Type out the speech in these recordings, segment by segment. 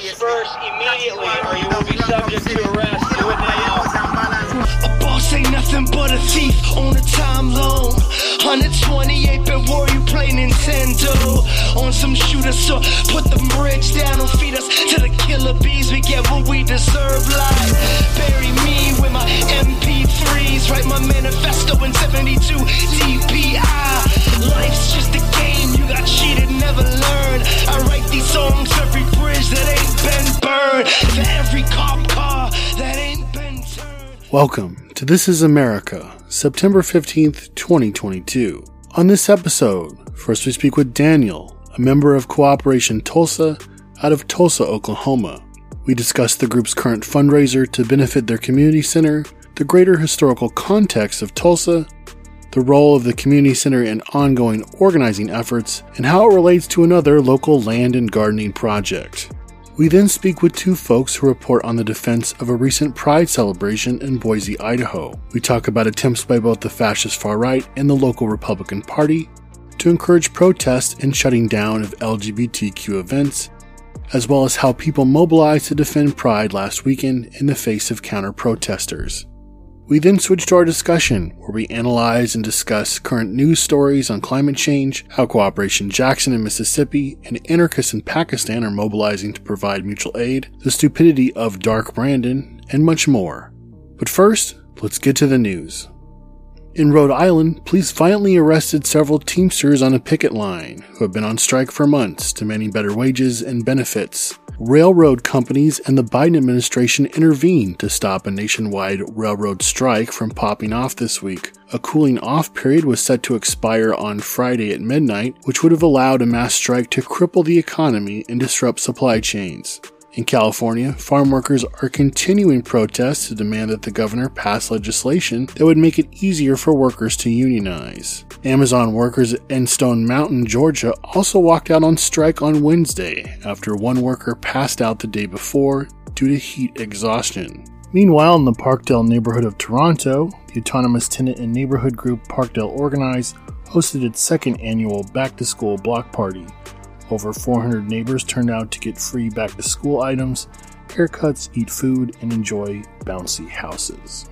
disperse immediately or you will be subject to arrest. Boss ain't nothing but a thief on a time loan. 128 bit war, you play Nintendo. On some shooter, so put the bridge down and feed us to the killer bees. We get what we deserve. Like, bury me with my MP3s. Write my manifesto in 72 DPI. Life's just a game, you got cheated, never learn. I write these songs every bridge that ain't been burned. For every cop car that ain't. Welcome to This is America, September 15th, 2022. On this episode, first we speak with Daniel, a member of Cooperation Tulsa out of Tulsa, Oklahoma. We discuss the group's current fundraiser to benefit their community center, the greater historical context of Tulsa, the role of the community center in ongoing organizing efforts, and how it relates to another local land and gardening project. We then speak with two folks who report on the defense of a recent Pride celebration in Boise, Idaho. We talk about attempts by both the fascist far right and the local Republican Party to encourage protests and shutting down of LGBTQ events, as well as how people mobilized to defend Pride last weekend in the face of counter protesters. We then switch to our discussion, where we analyze and discuss current news stories on climate change, how Cooperation Jackson in Mississippi and Anarchists in Pakistan are mobilizing to provide mutual aid, the stupidity of Dark Brandon, and much more. But first, let's get to the news. In Rhode Island, police violently arrested several Teamsters on a picket line who have been on strike for months, demanding better wages and benefits. Railroad companies and the Biden administration intervened to stop a nationwide railroad strike from popping off this week. A cooling off period was set to expire on Friday at midnight, which would have allowed a mass strike to cripple the economy and disrupt supply chains. In California, farm workers are continuing protests to demand that the governor pass legislation that would make it easier for workers to unionize. Amazon workers in Stone Mountain, Georgia also walked out on strike on Wednesday after one worker passed out the day before due to heat exhaustion. Meanwhile, in the Parkdale neighborhood of Toronto, the autonomous tenant and neighborhood group Parkdale Organize hosted its second annual back to school block party. Over 400 neighbors turned out to get free back to school items, haircuts, eat food, and enjoy bouncy houses.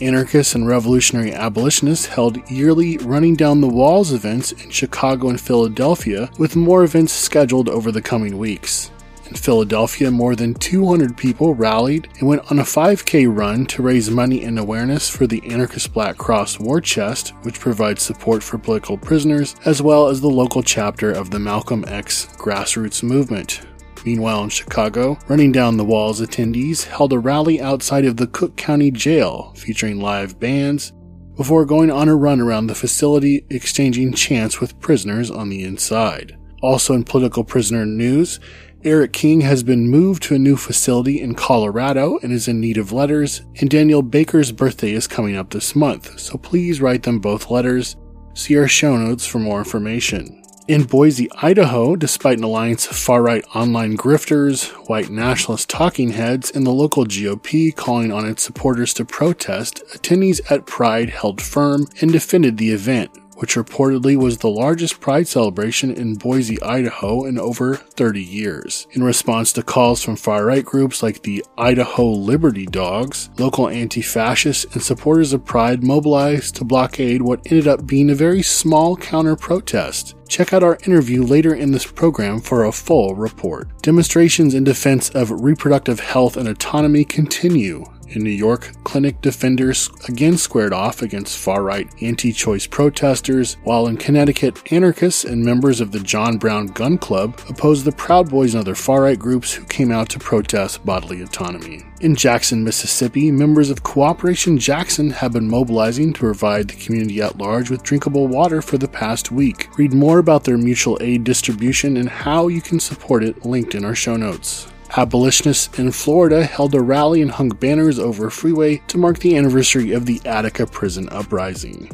Anarchists and revolutionary abolitionists held yearly Running Down the Walls events in Chicago and Philadelphia, with more events scheduled over the coming weeks. In Philadelphia, more than 200 people rallied and went on a 5K run to raise money and awareness for the Anarchist Black Cross War Chest, which provides support for political prisoners, as well as the local chapter of the Malcolm X grassroots movement. Meanwhile, in Chicago, Running Down the Walls attendees held a rally outside of the Cook County Jail featuring live bands before going on a run around the facility exchanging chants with prisoners on the inside. Also in political prisoner news, Eric King has been moved to a new facility in Colorado and is in need of letters, and Daniel Baker's birthday is coming up this month, so please write them both letters. See our show notes for more information. In Boise, Idaho, despite an alliance of far right online grifters, white nationalist talking heads, and the local GOP calling on its supporters to protest, attendees at Pride held firm and defended the event, which reportedly was the largest Pride celebration in Boise, Idaho in over 30 years. In response to calls from far right groups like the Idaho Liberty Dogs, local anti fascists and supporters of Pride mobilized to blockade what ended up being a very small counter protest. Check out our interview later in this program for a full report. Demonstrations in defense of reproductive health and autonomy continue. In New York, clinic defenders again squared off against far right anti choice protesters, while in Connecticut, anarchists and members of the John Brown Gun Club opposed the Proud Boys and other far right groups who came out to protest bodily autonomy. In Jackson, Mississippi, members of Cooperation Jackson have been mobilizing to provide the community at large with drinkable water for the past week. Read more about their mutual aid distribution and how you can support it linked in our show notes. Abolitionists in Florida held a rally and hung banners over a freeway to mark the anniversary of the Attica prison uprising.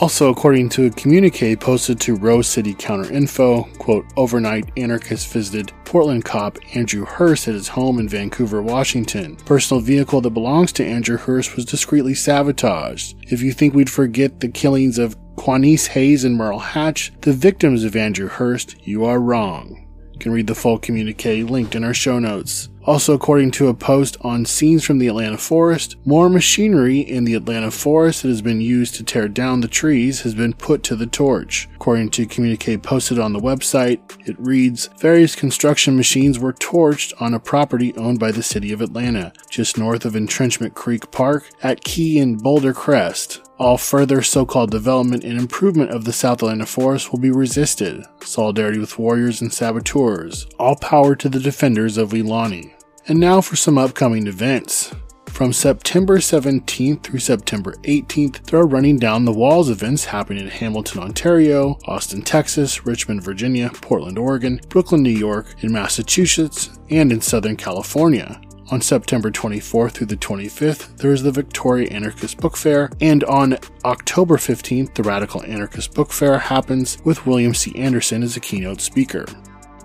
Also, according to a communique posted to Rose City Counter Info, quote, overnight anarchists visited Portland cop Andrew Hearst at his home in Vancouver, Washington. Personal vehicle that belongs to Andrew Hearst was discreetly sabotaged. If you think we'd forget the killings of Quanice Hayes and Merle Hatch, the victims of Andrew Hearst, you are wrong. Can read the full communique linked in our show notes. Also, according to a post on scenes from the Atlanta forest, more machinery in the Atlanta forest that has been used to tear down the trees has been put to the torch. According to communique posted on the website, it reads Various construction machines were torched on a property owned by the city of Atlanta, just north of Entrenchment Creek Park at Key and Boulder Crest. All further so called development and improvement of the South Atlanta forest will be resisted. Solidarity with warriors and saboteurs. All power to the defenders of Weelaunee. And now for some upcoming events. From September 17th through September 18th, there are Running Down the Walls events happening in Hamilton, Ontario, Austin, Texas, Richmond, Virginia, Portland, Oregon, Brooklyn, New York, in Massachusetts, and in Southern California. On September 24th through the 25th, there is the Victoria Anarchist Book Fair, and on October 15th, the Radical Anarchist Book Fair happens with William C. Anderson as a keynote speaker.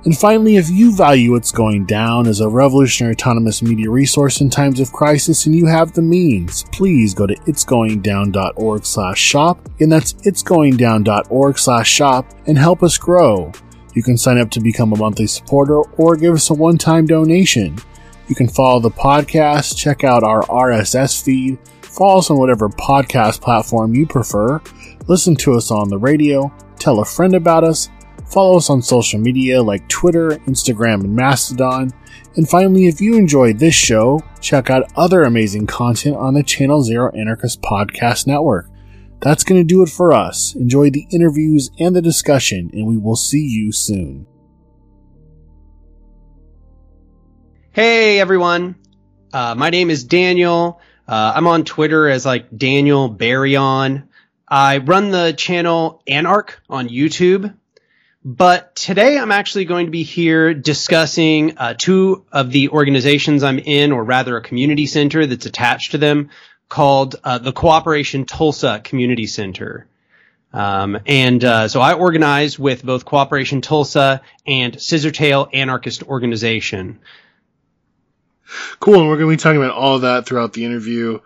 And finally, if you value what's going down as a revolutionary autonomous media resource in times of crisis and you have the means, please go to itsgoingdown.org slash shop. And that's itsgoingdown.org slash shop and help us grow. You can sign up to become a monthly supporter or give us a one-time donation. You can follow the podcast, check out our RSS feed, follow us on whatever podcast platform you prefer, listen to us on the radio, tell a friend about us, follow us on social media like Twitter, Instagram, and Mastodon. And finally, if you enjoyed this show, check out other amazing content on the Channel Zero Anarchist Podcast Network. That's going to do it for us. Enjoy the interviews and the discussion, and we will see you soon. Hey everyone, uh, my name is Daniel. Uh, I'm on Twitter as like Daniel Baryon. I run the channel Anark on YouTube. But today I'm actually going to be here discussing uh, two of the organizations I'm in, or rather a community center that's attached to them called uh, the Cooperation Tulsa Community Center. Um, and uh, so I organize with both Cooperation Tulsa and Scissortail Anarchist Organization. Cool, and we're going to be talking about all that throughout the interview.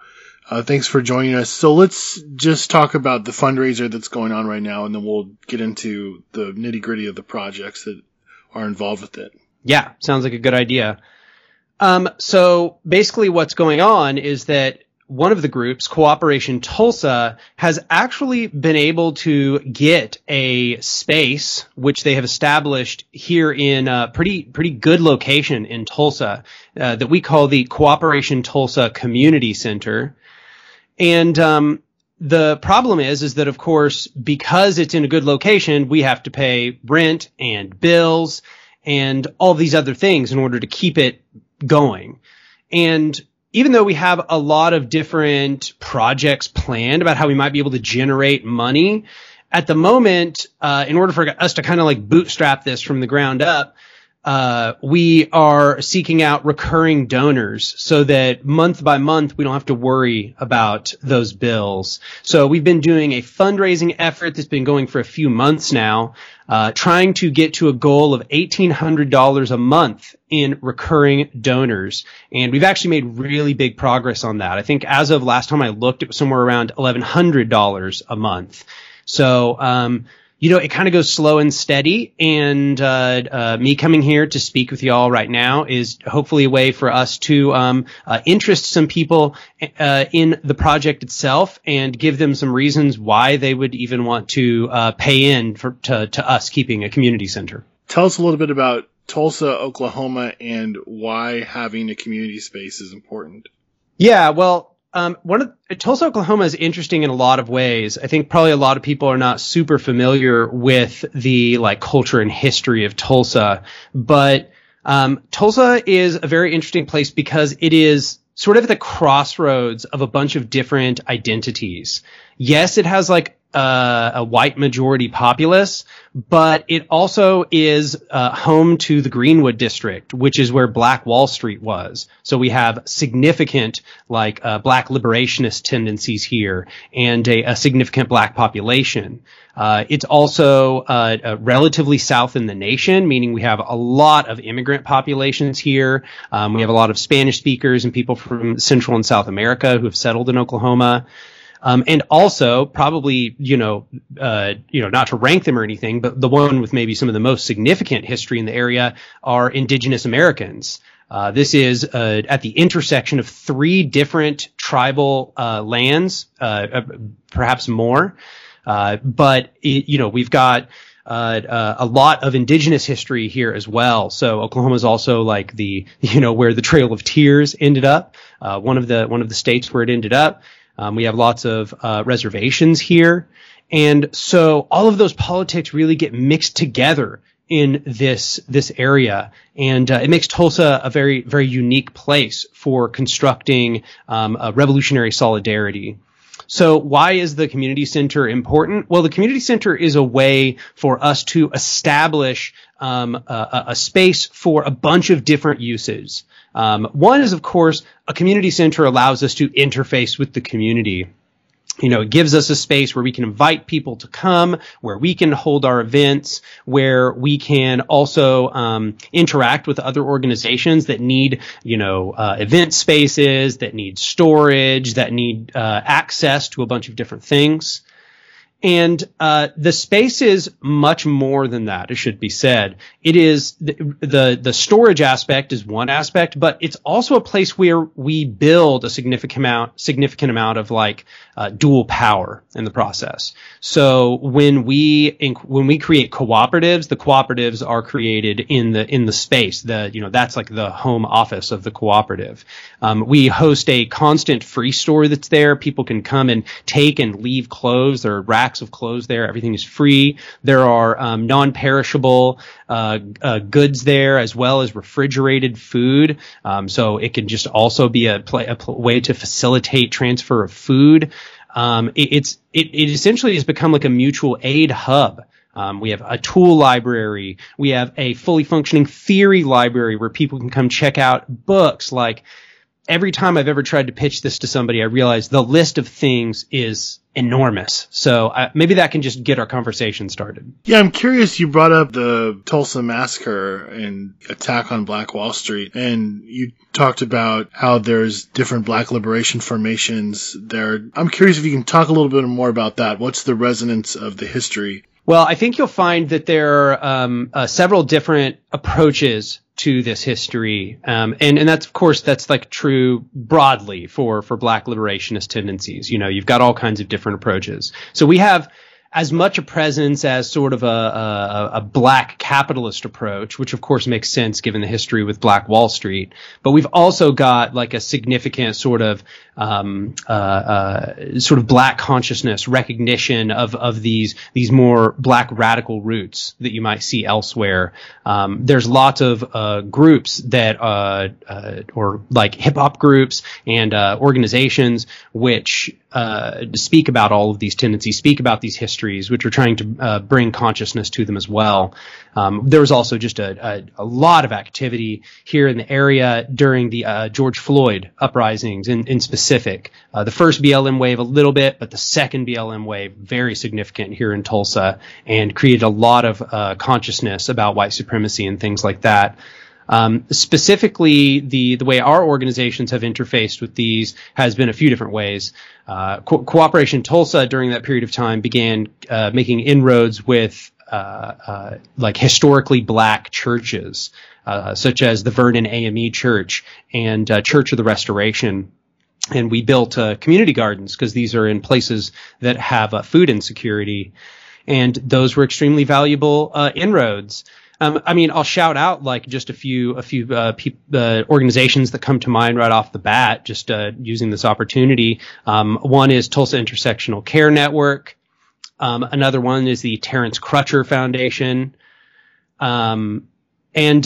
Uh, thanks for joining us. So let's just talk about the fundraiser that's going on right now, and then we'll get into the nitty gritty of the projects that are involved with it. Yeah, sounds like a good idea. Um, so basically, what's going on is that one of the groups, Cooperation Tulsa, has actually been able to get a space which they have established here in a pretty pretty good location in Tulsa uh, that we call the Cooperation Tulsa Community Center. And um, the problem is, is that of course, because it's in a good location, we have to pay rent and bills and all these other things in order to keep it going. And even though we have a lot of different projects planned about how we might be able to generate money, at the moment, uh, in order for us to kind of like bootstrap this from the ground up, uh, we are seeking out recurring donors so that month by month we don't have to worry about those bills. So we've been doing a fundraising effort that's been going for a few months now, uh, trying to get to a goal of $1,800 a month in recurring donors. And we've actually made really big progress on that. I think as of last time I looked, it was somewhere around $1,100 a month. So, um, you know, it kind of goes slow and steady. And uh, uh, me coming here to speak with y'all right now is hopefully a way for us to um, uh, interest some people uh, in the project itself and give them some reasons why they would even want to uh, pay in for, to, to us keeping a community center. Tell us a little bit about Tulsa, Oklahoma, and why having a community space is important. Yeah, well, um, one of Tulsa, Oklahoma is interesting in a lot of ways. I think probably a lot of people are not super familiar with the like culture and history of Tulsa, but um, Tulsa is a very interesting place because it is sort of at the crossroads of a bunch of different identities. Yes, it has like uh, a white majority populace, but it also is uh, home to the Greenwood district, which is where Black Wall Street was. So we have significant like uh, black liberationist tendencies here and a, a significant black population. Uh, it's also uh, relatively south in the nation, meaning we have a lot of immigrant populations here. Um, we have a lot of Spanish speakers and people from Central and South America who have settled in Oklahoma. Um, and also probably, you know, uh, you know, not to rank them or anything, but the one with maybe some of the most significant history in the area are indigenous Americans. Uh, this is uh, at the intersection of three different tribal uh, lands, uh, uh, perhaps more. but it, you know, we've got a lot of indigenous history here as well. So Oklahoma is also like the you know where the Trail of Tears ended up, one of the one of the states where it ended up. Um, we have lots of uh, reservations here. And so all of those politics really get mixed together in this this area, and uh, it makes Tulsa a very very unique place for constructing um, a revolutionary solidarity. So why is the community center important? Well, the community center is a way for us to establish um, a, a, space for a bunch of different uses. Um, one is, of course, a community center allows us to interface with the community you know, it gives us a space where we can invite people to come, where we can hold our events, where we can also um, interact with other organizations that need, you know, uh, event spaces, that need storage, that need uh, access to a bunch of different things. And uh, the space is much more than that. It should be said. It is the, the, the storage aspect is one aspect, but it's also a place where we build a significant amount significant amount of like uh, dual power in the process. So when we inc- when we create cooperatives, the cooperatives are created in the in the space. The you know that's like the home office of the cooperative. Um, we host a constant free store that's there. People can come and take and leave clothes. There are racks of clothes there. Everything is free. There are um, non-perishable uh, uh, goods there as well as refrigerated food. Um, so it can just also be a, play, a pl- way to facilitate transfer of food. Um, it, it's it, it essentially has become like a mutual aid hub. Um, we have a tool library. We have a fully functioning theory library where people can come check out books like every time I've ever tried to pitch this to somebody, I realize the list of things is enormous. So uh, maybe that can just get our conversation started. Yeah, I'm curious. You brought up the Tulsa massacre and attack on Black Wall Street, and you talked about how there's different Black liberation formations there. I'm curious if you can talk a little bit more about that. What's the resonance of the history? Well, I think you'll find that there are um, uh, several different approaches to this history, um, and and that's of course that's like true broadly for for Black liberationist tendencies. You know, you've got all kinds of different approaches. So we have as much a presence as sort of a, a, a, black capitalist approach, which of course makes sense given the history with Black Wall Street. But we've also got like a significant sort of um, uh, uh, sort of black consciousness recognition of of these these more black radical roots that you might see elsewhere. Um, there's lots of uh, groups that uh, uh, or like hip hop groups and uh, organizations which speak about all of these tendencies, speak about these histories, which are trying to bring consciousness to them as well. Um, there was also just a, a, a, lot of activity here in the area during the George Floyd uprisings in, in specific specific. Uh, the first BLM wave a little bit, but the second BLM wave very significant here in Tulsa and created a lot of uh, consciousness about white supremacy and things like that. Um, specifically, the the way our organizations have interfaced with these has been a few different ways. Uh, Co- Cooperation Tulsa during that period of time began uh, making inroads with uh, uh, like historically black churches, uh, such as the Vernon AME Church and uh, Church of the Restoration and we built uh, community gardens because these are in places that have uh, food insecurity, and those were extremely valuable uh, inroads. Um, I mean, I'll shout out like just a few a few uh, pe- uh, organizations that come to mind right off the bat, just uh, using this opportunity. Um, one is Tulsa Intersectional Care Network. Um, another one is the Terence Crutcher Foundation. Um, and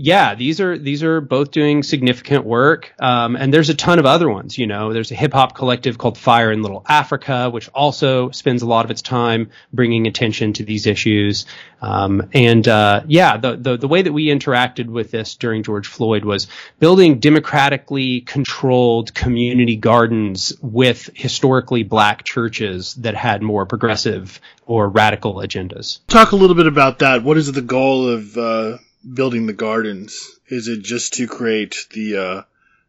yeah, these are these are both doing significant work, um, and there's a ton of other ones. You know, there's a hip hop collective called Fire in Little Africa, which also spends a lot of its time bringing attention to these issues. Um, and uh, yeah, the, the the way that we interacted with this during George Floyd was building democratically controlled community gardens with historically black churches that had more progressive or radical agendas. Talk a little bit about that. What is the goal of uh building the gardens? Is it just to create the uh,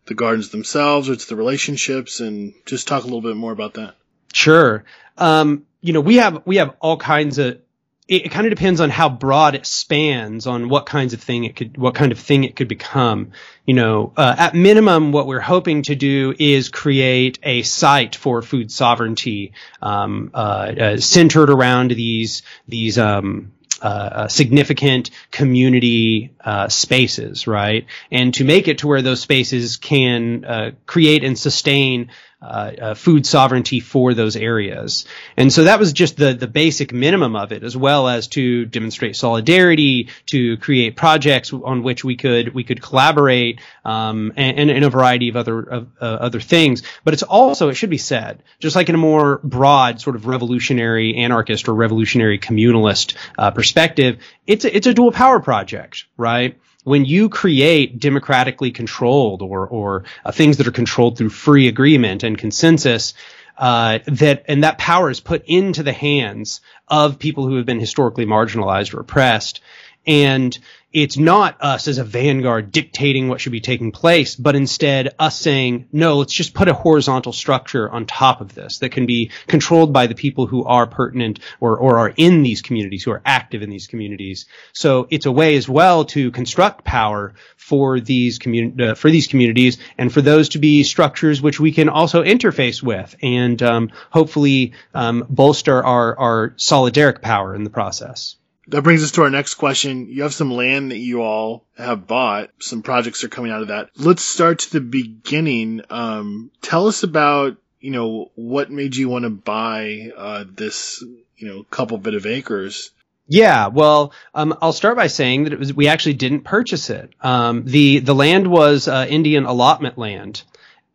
the gardens themselves or it's the relationships and just talk a little bit more about that. Sure. Um, you know, we have we have all kinds of it, it kind of depends on how broad it spans on what kinds of thing it could what kind of thing it could become you know uh, at minimum what we're hoping to do is create a site for food sovereignty um, uh, uh, centered around these these um, uh, uh, significant community uh, spaces, right? And to make it to where those spaces can uh, create and sustain uh, uh, food sovereignty for those areas. And so that was just the the basic minimum of it, as well as to demonstrate solidarity, to create projects on which we could we could collaborate, um, and, and, a variety of other of, uh, other things. But it's also it should be said, just like in a more broad sort of revolutionary anarchist or revolutionary communalist uh, perspective, it's a, it's a dual power project, right? When you create democratically controlled or or uh, things that are controlled through free agreement and consensus, uh, that and that power is put into the hands of people who have been historically marginalized or oppressed, and it's not us as a vanguard dictating what should be taking place, but instead us saying, no, let's just put a horizontal structure on top of this that can be controlled by the people who are pertinent or, or are in these communities, who are active in these communities. So it's a way as well to construct power for these commun- uh, for these communities and for those to be structures which we can also interface with and um, hopefully um, bolster our, our solidaric power in the process that brings us to our next question. You have some land that you all have bought. Some projects are coming out of that. Let's start to the beginning. Um, tell us about, you know, what made you want to buy, uh, this, you know, couple bit of acres. Yeah, well, um, I'll start by saying that it was we actually didn't purchase it. Um, the the land was uh, Indian allotment land,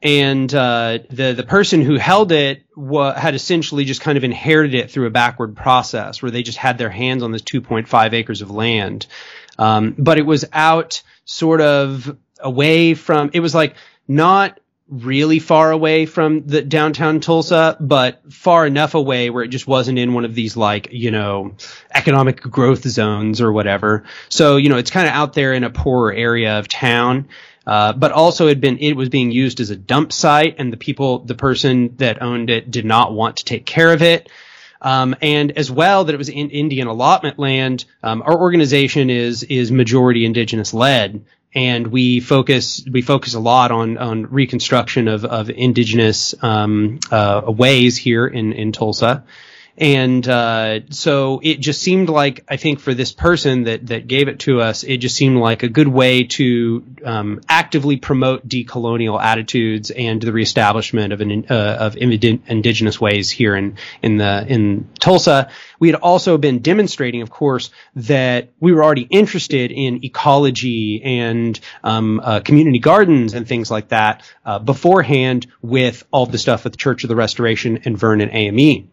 and uh, the the person who held it wa- had essentially just kind of inherited it through a backward process where they just had their hands on this 2.5 acres of land, um, but it was out sort of away from. It was like not really far away from the downtown Tulsa, but far enough away where it just wasn't in one of these like, you know, economic growth zones or whatever. So, you know, it's kind of out there in a poorer area of town. Uh, but also had been it was being used as a dump site, and the people, the person that owned it, did not want to take care of it. Um, and as well that it was in Indian allotment land. Um, our organization is is majority indigenous led, and we focus we focus a lot on on reconstruction of of indigenous um, uh, ways here in in Tulsa. And uh, so it just seemed like I think for this person that that gave it to us, it just seemed like a good way to um, actively promote decolonial attitudes and the reestablishment of an uh, of indigenous ways here in in the in Tulsa. We had also been demonstrating, of course, that we were already interested in ecology and um, uh, community gardens and things like that uh, beforehand with all the stuff at the Church of the Restoration and Vernon AME.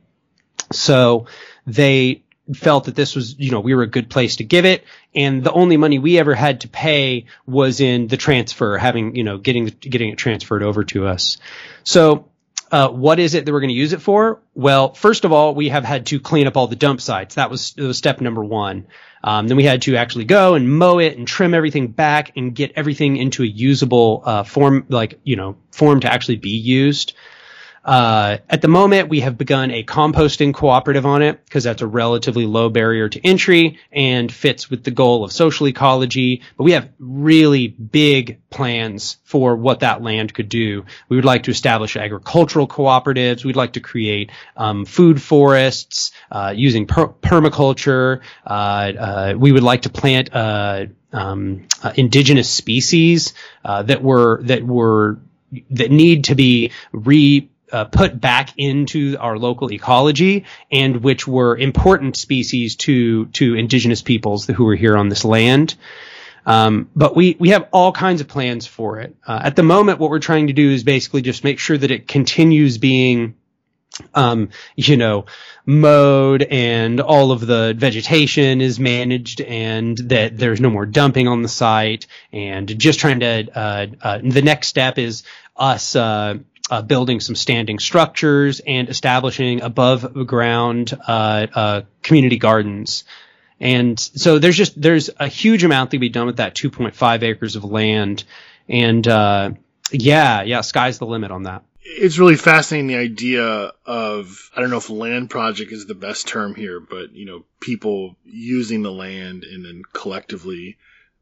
So they felt that this was, you know, we were a good place to give it. And the only money we ever had to pay was in the transfer, having, you know, getting, getting it transferred over to us. So, uh, what is it that we're going to use it for? Well, first of all, we have had to clean up all the dump sites. That was, was step number one. Um, then we had to actually go and mow it and trim everything back and get everything into a usable uh, form, like you know, form to actually be used. Uh, at the moment, we have begun a composting cooperative on it because that's a relatively low barrier to entry and fits with the goal of social ecology. But we have really big plans for what that land could do. We would like to establish agricultural cooperatives. We'd like to create um, food forests uh, using per- permaculture. Uh, uh we would like to plant uh, um, indigenous species that were that were that need to be re uh, put back into our local ecology and which were important species to to indigenous peoples who were here on this land. Um, but we we have all kinds of plans for it. Uh, at the moment, what we're trying to do is basically just make sure that it continues being, um, you know, mowed and all of the vegetation is managed and that there's no more dumping on the site and just trying to. Uh, uh the next step is us uh, uh, building some standing structures and establishing above ground uh, uh, community gardens. And so there's just there's a huge amount that can be done with that 2.5 acres of land. And uh, Yeah, yeah, sky's the limit on that. It's really fascinating the idea of I don't know if land project is the best term here, but you know, people using the land and then collectively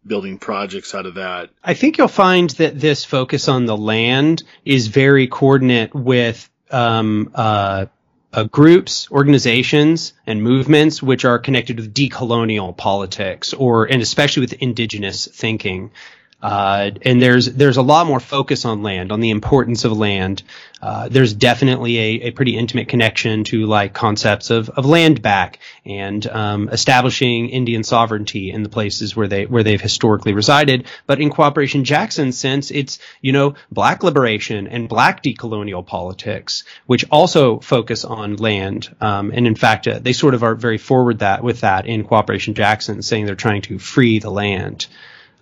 building projects out of that. I think you'll find that this focus on the land is very coordinate with um, uh, uh, groups, organizations, and movements which are connected with decolonial politics, or and especially with indigenous thinking. Uh, and there's there's a lot more focus on land, on the importance of land. Uh, there's definitely a, a pretty intimate connection to like concepts of, of land back and um, establishing Indian sovereignty in the places where they where they've historically resided. But in Cooperation Jackson's sense, it's you know black liberation and black decolonial politics, which also focus on land. Um, and in fact, uh, they sort of are very forward that with that in Cooperation Jackson, saying they're trying to free the land.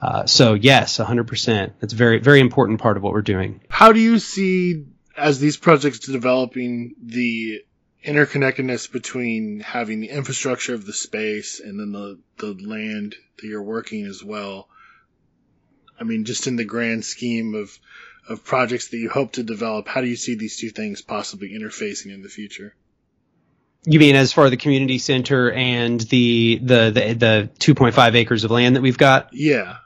Uh, so yes, 100%. That's a very, very important part of what we're doing. How do you see, as these projects developing, the interconnectedness between having the infrastructure of the space and then the, the land that you're working as well? I mean, just in the grand scheme of, of projects that you hope to develop, how do you see these two things possibly interfacing in the future? You mean as far as the community center and the the the, the 2.5 acres of land that we've got? Yeah.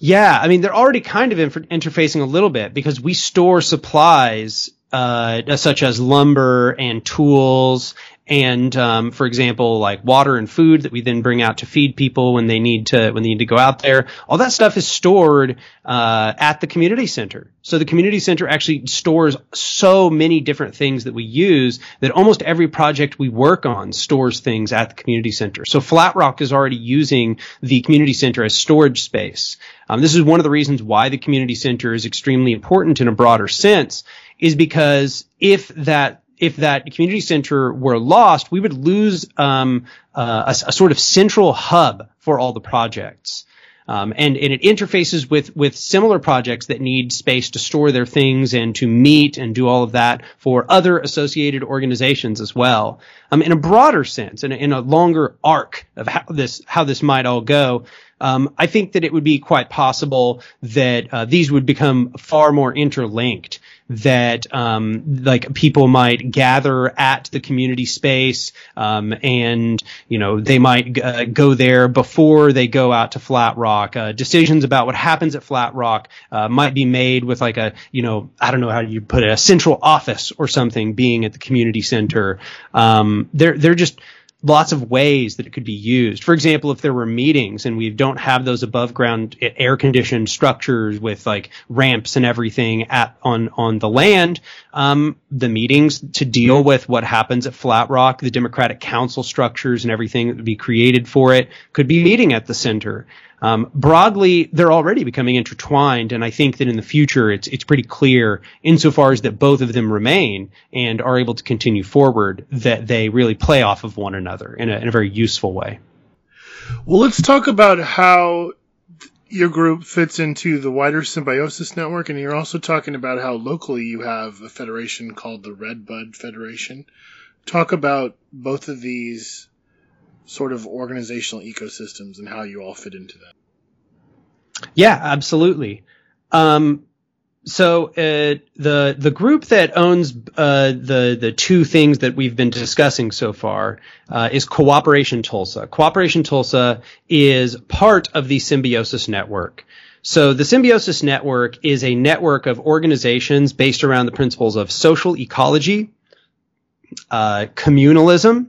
Yeah, I mean they're already kind of inter- interfacing a little bit because we store supplies uh, such as lumber and tools and um, for example like water and food that we then bring out to feed people when they need to when they need to go out there. All that stuff is stored uh, at the community center. So the community center actually stores so many different things that we use that almost every project we work on stores things at the community center. So flat rock is already using the community center as storage space. Um, this is one of the reasons why the community center is extremely important in a broader sense is because if that if that community center were lost, we would lose um, uh, a, a, sort of central hub for all the projects. Um, and, and it interfaces with, with similar projects that need space to store their things and to meet and do all of that for other associated organizations as well. Um, in a broader sense, in a, in a longer arc of how this, how this might all go, um, I think that it would be quite possible that uh, these would become far more interlinked that um, like people might gather at the community space um, and you know they might uh, go there before they go out to flat rock. Uh, decisions about what happens at flat rock uh, might be made with like a you know i don't know how you put it a central office or something being at the community center. Um, they're they're just lots of ways that it could be used. For example, if there were meetings and we don't have those above ground air conditioned structures with like ramps and everything at on on the land, um, the meetings to deal with what happens at Flat Rock, the Democratic Council structures and everything that would be created for it could be meeting at the center. Um, broadly, they're already becoming intertwined, and I think that in the future, it's it's pretty clear, insofar as that both of them remain and are able to continue forward, that they really play off of one another in a, in a very useful way. Well, let's talk about how your group fits into the wider symbiosis network, and you're also talking about how locally you have a federation called the Redbud Federation. Talk about both of these sort of organizational ecosystems and how you all fit into that. Yeah, absolutely. Um, so uh, the the group that owns uh, the the two things that we've been discussing so far uh, is Cooperation Tulsa. Cooperation Tulsa is part of the Symbiosis Network. So the Symbiosis Network is a network of organizations based around the principles of social ecology, uh, communalism,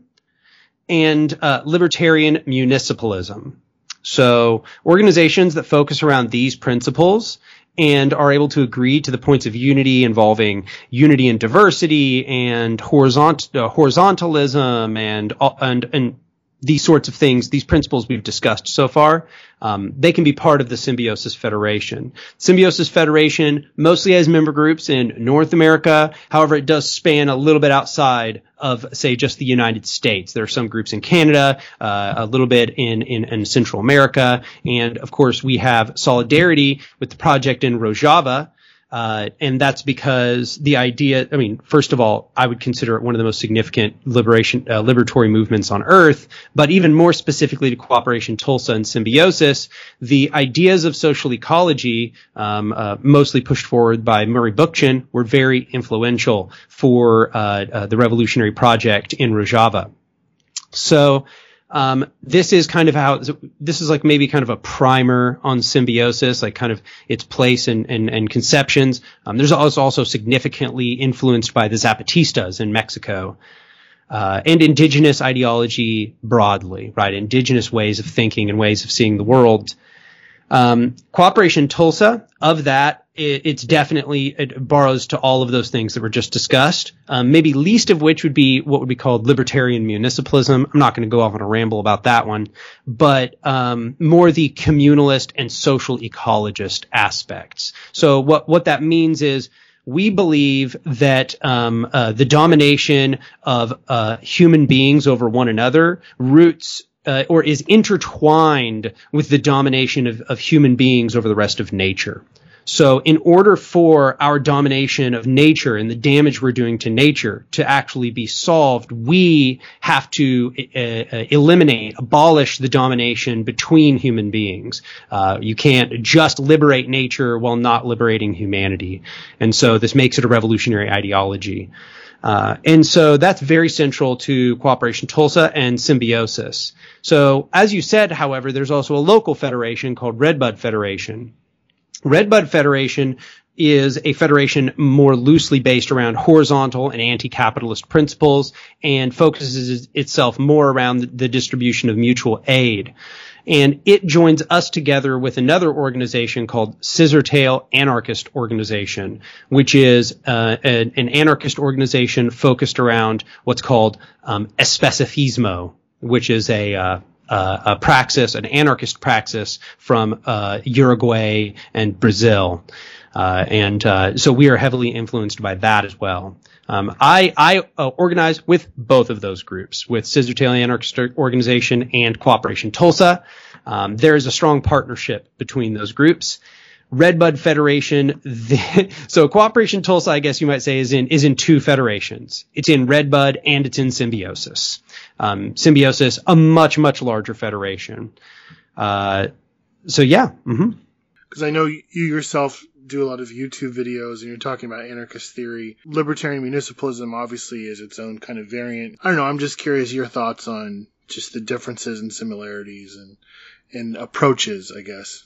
and uh, libertarian municipalism. So organizations that focus around these principles and are able to agree to the points of unity involving unity and diversity and horizont- uh, horizontalism and, uh, and, and these sorts of things, these principles we've discussed so far, um, they can be part of the Symbiosis Federation. Symbiosis Federation mostly has member groups in North America. However, it does span a little bit outside of, say, just the United States. There are some groups in Canada, uh, a little bit in, in, in, Central America, and of course we have solidarity with the project in Rojava, Uh, and that's because the idea, I mean, first of all, I would consider it one of the most significant liberation, uh, liberatory movements on earth, but even more specifically to Cooperation Tulsa and symbiosis, the ideas of social ecology, um, uh, mostly pushed forward by Murray Bookchin, were very influential for uh, uh, the revolutionary project in Rojava. So, um, this is kind of how this is like maybe kind of a primer on symbiosis, like kind of its place and and, and conceptions. Um, there's also also significantly influenced by the Zapatistas in Mexico. Uh, and indigenous ideology broadly, right? Indigenous ways of thinking and ways of seeing the world. Um, Cooperation Tulsa, of that, it, it's definitely, it borrows to all of those things that were just discussed. Um, maybe least of which would be what would be called libertarian municipalism. I'm not going to go off on a ramble about that one, but um, more the communalist and social ecologist aspects. So what, what that means is, we believe that um, uh, the domination of uh, human beings over one another roots uh, or is intertwined with the domination of, of human beings over the rest of nature. So in order for our domination of nature and the damage we're doing to nature to actually be solved, we have to uh, uh, eliminate, abolish the domination between human beings. Uh, you can't just liberate nature while not liberating humanity. And so this makes it a revolutionary ideology. Uh, and so that's very central to Cooperation Tulsa and Symbiosis. So as you said, however, there's also a local federation called Redbud Federation. Redbud Federation is a federation more loosely based around horizontal and anti-capitalist principles and focuses itself more around the distribution of mutual aid. And it joins us together with another organization called Scissortail Anarchist Organization, which is uh, an, an, anarchist organization focused around what's called um, especifismo, which is a uh, uh, a praxis, an anarchist praxis from uh, Uruguay and Brazil. Uh, and uh, so we are heavily influenced by that as well. Um, I, I uh, organize with both of those groups, with Scissortail Anarchist Organization and Cooperation Tulsa. Um, there is a strong partnership between those groups. Redbud Federation. The, so Cooperation Tulsa, I guess you might say, is in is in two federations. It's in Redbud and it's in Symbiosis. Um, Symbiosis, a much much larger federation. Uh, so yeah. Because mm-hmm. I know you yourself do a lot of YouTube videos and you're talking about anarchist theory. Libertarian municipalism obviously is its own kind of variant. I don't know. I'm just curious your thoughts on just the differences and similarities and and approaches, I guess.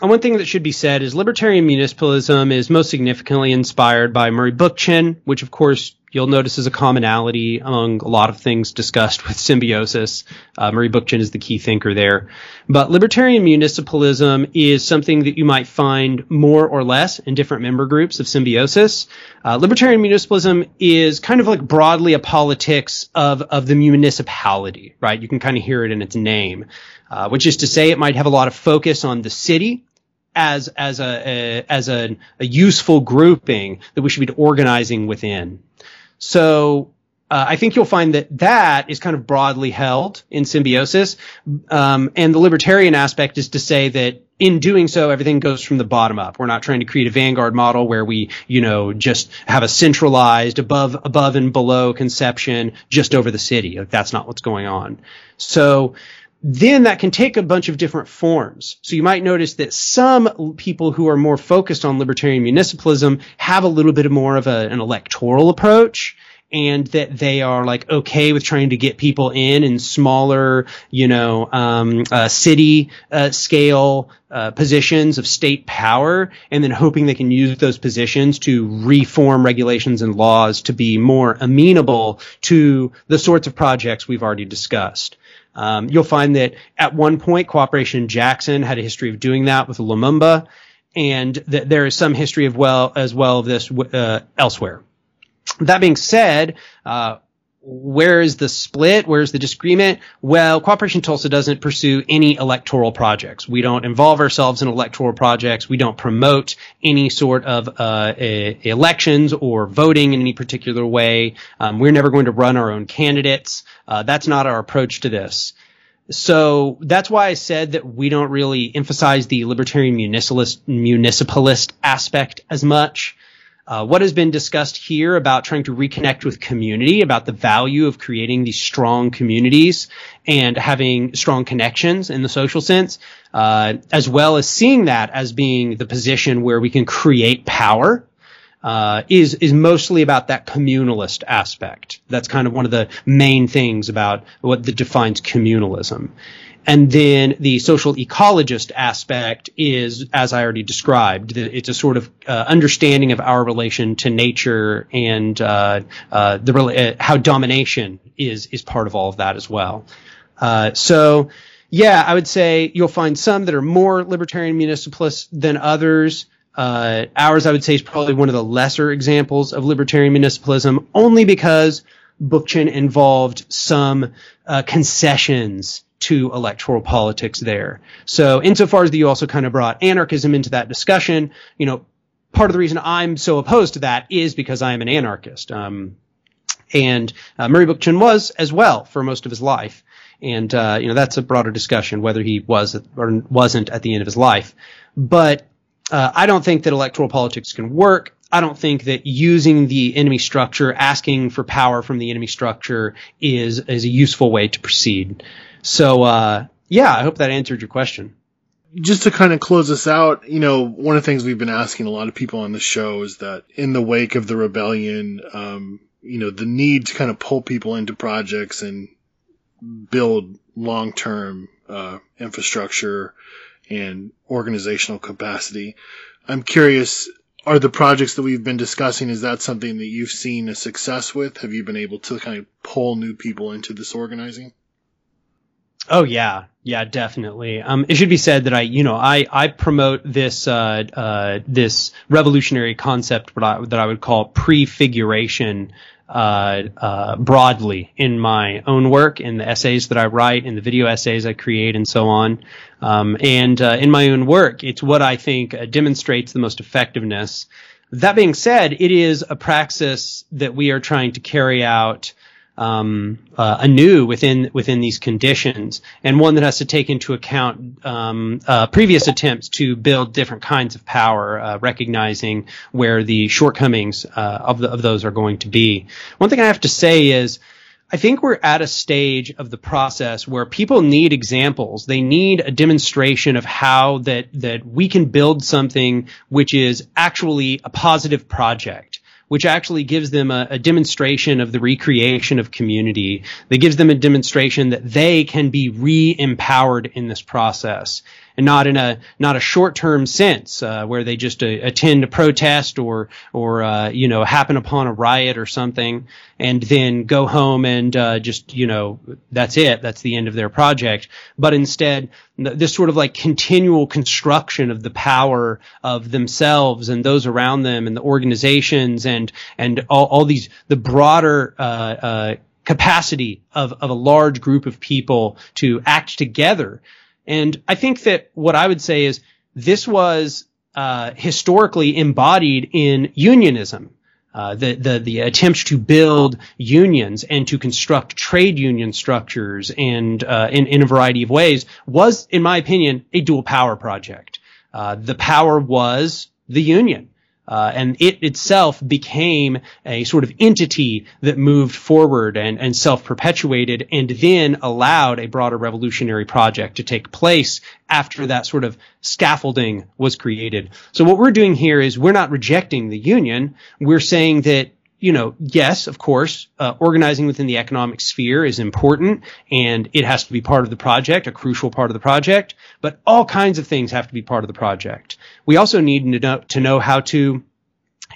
And one thing that should be said is libertarian municipalism is most significantly inspired by Murray Bookchin, which of course you'll notice is a commonality among a lot of things discussed with symbiosis. Uh, Murray Bookchin is the key thinker there. But libertarian municipalism is something that you might find more or less in different member groups of symbiosis. Uh, libertarian municipalism is kind of like broadly a politics of, of the municipality, right? You can kind of hear it in its name uh, which is to say it might have a lot of focus on the city as as a, a as a, a, useful grouping that we should be organizing within. So uh, I think you'll find that that is kind of broadly held in symbiosis, um, and the libertarian aspect is to say that in doing so, everything goes from the bottom up. We're not trying to create a vanguard model where we, you know, just have a centralized above, above and below conception just over the city. Like that's not what's going on. So then that can take a bunch of different forms. So you might notice that some people who are more focused on libertarian municipalism have a little bit more of a, an electoral approach and that they are like okay with trying to get people in in smaller, you know, um, uh, city uh, scale uh, positions of state power, and then hoping they can use those positions to reform regulations and laws to be more amenable to the sorts of projects we've already discussed. Um, you'll find that at one point, Cooperation Jackson had a history of doing that with Lumumba, and that there is some history of well as well of this uh, elsewhere. That being said, uh, where is the split? Where's the disagreement? Well, Cooperation Tulsa doesn't pursue any electoral projects. We don't involve ourselves in electoral projects. We don't promote any sort of uh, a, elections or voting in any particular way. Um, we're never going to run our own candidates. Uh, that's not our approach to this. so that's why I said that we don't really emphasize the libertarian municipalist, municipalist aspect as much. Uh, what has been discussed here about trying to reconnect with community, about the value of creating these strong communities and having strong connections in the social sense, uh, as well as seeing that as being the position where we can create power uh, is is mostly about that communalist aspect. That's kind of one of the main things about what defines communalism. And then the social ecologist aspect is, as I already described, it's a sort of uh, understanding of our relation to nature and uh, uh, the uh, how domination is is part of all of that as well. Uh, so, yeah, I would say you'll find some that are more libertarian municipalists than others. Uh, ours, I would say, is probably one of the lesser examples of libertarian municipalism, only because Bookchin involved some uh, concessions to electoral politics there. So, insofar as that you also kind of brought anarchism into that discussion, you know, part of the reason I'm so opposed to that is because I am an anarchist. Um, and uh, Murray Bookchin was as well for most of his life. And, uh, you know, that's a broader discussion whether he was or wasn't at the end of his life. But uh, I don't think that electoral politics can work. I don't think that using the enemy structure, asking for power from the enemy structure, is is a useful way to proceed. So, uh, yeah, I hope that answered your question. Just to kind of close this out, you know, one of the things we've been asking a lot of people on the show is that in the wake of the rebellion, um, you know, the need to kind of pull people into projects and build long term uh, infrastructure and organizational capacity. I'm curious, are the projects that we've been discussing, is that something that you've seen a success with? Have you been able to kind of pull new people into this organizing? Oh yeah, yeah, definitely. Um, it should be said that I, you know, I, I promote this, uh, uh, this revolutionary concept, what I, that I would call prefiguration, broadly in my own work, in the essays that I write, in the video essays I create, and so on. Um, and uh, in my own work, it's what I think uh, demonstrates the most effectiveness. That being said, it is a praxis that we are trying to carry out um, uh, anew within within these conditions, and one that has to take into account um, uh, previous attempts to build different kinds of power, uh, recognizing where the shortcomings uh, of the, of those are going to be. One thing I have to say is. I think we're at a stage of the process where people need examples. They need a demonstration of how that, that we can build something which is actually a positive project which actually gives them a, a, demonstration of the recreation of community. That gives them a demonstration that they can be re-empowered in this process and not in a not a short term sense uh, where they just uh, attend a protest or or uh, you know happen upon a riot or something and then go home and uh, just you know that's it. That's the end of their project. But instead this sort of like continual construction of the power of themselves and those around them and the organizations and and all, all these the broader uh, uh, capacity of, of a large group of people to act together and I think that what I would say is this was uh, historically embodied in unionism. Uh, the, the, the attempts to build unions and to construct trade union structures and uh, in, in a variety of ways was, in my opinion, a dual power project. Uh, the power was the union. Uh, and it itself became a sort of entity that moved forward and, and self-perpetuated and then allowed a broader revolutionary project to take place after that sort of scaffolding was created. So what we're doing here is we're not rejecting the union. We're saying that you know, yes, of course, uh, organizing within the economic sphere is important and it has to be part of the project, a crucial part of the project, but all kinds of things have to be part of the project. We also need to know, to know how to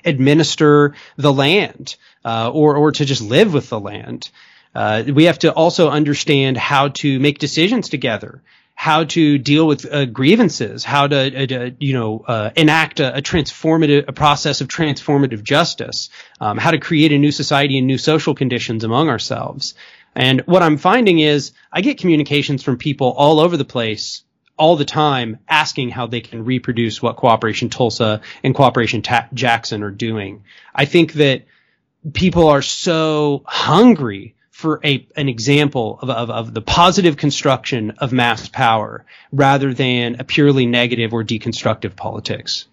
administer the land, uh, or, or to just live with the land. Uh, we have to also understand how to make decisions together how to deal with uh, grievances, how to, uh, you know, uh, enact a, a, transformative, a process of transformative justice, um, how to create a new society and new social conditions among ourselves. And what I'm finding is I get communications from people all over the place all the time asking how they can reproduce what Cooperation Tulsa and Cooperation Ta- Jackson are doing. I think that people are so hungry for a an example of, of, of the positive construction of mass power rather than a purely negative or deconstructive politics.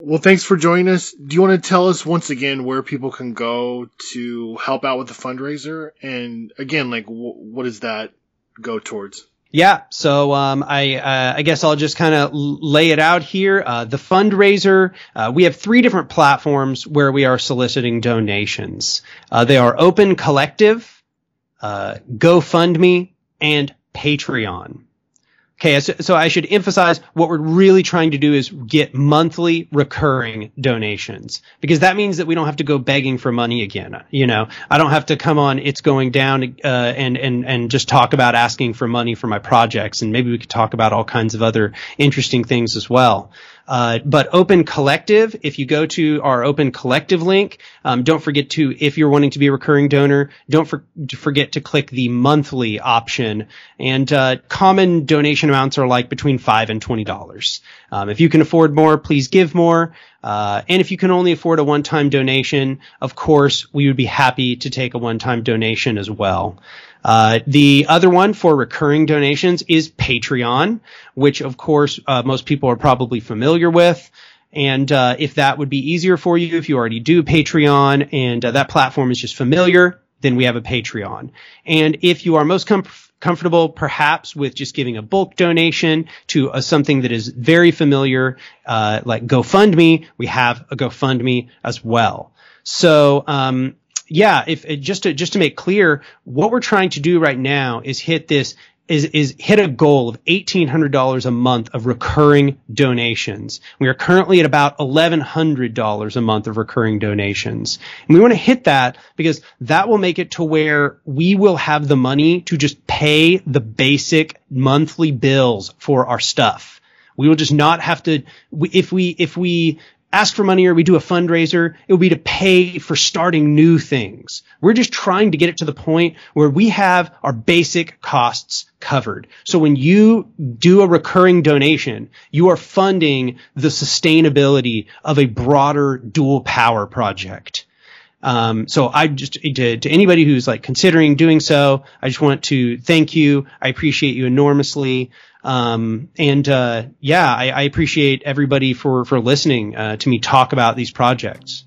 Well, thanks for joining us. Do you want to tell us once again where people can go to help out with the fundraiser? And again, like, wh- what does that go towards? Yeah, so um, I uh, I guess I'll just kind of lay it out here. Uh, the fundraiser, uh, we have three different platforms where we are soliciting donations. Uh, they are Open Collective, uh, GoFundMe, and Patreon. Okay, so, so, I should emphasize what we're really trying to do is get monthly recurring donations because that means that we don't have to go begging for money again. You know, I don't have to come on It's Going Down uh, and and and just talk about asking for money for my projects, and maybe we could talk about all kinds of other interesting things as well. Uh, but Open Collective, if you go to our Open Collective link, um, don't forget to, if you're wanting to be a recurring donor, don't for, forget to click the monthly option. And uh, common donation amounts are like between five and twenty dollars. Um, if you can afford more, please give more. Uh, and if you can only afford a one-time donation, of course, we would be happy to take a one-time donation as well. Uh, the other one for recurring donations is Patreon, which of course uh, most people are probably familiar with. And uh, if that would be easier for you, if you already do Patreon and uh, that platform is just familiar, then we have a Patreon. And if you are most com- comfortable, perhaps with just giving a bulk donation to a, something that is very familiar, uh, like GoFundMe, we have a GoFundMe as well. So um, yeah, if just to just to make clear, what we're trying to do right now is hit this is is hit a goal of eighteen hundred dollars a month of recurring donations. We are currently at about eleven hundred dollars a month of recurring donations, and we want to hit that because that will make it to where we will have the money to just pay the basic monthly bills for our stuff. We will just not have to if we if we ask for money or we do a fundraiser, it would be to pay for starting new things. We're just trying to get it to the point where we have our basic costs covered. So when you do a recurring donation, you are funding the sustainability of a broader dual power project. Um, so I just to, to, anybody who's like considering doing so, I just want to thank you. I appreciate you enormously. Um, and uh, yeah, I, I, appreciate everybody for for listening uh, to me talk about these projects.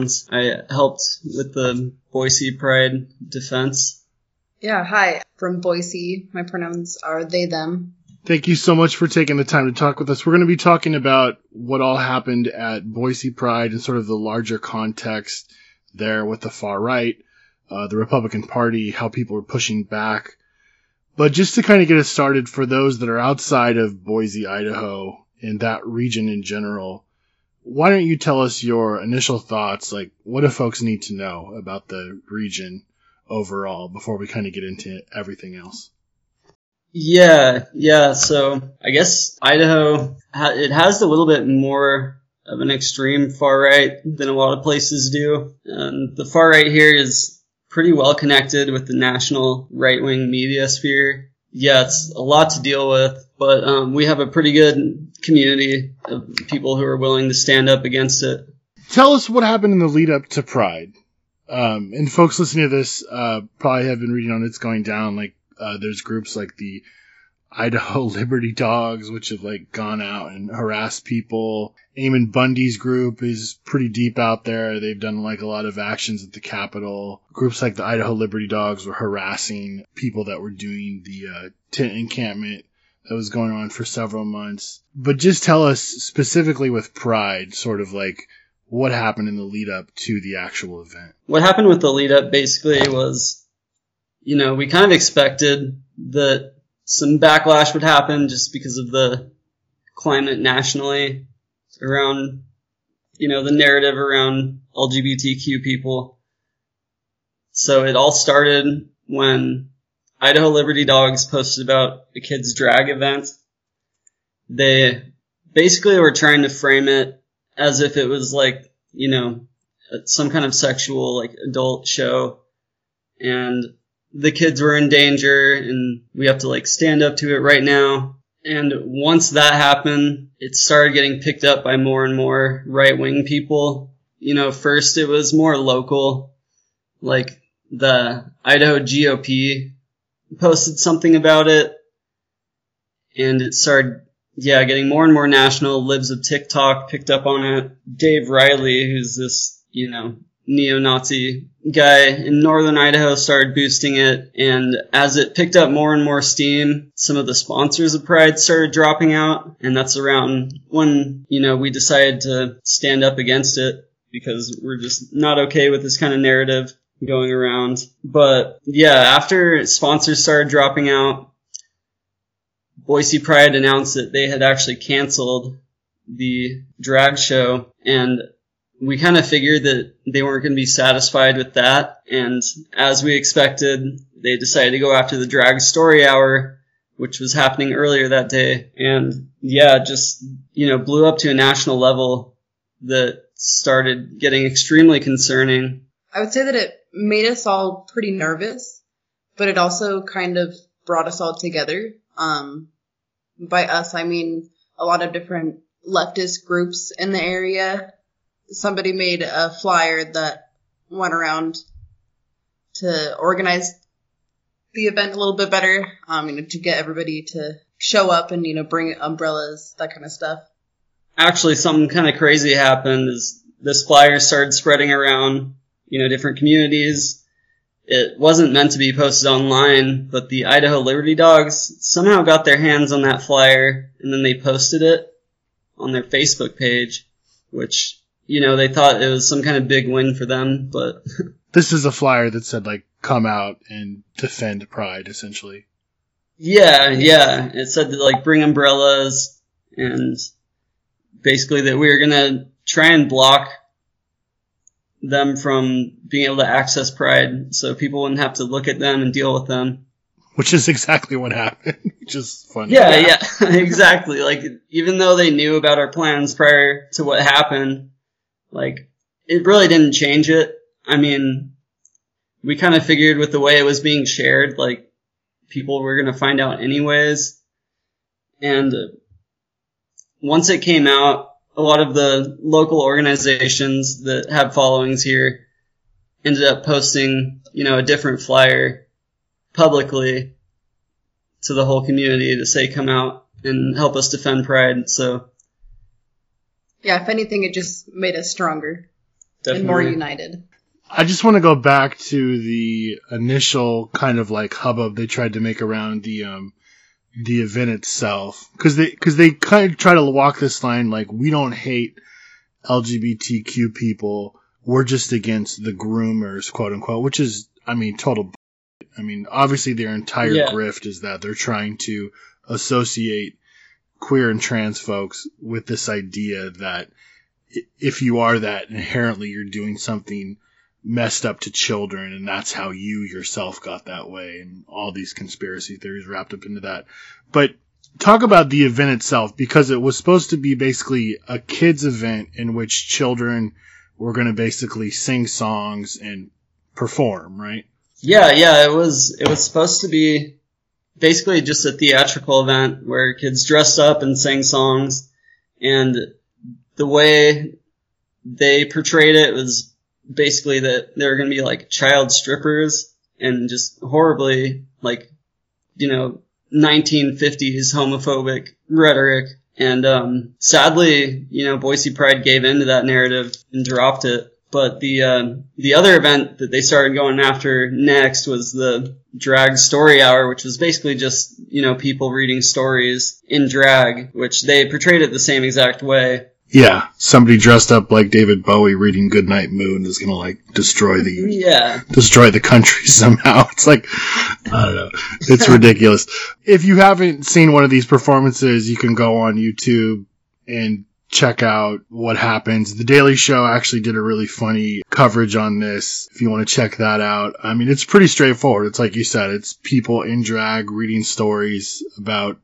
pronouns. I helped with the Boise Pride defense. Yeah, hi. From Boise. My pronouns are they, them. Thank you so much for taking the time to talk with us. We're going to be talking about what all happened at Boise Pride and sort of the larger context there with the far right, uh, the Republican Party, how people are pushing back. But just to kind of get us started for those that are outside of Boise, Idaho, and that region in general, why don't you tell us your initial thoughts? Like, what do folks need to know about the region overall before we kind of get into everything else? Yeah, yeah. So I guess Idaho it has a little bit more of an extreme far right than a lot of places do. And the far right here is pretty well connected with the national right wing media sphere. Yeah, it's a lot to deal with, but um, we have a pretty good community of people who are willing to stand up against it. Tell us what happened in the lead up to Pride. Um, and folks listening to this uh, probably have been reading on It's Going Down. Like, uh, there's groups like the Idaho Liberty Dogs, which have like gone out and harassed people. Ammon Bundy's group is pretty deep out there. They've done like a lot of actions at the Capitol. Groups like the Idaho Liberty Dogs were harassing people that were doing the uh, tent encampment that was going on for several months. But just tell us specifically with Pride, sort of like what happened in the lead up to the actual event. What happened with the lead up basically was, you know, we kind of expected that some backlash would happen just because of the climate nationally around, you know, the narrative around LGBTQ people. So it all started when Idaho Liberty Dogs posted about a kid's drag event. They basically were trying to frame it as if it was like, you know, some kind of sexual, like adult show. And the kids were in danger and we have to like stand up to it right now. And once that happened, it started getting picked up by more and more right wing people. You know, first it was more local, like the Idaho GOP posted something about it and it started, yeah, getting more and more national. Libs of TikTok picked up on it. Dave Reilly, who's this, you know, neo-Nazi guy in northern Idaho started boosting it. And as it picked up more and more steam, some of the sponsors of Pride started dropping out. And that's around when, you know, we decided to stand up against it because we're just not okay with this kind of narrative going around. But yeah, after sponsors started dropping out, Boise Pride announced that they had actually canceled the drag show and we kind of figured that they weren't going to be satisfied with that. And as we expected, they decided to go after the drag story hour, which was happening earlier that day. And yeah, just, you know, blew up to a national level that started getting extremely concerning. I would say that it made us all pretty nervous, but it also kind of brought us all together. Um, by us, I mean a lot of different leftist groups in the area somebody made a flyer that went around to organize the event a little bit better, um, you know, to get everybody to show up and, you know, bring umbrellas, that kind of stuff. Actually, something kind of crazy happened is this flyer started spreading around, you know, different communities. it wasn't meant to be posted online, but the Idaho Liberty Dogs somehow got their hands on that flyer and then they posted it on their Facebook page, which, you know, they thought it was some kind of big win for them, but This is a flyer that said like come out and defend pride essentially. yeah, yeah, it said to like bring umbrellas and basically that we were gonna try and block them from being able to access Pride so people wouldn't have to look at them and deal with them. Which is exactly what happened. Which is funny. Yeah, yeah, exactly. Like, even though they knew about our plans prior to what happened, like, it really didn't change it. I mean, we kind of figured with the way it was being shared, like, people were gonna find out anyways. And once it came out, a lot of the local organizations that have followings here ended up posting, you know, a different flyer publicly to the whole community to say come out and help us defend pride. So Yeah, if anything, it just made us stronger definitely and more united. I just want to go back to the initial kind of like hubbub they tried to make around the um the event itself because they because they kind of try to walk this line like we don't hate LGBTQ people we're just against the groomers quote unquote which is I mean total b- I mean obviously their entire Yeah. grift is that they're trying to associate queer and trans folks with this idea that if you are that inherently you're doing something messed up to children and that's how you yourself got that way and all these conspiracy theories wrapped up into that. But talk about the event itself because it was supposed to be basically a kids event in which children were going to basically sing songs and perform right? Yeah, yeah, it was it was supposed to be basically just a theatrical event where kids dressed up and sang songs and the way they portrayed it was basically that they were going to be like child strippers and just horribly like you know 1950s homophobic rhetoric and um, sadly you know Boise Pride gave into that narrative and dropped it but the um, the other event that they started going after next was the drag story hour, which was basically just you know people reading stories in drag, which they portrayed it the same exact way. Yeah somebody dressed up like david bowie reading goodnight moon is going to like destroy the Yeah, destroy the country somehow. It's like, I don't know. It's ridiculous. If you haven't seen one of these performances, you can go on YouTube and check out what happens. The Daily Show actually did a really funny coverage on this. If you want to check that out. I mean, it's pretty straightforward. It's like you said, it's people in drag reading stories about,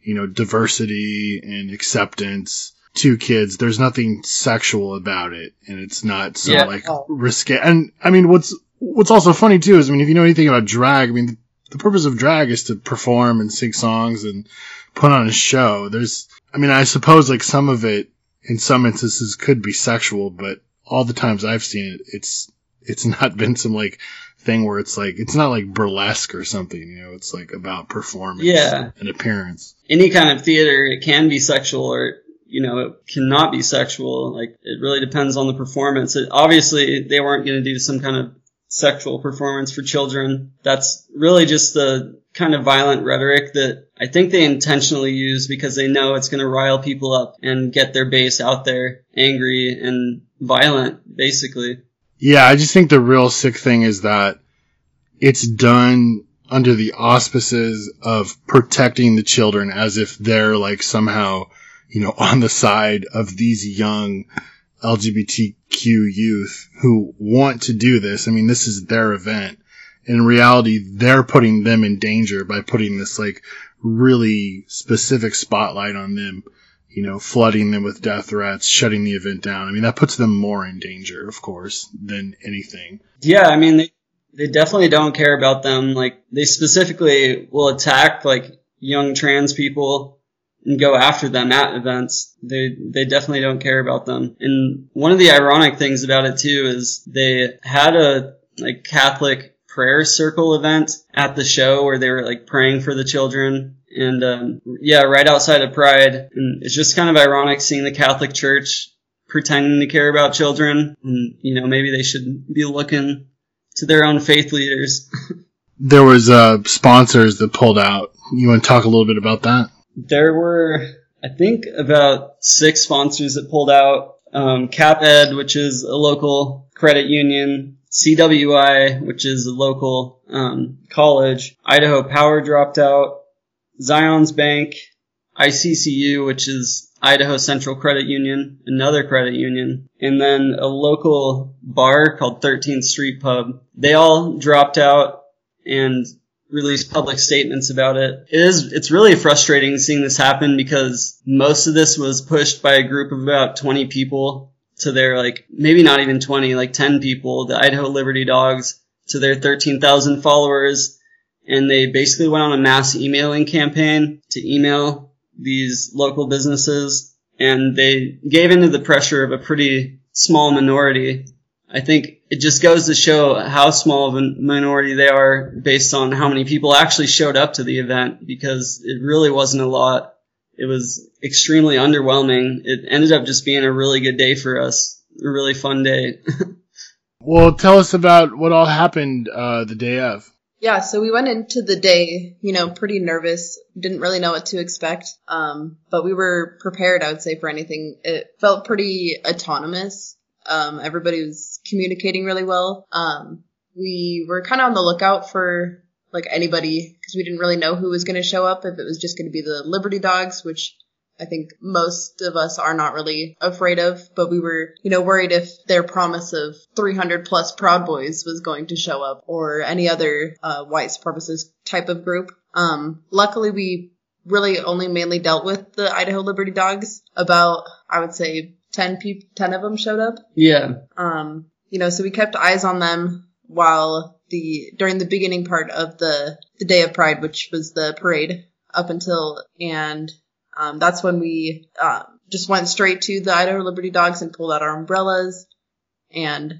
you know, diversity and acceptance to kids. There's nothing sexual about it. And it's not so Yeah. like oh. risque. And I mean, what's, what's also funny too is, I mean, if you know anything about drag, I mean, the purpose of drag is to perform and sing songs and put on a show. There's, I mean, I suppose like some of it in some instances could be sexual, but all the times I've seen it, it's, it's not been some like thing where it's like, it's not like burlesque or something, you know, it's like about performance Yeah. and appearance. any kind of theater, it can be sexual or you know it cannot be sexual. Like it really depends on the performance. It, obviously, they weren't going to do some kind of sexual performance for children. That's really just the kind of violent rhetoric that I think they intentionally use because they know it's going to rile people up and get their base out there angry and violent, basically. Yeah, I just think the real sick thing is that it's done under the auspices of protecting the children as if they're like somehow, you know, on the side of these young LGBTQ youth who want to do this. I mean, this is their event. In reality, they're putting them in danger by putting this like really specific spotlight on them, you know, flooding them with death threats, shutting the event down. I mean, that puts them more in danger, of course, than anything. Yeah, I mean, they, they definitely don't care about them. Like, they specifically will attack, like, young trans people and go after them at events. They, they definitely don't care about them. And one of the ironic things about it, too, is they had a, like, Catholic prayer circle event at the show where they were, like, praying for the children. And, um, yeah, right outside of Pride. And it's just kind of ironic seeing the Catholic Church pretending to care about children. And, you know, maybe they should be looking to their own faith leaders. There was uh, sponsors that pulled out. You want to talk a little bit about that? There were, I think, about six sponsors that pulled out. Um, CapEd, which is a local credit union, CWI, which is a local um, college, Idaho Power dropped out, Zions Bank, ICCU, which is Idaho Central Credit Union, another credit union, and then a local bar called 13th Street Pub. They all dropped out and released public statements about it. It is, it's really frustrating seeing this happen because most of this was pushed by a group of about 20 people to their like, maybe not even 20, like 10 people, the Idaho Liberty Dogs to their 13,000 followers. And they basically went on a mass emailing campaign to email these local businesses and they gave into the pressure of a pretty small minority. I think it just goes to show how small of a minority they are based on how many people actually showed up to the event because it really wasn't a lot. It was extremely underwhelming. It ended up just being a really good day for us. A really fun day. Well, tell us about what all happened uh, the day of. Yeah, so we went into the day, you know, pretty nervous, didn't really know what to expect. Um, but we were prepared, I would say, for anything. It felt pretty autonomous. Um, everybody was communicating really well. Um, we were kind of on the lookout for like anybody because we didn't really know who was going to show up if it was just going to be the Liberty Dogs, which I think most of us are not really afraid of, but we were, you know, worried if their promise of 300 plus Proud Boys was going to show up or any other uh, white supremacist type of group. Um, luckily, we really only mainly dealt with the Idaho Liberty Dogs. About, I would say, 10 people, 10 of them showed up. yeah. Um, you know, so we kept eyes on them while the during the beginning part of the the day of Pride, which was the parade, up until and um, that's when we uh, just went straight to the Idaho Liberty Dogs and pulled out our umbrellas and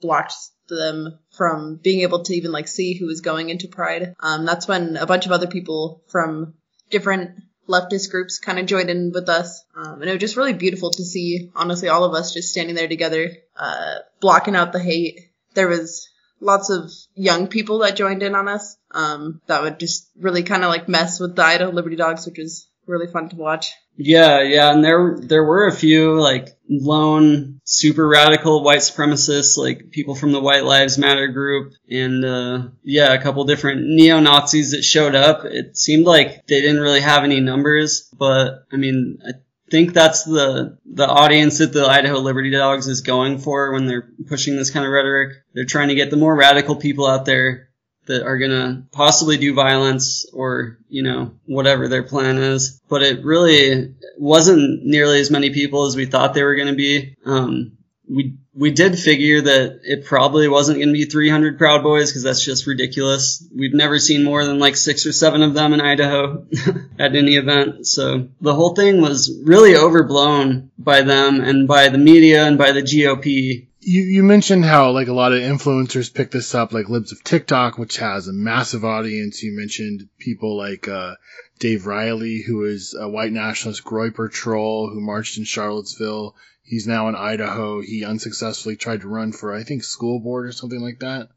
blocked them from being able to even like see who was going into Pride. Um, that's when a bunch of other people from different leftist groups kind of joined in with us. Um, and it was just really beautiful to see, honestly, all of us just standing there together, uh, blocking out the hate. There was lots of young people that joined in on us, um, that would just really kind of like mess with the Idaho Liberty Dogs, which was really fun to watch. Yeah, yeah, and there there were a few like lone super radical white supremacists, like people from the White Lives Matter group, and uh, yeah, a couple different neo Nazis that showed up. It seemed like they didn't really have any numbers, but I mean, I think that's the the audience that the Idaho Liberty Dogs is going for when they're pushing this kind of rhetoric. They're trying to get the more radical people out there that are gonna possibly do violence or, you know, whatever their plan is. But it really wasn't nearly as many people as we thought they were gonna be. Um, we, we did figure that it probably wasn't gonna be 300 Proud Boys because that's just ridiculous. We've never seen more than like six or seven of them in Idaho at any event. So the whole thing was really overblown by them and by the media and by the GOP You you mentioned how like a lot of influencers pick this up, like Libs of TikTok, which has a massive audience. You mentioned people like uh, Dave Reilly, who is a white nationalist Groyper troll who marched in Charlottesville. He's now in Idaho. He unsuccessfully tried to run for I think school board or something like that.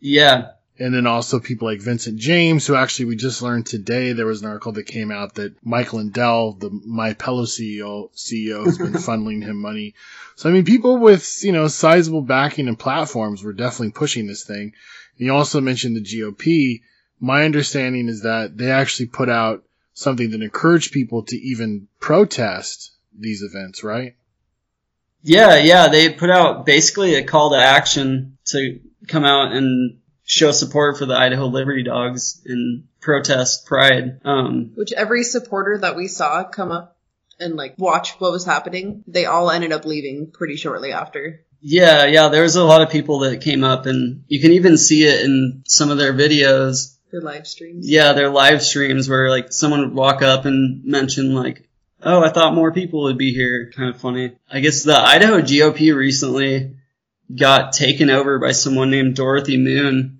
Yeah, And then also people like Vincent James, who actually we just learned today there was an article that came out that Mike Lindell, the My Pillow CEO, CEO has been funneling him money. So I mean, people with you know sizable backing and platforms were definitely pushing this thing. And you also mentioned the GOP. My understanding is that they actually put out something that encouraged people to even protest these events, right? Yeah, yeah, they put out basically a call to action to come out and show support for the Idaho Liberty Dogs and protest Pride. Um, Which every supporter that we saw come up and like watch what was happening, they all ended up leaving pretty shortly after. yeah, yeah, there was a lot of people that came up and you can even see it in some of their videos. Their live streams. Yeah, their live streams where like someone would walk up and mention like, oh, I thought more people would be here. Kind of funny. I guess the Idaho GOP recently got taken over by someone named Dorothy Moon,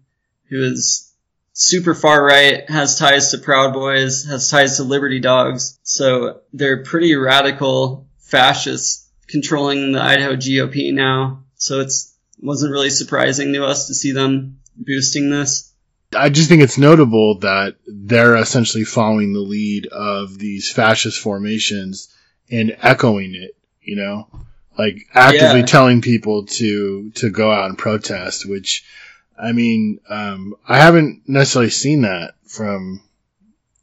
who is super far right, has ties to Proud Boys, has ties to Liberty Dogs. So they're pretty radical fascists controlling the Idaho GOP now. So it's wasn't really surprising to us to see them boosting this. I just think it's notable that they're essentially following the lead of these fascist formations and echoing it, you know, like actively Yeah. telling people to, to go out and protest, which, I mean, um, I haven't necessarily seen that from,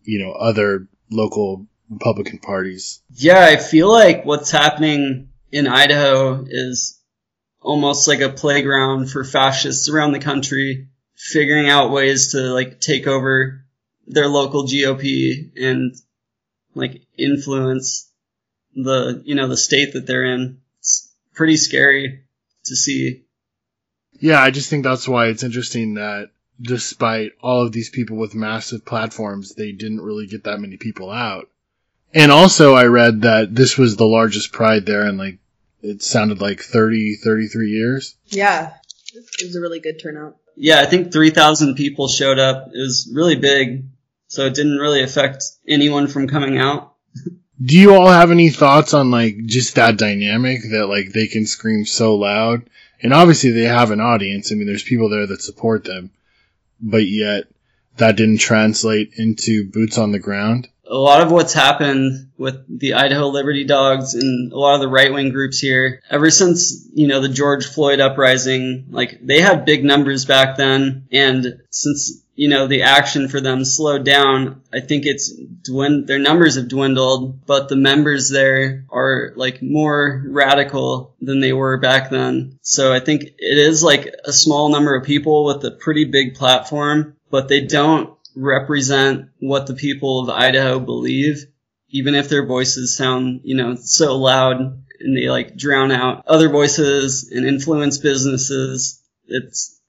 you know, other local Republican parties. Yeah, I feel like what's happening in Idaho is almost like a playground for fascists around the country, figuring out ways to like take over their local GOP and like influence the, you know, the state that they're in. It's pretty scary to see. Yeah, I just think that's why it's interesting that despite all of these people with massive platforms, they didn't really get that many people out. And also I read that this was the largest pride there in like, it sounded like 30, 33 years. Yeah, it was a really good turnout. Yeah, I think 3,000 people showed up. It was really big, so it didn't really affect anyone from coming out. Do you all have any thoughts on like just that dynamic that like they can scream so loud? And obviously they have an audience. I mean, there's people there that support them, but yet that didn't translate into boots on the ground. a lot of what's happened with the Idaho Liberty Dogs and a lot of the right wing groups here, ever since, you know, the George Floyd uprising, like they had big numbers back then. And since, you know, the action for them slowed down, I think it's dwind- their numbers have dwindled, but the members there are like more radical than they were back then. So I think it is like a small number of people with a pretty big platform, but they don't represent what the people of Idaho believe, even if their voices sound, you know, so loud and they like drown out other voices and influence businesses. It's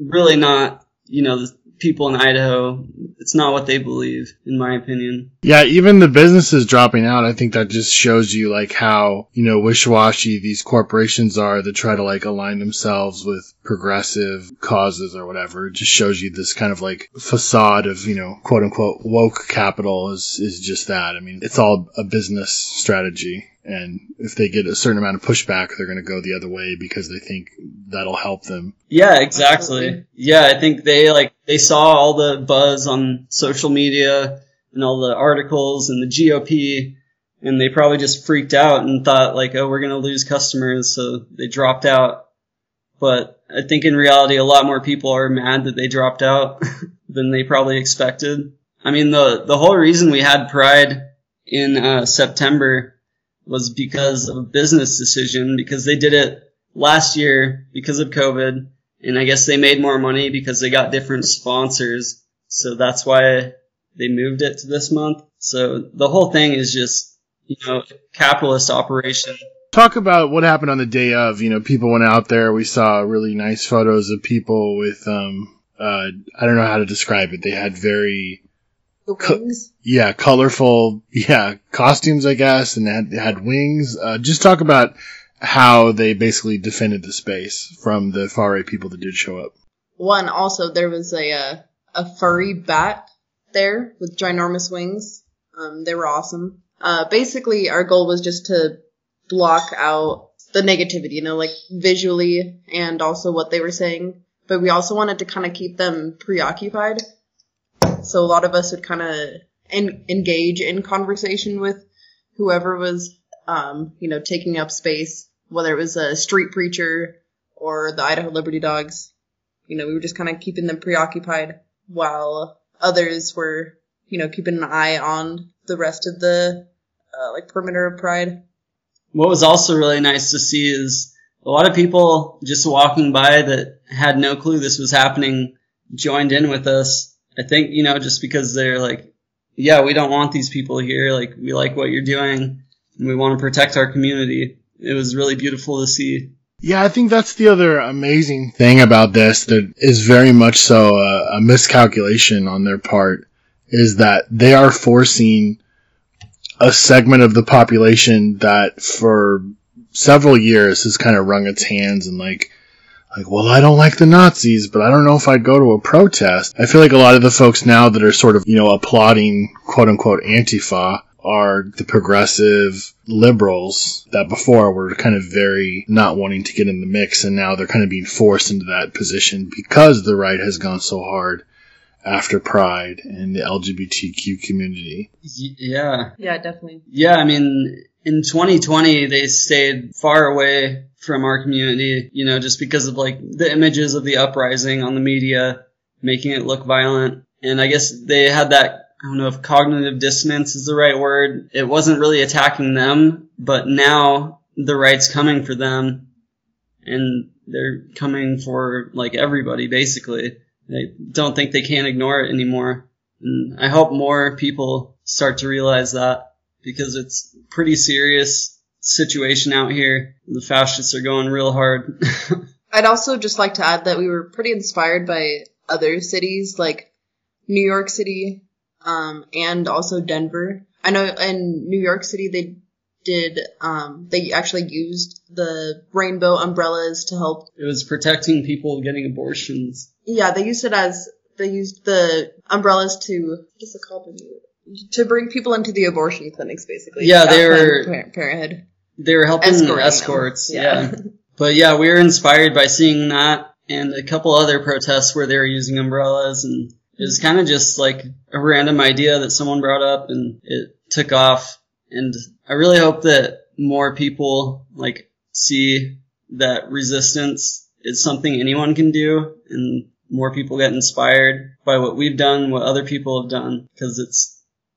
really not, you know, the people in Idaho. It's not what they believe, in my opinion. Yeah, even the businesses dropping out, I think that just shows you like how, you know, wishy-washy these corporations are that try to like align themselves with progressive causes or whatever. It just shows you this kind of like facade of, you know, quote unquote woke capital is, is just that. I mean, it's all a business strategy. And if they get a certain amount of pushback, they're going to go the other way because they think that'll help them. Yeah, exactly. Yeah, I think they like they saw all the buzz on social media and all the articles and the GOP and they probably just freaked out and thought like, oh, we're going to lose customers, so they dropped out. But I think in reality a lot more people are mad that they dropped out than they probably expected. I mean, the the whole reason we had Pride in uh, September was because of a business decision because they did it last year because of COVID and I guess they made more money because they got different sponsors. So that's why they moved it to this month. So the whole thing is just, you know, capitalist operation. Talk about what happened on the day of. You know, people went out there. We saw really nice photos of people with, um, uh, I don't know how to describe it. They had very, The Co- yeah, colorful, yeah, costumes, I guess, and had, had wings. Uh, just talk about how they basically defended the space from the far right people that did show up. One also there was a uh, a furry bat there with ginormous wings. Um, they were awesome. Uh, basically, our goal was just to block out the negativity, you know, like visually and also what they were saying. But we also wanted to kind of keep them preoccupied. So a lot of us would kind of en- engage in conversation with whoever was, um, you know, taking up space, whether it was a street preacher or the Idaho Liberty Dogs. You know, we were just kind of keeping them preoccupied while others were, you know, keeping an eye on the rest of the, uh, like perimeter of Pride. What was also really nice to see is a lot of people just walking by that had no clue this was happening joined in with us. I think, you know, just because they're like, yeah, we don't want these people here. Like, we like what you're doing and we want to protect our community. It was really beautiful to see. Yeah, I think that's the other amazing thing about this that is very much so a, a miscalculation on their part is that they are forcing a segment of the population that for several years has kind of wrung its hands and like like well I don't like the Nazis but I don't know if I'd go to a protest. I feel like a lot of the folks now that are sort of, you know, applauding quote unquote antifa are the progressive liberals that before were kind of very not wanting to get in the mix, and now they're kind of being forced into that position because the right has gone so hard after Pride and the LGBTQ community. Yeah. Yeah, definitely. Yeah, I mean, in 2020, they stayed far away from our community, you know, just because of like the images of the uprising on the media, making it look violent. And I guess they had that, I don't know if cognitive dissonance is the right word. It wasn't really attacking them, but now the right's coming for them and they're coming for like everybody basically. They don't think they can't ignore it anymore. And I hope more people start to realize that because it's pretty serious situation out here. The fascists are going real hard. I'd also just like to add that we were pretty inspired by other cities like New York City, um, and also Denver. I know in New York City they did, um, they actually used the rainbow umbrellas to help. it was protecting people getting abortions. Yeah, they used it as, they used the umbrellas to, what's it called? To bring people into the abortion clinics, basically. Yeah, they were- Planned Parenthood. They were helping Escorting them. escorts. Yeah. Yeah. But yeah, we were inspired by seeing that and a couple other protests where they were using umbrellas and it was kind of just like a random idea that someone brought up and it took off. And I really hope that more people like see that resistance is something anyone can do and more people get inspired by what we've done, what other people have done, because it's,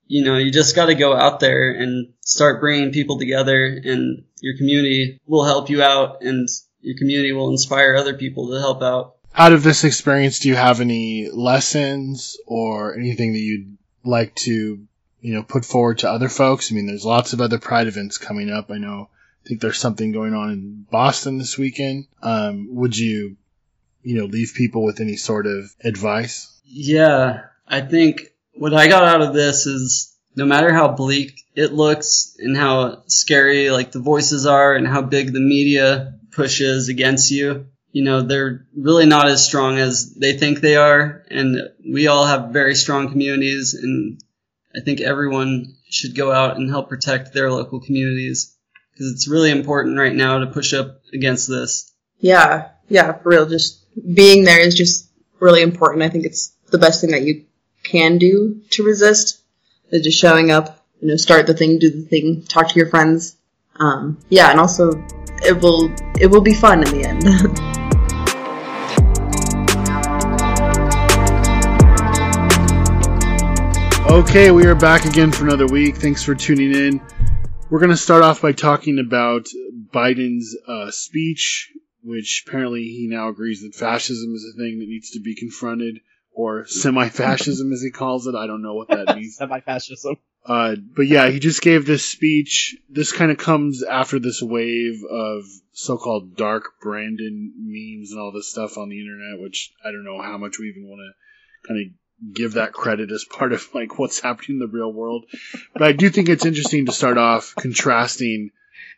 you know, you just got to go out there and start bringing people together and your community will help you out and your community will inspire other people to help out. Out of this experience, do you have any lessons or anything that you'd like to, you know, put forward to other folks? I mean, there's lots of other Pride events coming up. I know, I think there's something going on in Boston this weekend. Um, would you, you know, leave people with any sort of advice? Yeah, I think what I got out of this is no matter how bleak it looks and how scary like the voices are and how big the media pushes against you, you know, they're really not as strong as they think they are. And we all have very strong communities and I think everyone should go out and help protect their local communities because it's really important right now to push up against this. Yeah, yeah, for real. Just being there is just really important. I think it's the best thing that you can do to resist is just showing up, you know, start the thing, do the thing, talk to your friends. Um, yeah, and also it will it will be fun in the end. Okay, we are back again for another week. Thanks for tuning in. We're going to start off by talking about Biden's uh, speech, which apparently he now agrees that fascism is a thing that needs to be confronted, or semi fascism as he calls it. I don't know what that means. Semi-fascism. Uh, but yeah, he just gave this speech. This kind of comes after this wave of so-called dark Brandon memes and all this stuff on the internet, which I don't know how much we even want to kind of give that credit as part of like what's happening in the real world. But I do think it's interesting to start off contrasting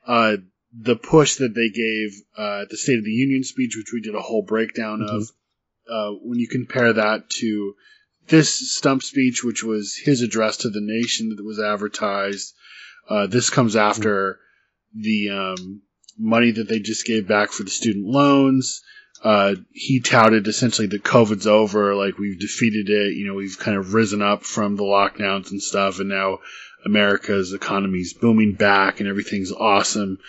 uh, the push that they gave uh, the State of the Union speech, which we did a whole breakdown of. Uh, when you compare that to this stump speech, which was his address to the nation that was advertised, uh, this comes after the um, money that they just gave back for the student loans. Uh, he touted essentially that COVID's over, like we've defeated it. You know, we've kind of risen up from the lockdowns and stuff, and now America's economy's booming back and everything's awesome.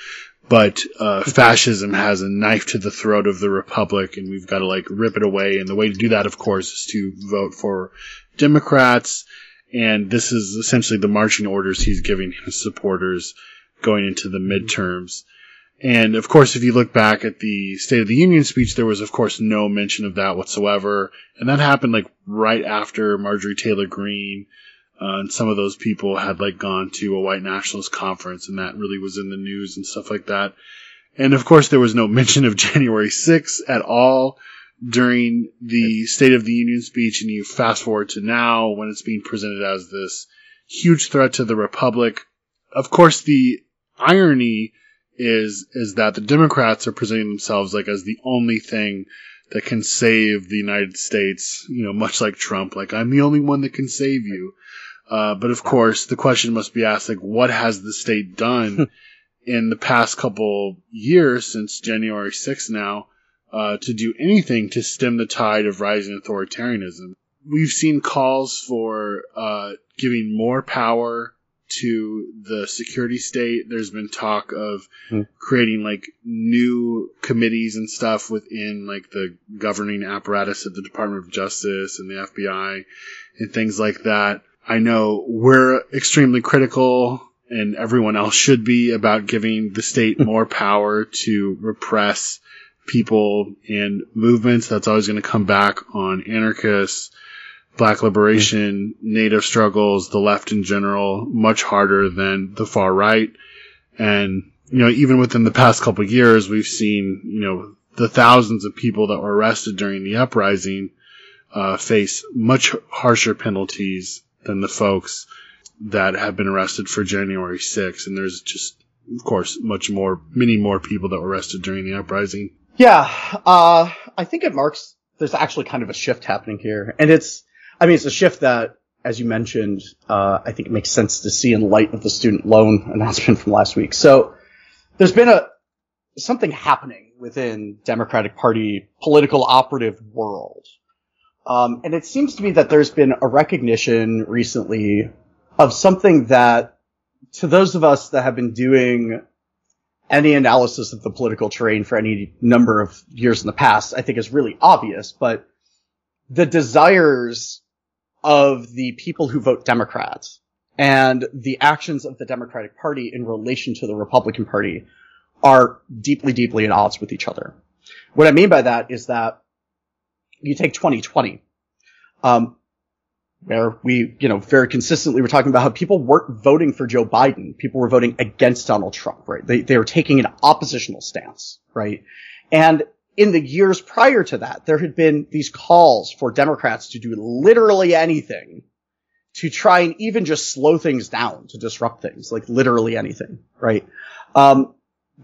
But uh, fascism has a knife to the throat of the republic, and we've got to like rip it away. And the way to do that, of course, is to vote for Democrats. And this is essentially the marching orders he's giving his supporters going into the midterms. And of course, if you look back at the State of the Union speech, there was, of course, no mention of that whatsoever. And that happened like right after Marjorie Taylor Greene uh, and some of those people had like gone to a white nationalist conference, and that really was in the news and stuff like that. And of course, there was no mention of January 6th at all during the State of the Union speech. And you fast forward to now when it's being presented as this huge threat to the republic. Of course, the irony is is that the Democrats are presenting themselves like as the only thing that can save the United States, you know, much like Trump, like I'm the only one that can save you. Uh, but of course, the question must be asked, like, what has the state done in the past couple years since January 6th now, uh, to do anything to stem the tide of rising authoritarianism? We've seen calls for, uh, giving more power to the security state. There's been talk of Hmm. creating like new committees and stuff within like the governing apparatus of the Department of Justice and the FBI and things like that. I know we're extremely critical and everyone else should be about giving the state more power to repress people and movements. That's always going to come back on anarchists, black liberation, native struggles, the left in general, much harder than the far right. And, you know, even within the past couple of years, we've seen, you know, the thousands of people that were arrested during the uprising, uh, face much harsher penalties than the folks that have been arrested for January 6th. And there's just, of course, much more, many more people that were arrested during the uprising. Yeah, uh, I think it marks there's actually kind of a shift happening here, and it's, I mean, it's a shift that, as you mentioned, uh, I think it makes sense to see in light of the student loan announcement from last week. So there's been a something happening within Democratic Party political operative world, um, and it seems to me that there's been a recognition recently of something that, to those of us that have been doing any analysis of the political terrain for any number of years in the past, I think is really obvious, but the desires of the people who vote Democrats and the actions of the Democratic Party in relation to the Republican Party are deeply, deeply at odds with each other. What I mean by that is that you take 2020, um, where we, you know, very consistently were talking about how people weren't voting for Joe Biden. People were voting against Donald Trump, right? They, they were taking an oppositional stance, right? And in the years prior to that, there had been these calls for Democrats to do literally anything to try and even just slow things down, to disrupt things, like literally anything, right? Um,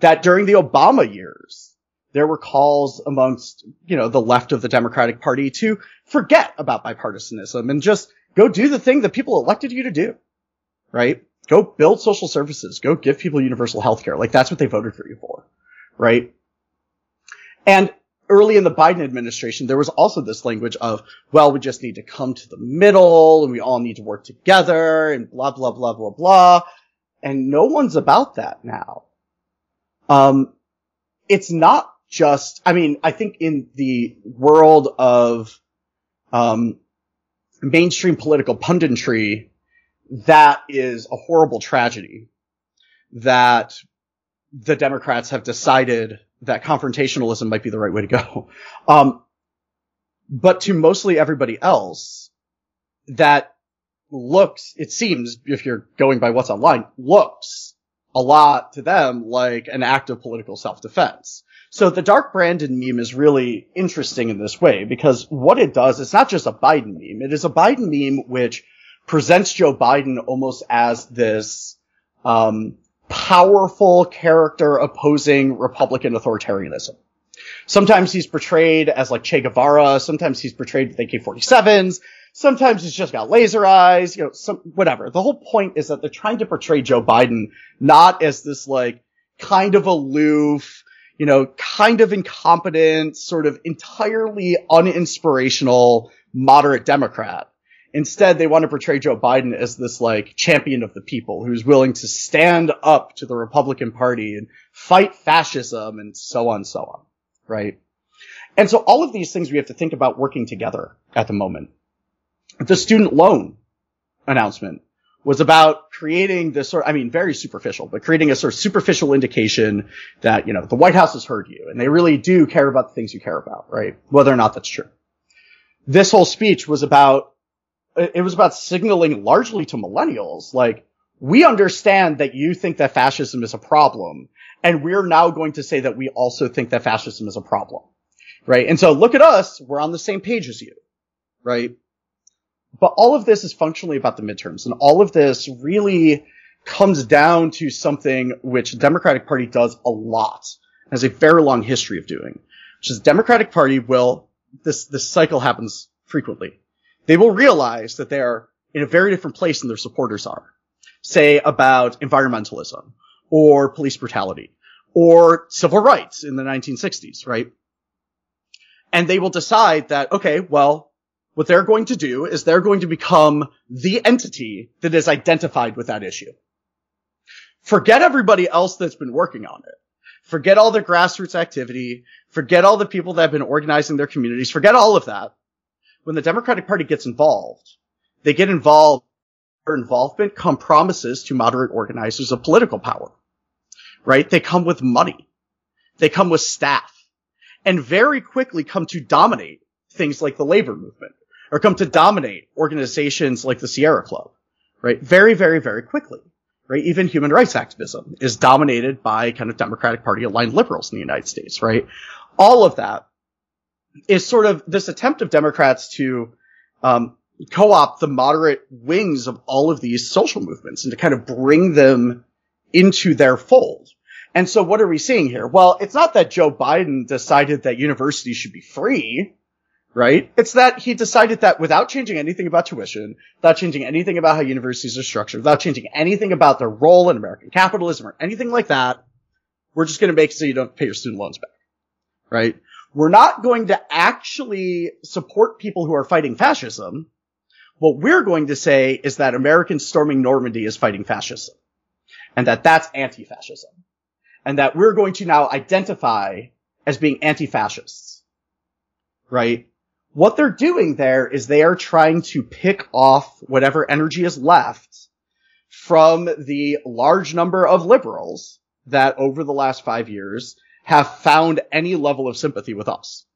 that during the Obama years, there were calls amongst, you know, the left of the Democratic Party to forget about bipartisanism and just go do the thing that people elected you to do, right? Go build social services, go give people universal health care. Like that's what they voted for you for, right? And early in the Biden administration, there was also this language of, well, we just need to come to the middle and we all need to work together and blah, blah, blah, blah, blah. And no one's about that now. Um, it's not just, I mean, I think in the world of, um, mainstream political punditry, that is a horrible tragedy that the Democrats have decided that confrontationalism might be the right way to go. Um, but to mostly everybody else, that looks, it seems, if you're going by what's online, looks a lot to them like an act of political self-defense. So the Dark Brandon meme is really interesting in this way because what it does, it's not just a Biden meme. It is a Biden meme which presents Joe Biden almost as this, um, powerful character opposing Republican authoritarianism. Sometimes he's portrayed as like Che Guevara. Sometimes he's portrayed with AK-47s. Sometimes he's just got laser eyes, you know, some, whatever. The whole point is that they're trying to portray Joe Biden not as this like kind of aloof, you know, kind of incompetent, sort of entirely uninspirational moderate Democrat. Instead, they want to portray Joe Biden as this like champion of the people who's willing to stand up to the Republican Party and fight fascism and so on so on. Right. And so all of these things we have to think about working together at the moment. The student loan announcement was about creating this sort, I mean, very superficial, but creating a sort of superficial indication that, you know, the White House has heard you and they really do care about the things you care about, right? Whether or not that's true. This whole speech was about, it was about signaling largely to millennials, like, we understand that you think that fascism is a problem, and we're now going to say that we also think that fascism is a problem. Right? And so look at us, we're on the same page as you. Right? But all of this is functionally about the midterms, and all of this really comes down to something which the Democratic Party does a lot, has a very long history of doing, which is Democratic Party will, this, this cycle happens frequently. They will realize that they are in a very different place than their supporters are. Say about environmentalism or police brutality or civil rights in the 1960s, right? And they will decide that, okay, well, what they're going to do is they're going to become the entity that is identified with that issue. Forget everybody else that's been working on it. Forget all the grassroots activity. Forget all the people that have been organizing their communities. Forget all of that. When the Democratic Party gets involved, they get involved, their involvement come promises to moderate organizers of political power. Right? They come with money. They come with staff. And very quickly come to dominate things like the labor movement or come to dominate organizations like the Sierra Club. Right? Very, very, very quickly right? Even human rights activism is dominated by kind of Democratic Party aligned liberals in the United States, right? All of that is sort of this attempt of Democrats to um, co-opt the moderate wings of all of these social movements and to kind of bring them into their fold. And so what are we seeing here? Well, it's not that Joe Biden decided that universities should be free right? It's that he decided that without changing anything about tuition, without changing anything about how universities are structured, without changing anything about their role in American capitalism or anything like that, we're just going to make it so you don't pay your student loans back, right? We're not going to actually support people who are fighting fascism. What we're going to say is that Americans storming Normandy is fighting fascism and that that's anti-fascism and that we're going to now identify as being anti-fascists, right? What they're doing there is they are trying to pick off whatever energy is left from the large number of liberals that over the last five years have found any level of sympathy with us.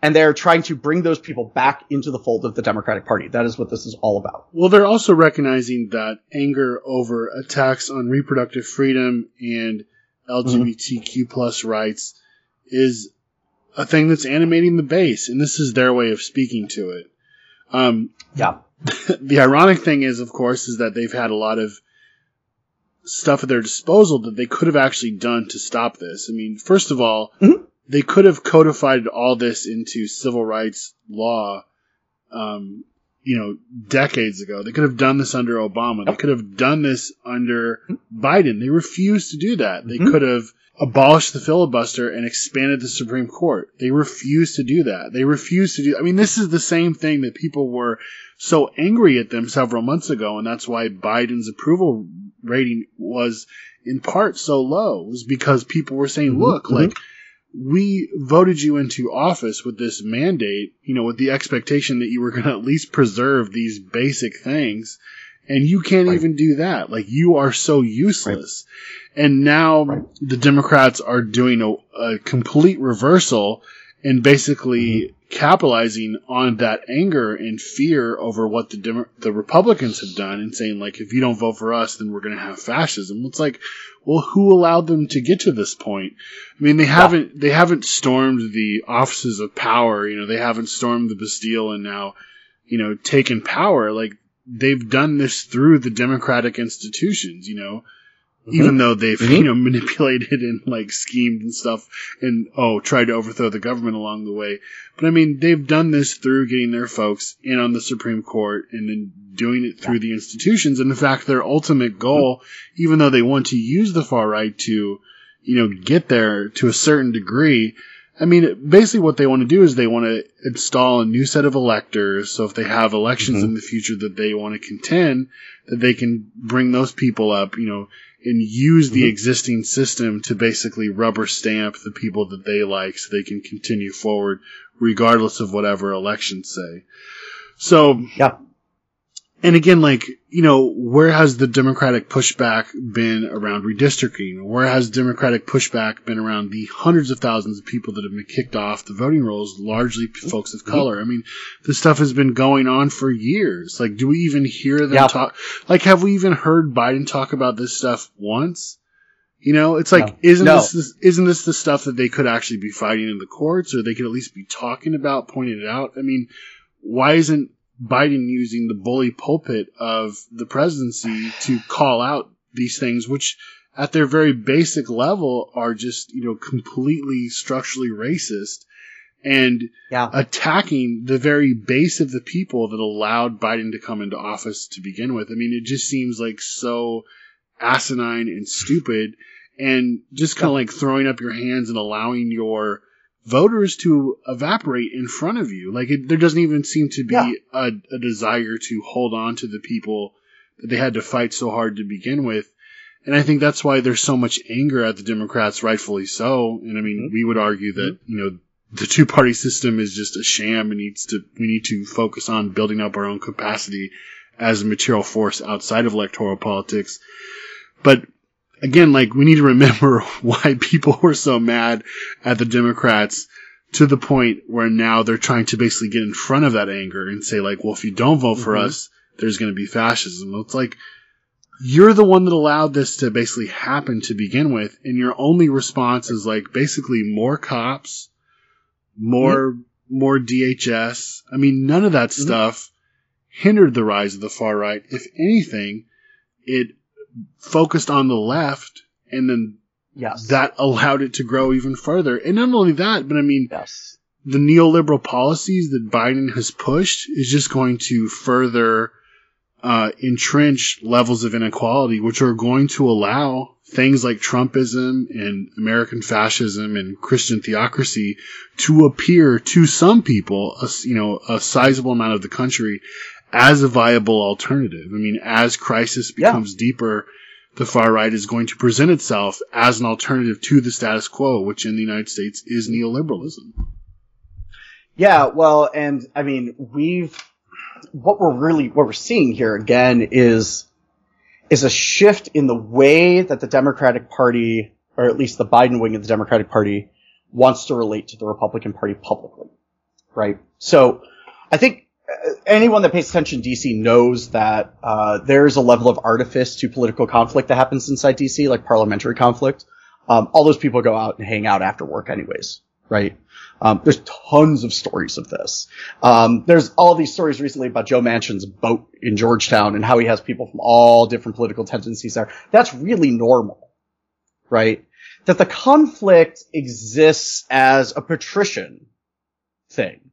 And they're trying to bring those people back into the fold of the Democratic Party. That is what this is all about. Well, they're also recognizing that anger over attacks on reproductive freedom and LGBTQ plus rights is a thing that's animating the base, and this is their way of speaking to it. Um, yeah. the ironic thing is, of course, is that they've had a lot of stuff at their disposal that they could have actually done to stop this. I mean, first of all, mm-hmm. they could have codified all this into civil rights law, um, you know, decades ago. They could have done this under Obama. They could have done this under Biden. They refused to do that. They mm-hmm. could have abolished the filibuster and expanded the Supreme Court. They refused to do that. They refused to do. I mean, this is the same thing that people were so angry at them several months ago, and that's why Biden's approval rating was in part so low. Was because people were saying, mm-hmm. "Look, mm-hmm. like." We voted you into office with this mandate, you know, with the expectation that you were going to at least preserve these basic things, and you can't right. even do that. Like you are so useless. Right. And now right. the Democrats are doing a, a, complete reversal and basically capitalizing on that anger and fear over what the the Republicans have done and saying like if you don't vote for us then we're going to have fascism. It's like well who allowed them to get to this point? I mean they haven't they haven't stormed the offices of power, you know, they haven't stormed the Bastille and now you know taken power like they've done this through the democratic institutions, you know, mm-hmm. even though they've, mm-hmm. you know, manipulated and like schemed and stuff and, oh, tried to overthrow the government along the way. But I mean, they've done this through getting their folks in on the Supreme Court and then doing it through yeah. the institutions. And in fact, their ultimate goal, mm-hmm. even though they want to use the far right to, you know, get there to a certain degree, I mean, basically what they want to do is they want to install a new set of electors. So if they have elections mm-hmm. in the future that they want to contend, that they can bring those people up, you know, and use the mm-hmm. existing system to basically rubber stamp the people that they like so they can continue forward regardless of whatever elections say. So, yeah and again, like, you know, where has the Democratic pushback been around redistricting? Where has Democratic pushback been around the hundreds of thousands of people that have been kicked off the voting rolls, largely folks of mm-hmm. color? I mean, this stuff has been going on for years. Like, do we even hear them yeah. talk? Like, have we even heard Biden talk about this stuff once? You know, it's like, no. isn't no. this, isn't this the stuff that they could actually be fighting in the courts or they could at least be talking about, pointing it out? I mean, why isn't Biden using the bully pulpit of the presidency to call out these things, which at their very basic level are just, you know, completely structurally racist and Yeah. attacking the very base of the people that allowed Biden to come into office to begin with. I mean, it just seems like so asinine and stupid and just kind of like throwing up your hands and allowing your voters to evaporate in front of you. Like it, there doesn't even seem to be Yeah. a, a desire to hold on to the people that they had to fight so hard to begin with. And I think that's why there's so much anger at the Democrats, rightfully so. And I mean, mm-hmm. we would argue that, mm-hmm. you know, the two party system is just a sham and needs to, we need to focus on building up our own capacity as a material force outside of electoral politics. But again, like we need to remember why people were so mad at the Democrats to the point where now they're trying to basically get in front of that anger and say like, well, if you don't vote for Mhm. us, there's going to be fascism. It's like, you're the one that allowed this to basically happen to begin with, and your only response is like basically more cops, more more DHS. I mean, none of that Mm-hmm. stuff hindered the rise of the far right. If anything, it focused on the left, and then Yes. that allowed it to grow even further. And not only that, but I mean, yes. the neoliberal policies that Biden has pushed is just going to further uh, entrench levels of inequality, which are going to allow things like Trumpism and American fascism and Christian theocracy to appear to some people, a, you know, a sizable amount of the country as a viable alternative. I mean, as crisis Yeah. becomes deeper, the far right is going to present itself as an alternative to the status quo, which in the United States is neoliberalism. Yeah, well, and I mean, we've what we're really what we're seeing here again is is a shift in the way that the Democratic Party, or at least the Biden wing of the Democratic Party, wants to relate to the Republican Party publicly, right? So, I think anyone that pays attention to DC knows that uh, there's a level of artifice to political conflict that happens inside DC, like parliamentary conflict. Um, all those people go out and hang out after work, anyways, right? Um, there's tons of stories of this. Um, there's all these stories recently about Joe Manchin's boat in Georgetown and how he has people from all different political tendencies there. That's really normal, right? That the conflict exists as a patrician thing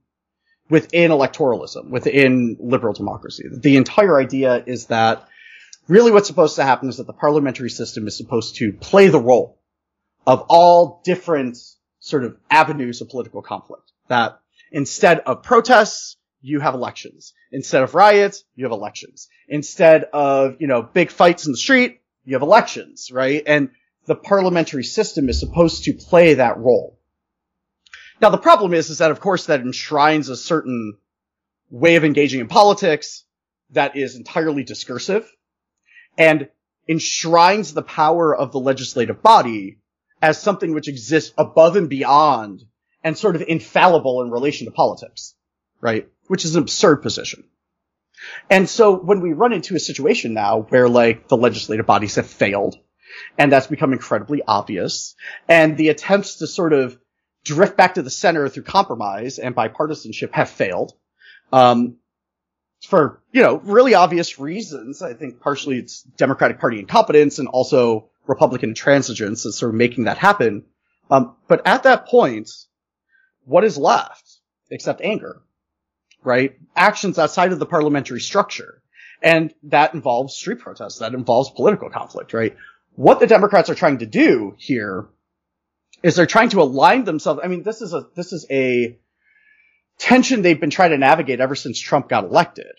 within electoralism, within liberal democracy. The entire idea is that really what's supposed to happen is that the parliamentary system is supposed to play the role of all different sort of avenues of political conflict. That instead of protests, you have elections. Instead of riots, you have elections. Instead of, you know, big fights in the street, you have elections, right? And the parliamentary system is supposed to play that role. Now the problem is, is that of course that enshrines a certain way of engaging in politics that is entirely discursive and enshrines the power of the legislative body as something which exists above and beyond and sort of infallible in relation to politics, right? Which is an absurd position. And so when we run into a situation now where like the legislative bodies have failed and that's become incredibly obvious and the attempts to sort of drift back to the center through compromise and bipartisanship have failed, um, for, you know, really obvious reasons. I think partially it's Democratic Party incompetence and also Republican intransigence that's sort of making that happen. Um, but at that point, what is left except anger, right? Actions outside of the parliamentary structure. And that involves street protests. That involves political conflict, right? What the Democrats are trying to do here is they're trying to align themselves. I mean, this is a, this is a tension they've been trying to navigate ever since Trump got elected,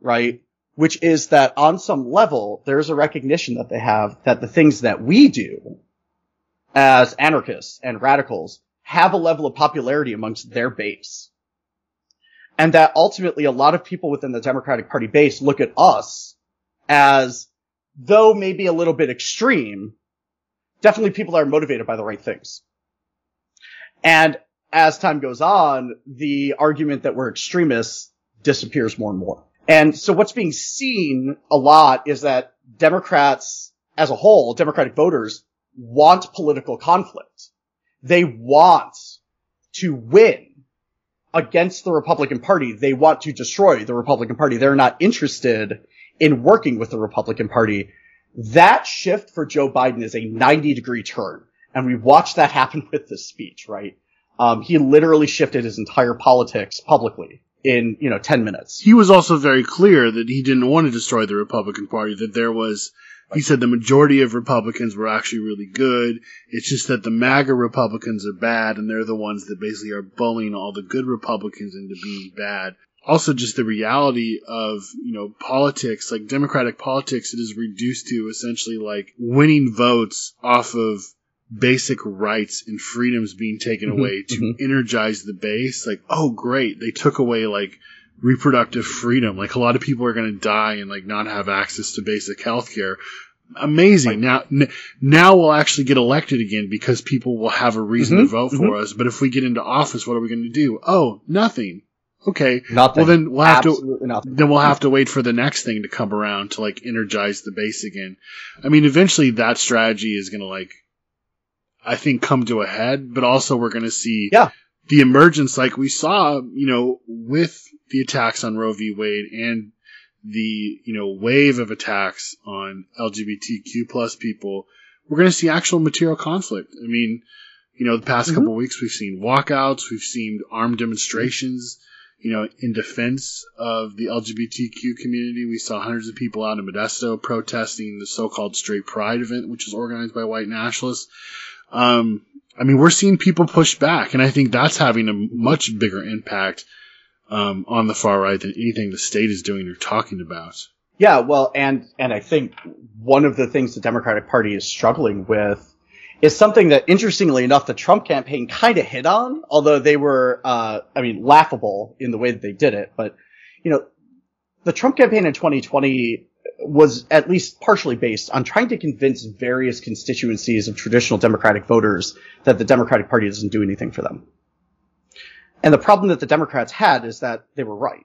right? Which is that on some level, there's a recognition that they have that the things that we do as anarchists and radicals have a level of popularity amongst their base. And that ultimately a lot of people within the Democratic Party base look at us as, though maybe a little bit extreme, definitely people that are motivated by the right things. And as time goes on, the argument that we're extremists disappears more and more. And so what's being seen a lot is that Democrats as a whole, Democratic voters want political conflict. They want to win against the Republican Party. They want to destroy the Republican Party. They're not interested in working with the Republican Party. That shift for Joe Biden is a 90 degree turn. And we watched that happen with this speech, right? Um, he literally shifted his entire politics publicly in, you know, 10 minutes. He was also very clear that he didn't want to destroy the Republican Party, that there was, he said the majority of Republicans were actually really good. It's just that the MAGA Republicans are bad and they're the ones that basically are bullying all the good Republicans into being bad. Also, just the reality of, you know, politics, like Democratic politics, it is reduced to essentially like winning votes off of basic rights and freedoms being taken Mhm, away to mhm. energize the base. Like, oh, great. They took away like reproductive freedom. Like a lot of people are going to die and like not have access to basic health care. Amazing. Now, n- now we'll actually get elected again because people will have a reason to Mhm, vote for us. But if we get into office, what are we going to do? Oh, nothing. Okay. Nothing. Well, then we'll have to, nothing. then we'll have to wait for the next thing to come around to like energize the base again. I mean, eventually that strategy is going to like, I think come to a head, but also we're going to see Yeah. the emergence like we saw, you know, with the attacks on Roe v. Wade and the, you know, wave of attacks on LGBTQ plus people. We're going to see actual material conflict. I mean, you know, the past Mhm. couple of weeks we've seen walkouts, we've seen armed demonstrations, you know, in defense of the LGBTQ community. We saw hundreds of people out in Modesto protesting the so-called straight pride event, which was organized by white nationalists. Um, I mean, we're seeing people push back, and I think that's having a much bigger impact um, on the far right than anything the state is doing or talking about. Yeah, well, and and I think one of the things the Democratic Party is struggling with is something that, interestingly enough, the Trump campaign kind of hit on, although they were, uh, I mean, laughable in the way that they did it. But you know, the Trump campaign in 2020 was at least partially based on trying to convince various constituencies of traditional Democratic voters that the Democratic Party doesn't do anything for them. And the problem that the Democrats had is that they were right.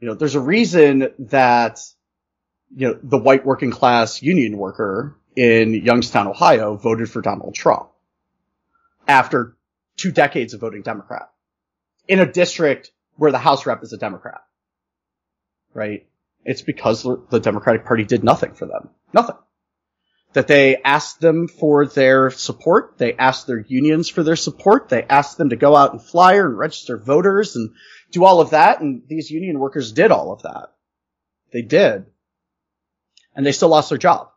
You know, there's a reason that, you know, the white working class union worker in Youngstown, Ohio voted for Donald Trump after two decades of voting Democrat in a district where the House rep is a Democrat. Right? It's because the Democratic Party did nothing for them. Nothing. That they asked them for their support. They asked their unions for their support. They asked them to go out and flyer and register voters and do all of that. And these union workers did all of that. They did. And they still lost their job.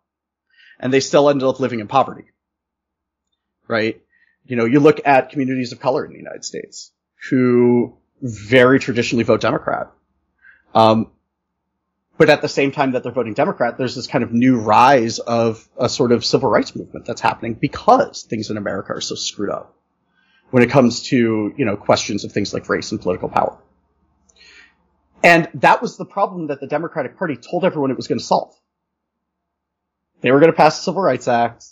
And they still ended up living in poverty. Right? You know, you look at communities of color in the United States who very traditionally vote Democrat. Um, but at the same time that they're voting Democrat, there's this kind of new rise of a sort of civil rights movement that's happening because things in America are so screwed up when it comes to, you know, questions of things like race and political power. And that was the problem that the Democratic Party told everyone it was going to solve. They were going to pass the Civil Rights Act.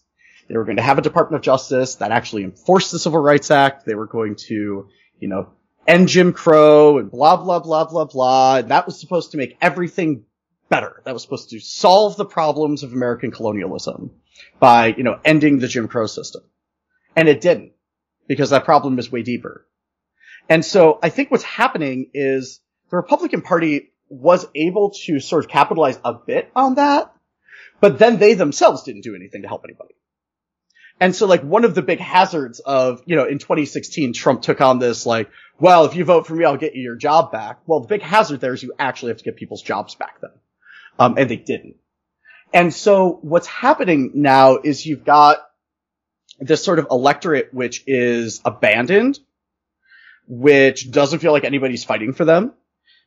They were going to have a Department of Justice that actually enforced the Civil Rights Act. They were going to, you know, end Jim Crow and blah, blah, blah, blah, blah. And that was supposed to make everything better. That was supposed to solve the problems of American colonialism by, you know, ending the Jim Crow system. And it didn't because that problem is way deeper. And so I think what's happening is the Republican Party was able to sort of capitalize a bit on that, but then they themselves didn't do anything to help anybody. And so like one of the big hazards of, you know, in 2016, Trump took on this like, well, if you vote for me, I'll get you your job back. Well, the big hazard there is you actually have to get people's jobs back then. Um, and they didn't. And so what's happening now is you've got this sort of electorate which is abandoned, which doesn't feel like anybody's fighting for them,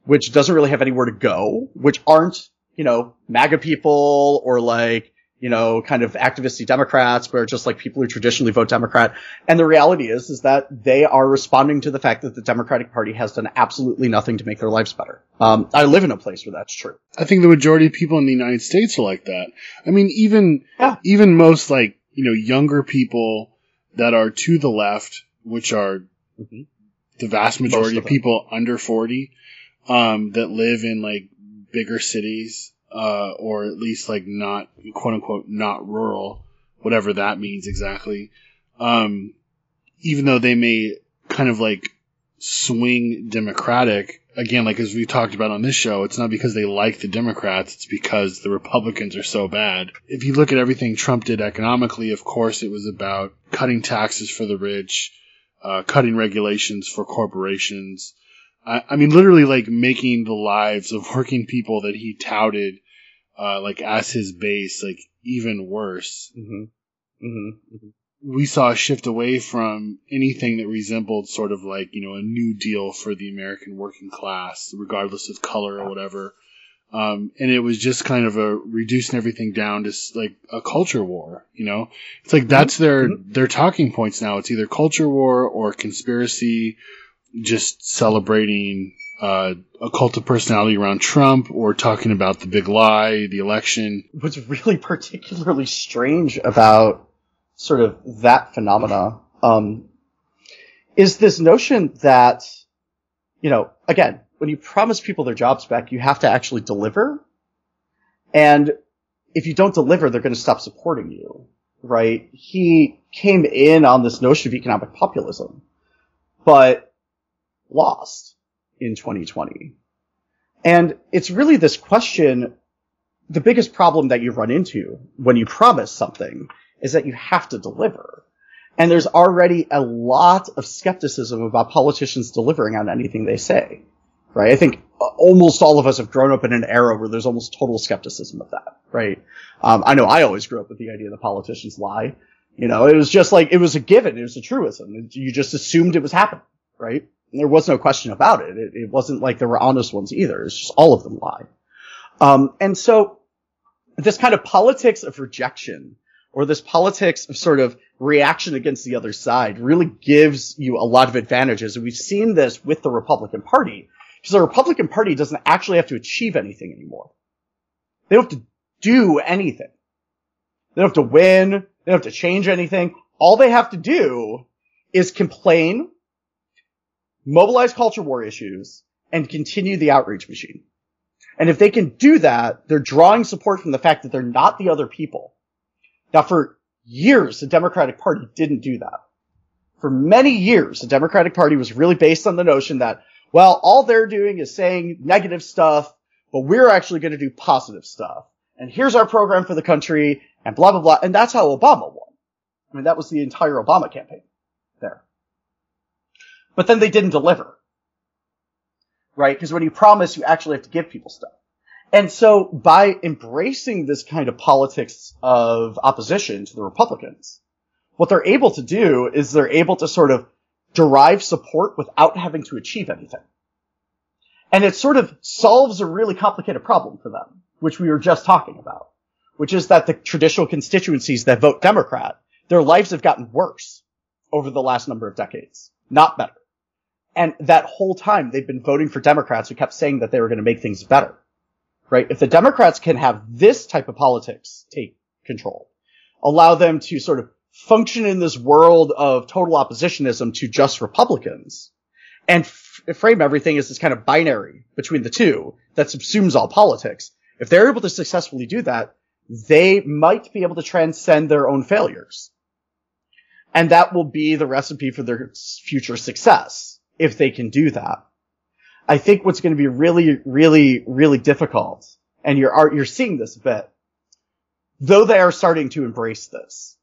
which doesn't really have anywhere to go, which aren't, you know, MAGA people or like, you know, kind of activisty Democrats, but are just like people who traditionally vote Democrat. And the reality is, is that they are responding to the fact that the Democratic Party has done absolutely nothing to make their lives better. Um, I live in a place where that's true. I think the majority of people in the United States are like that. I mean, even Yeah. even most like you know younger people that are to the left, which are Mhm. the vast majority Most of of people under forty, um, that live in like bigger cities, uh, or at least like not quote unquote not rural, whatever that means exactly. Um, even though they may kind of like swing Democratic. Again, like as we talked about on this show, it's not because they like the Democrats, it's because the Republicans are so bad. If you look at everything Trump did economically, of course it was about cutting taxes for the rich, uh, cutting regulations for corporations. I, I mean, literally like making the lives of working people that he touted, uh, like as his base, like even worse. Mm-hmm. Mm-hmm. we saw a shift away from anything that resembled sort of like you know a new deal for the American working class, regardless of color or whatever. Um, and it was just kind of a reducing everything down to like a culture war. You know, it's like that's their their talking points now. It's either culture war or conspiracy, just celebrating uh, a cult of personality around Trump or talking about the big lie, the election. What's really particularly strange about sort of that phenomena um, is this notion that, you know, again, when you promise people their jobs back, you have to actually deliver. And if you don't deliver, they're going to stop supporting you, right? He came in on this notion of economic populism, but lost in 2020. And it's really this question, the biggest problem that you run into when you promise something is that you have to deliver. And there's already a lot of skepticism about politicians delivering on anything they say, right? I think almost all of us have grown up in an era where there's almost total skepticism of that, right? Um, I know I always grew up with the idea that politicians lie. You know, it was just like, it was a given. It was a truism. You just assumed it was happening, right? There was no question about it. it. It wasn't like there were honest ones either. It's just all of them lie. Um, and so this kind of politics of rejection or this politics of sort of reaction against the other side really gives you a lot of advantages. And we've seen this with the Republican Party because the Republican Party doesn't actually have to achieve anything anymore. They don't have to do anything. They don't have to win. They don't have to change anything. All they have to do is complain, mobilize culture war issues, and continue the outreach machine. And if they can do that, they're drawing support from the fact that they're not the other people. Now for years, the Democratic Party didn't do that. For many years, the Democratic Party was really based on the notion that, well, all they're doing is saying negative stuff, but we're actually going to do positive stuff. And here's our program for the country and blah, blah, blah. And that's how Obama won. I mean, that was the entire Obama campaign. But then they didn't deliver. Right? Because when you promise, you actually have to give people stuff. And so by embracing this kind of politics of opposition to the Republicans, what they're able to do is they're able to sort of derive support without having to achieve anything. And it sort of solves a really complicated problem for them, which we were just talking about, which is that the traditional constituencies that vote Democrat, their lives have gotten worse over the last number of decades, not better. And that whole time they've been voting for Democrats who kept saying that they were going to make things better right? If the Democrats can have this type of politics take control, allow them to sort of function in this world of total oppositionism to just Republicans and f- frame everything as this kind of binary between the two that subsumes all politics. If they're able to successfully do that, they might be able to transcend their own failures. And that will be the recipe for their future success if they can do that. I think what's going to be really, really, really difficult, and you're you're seeing this a bit, though they are starting to embrace this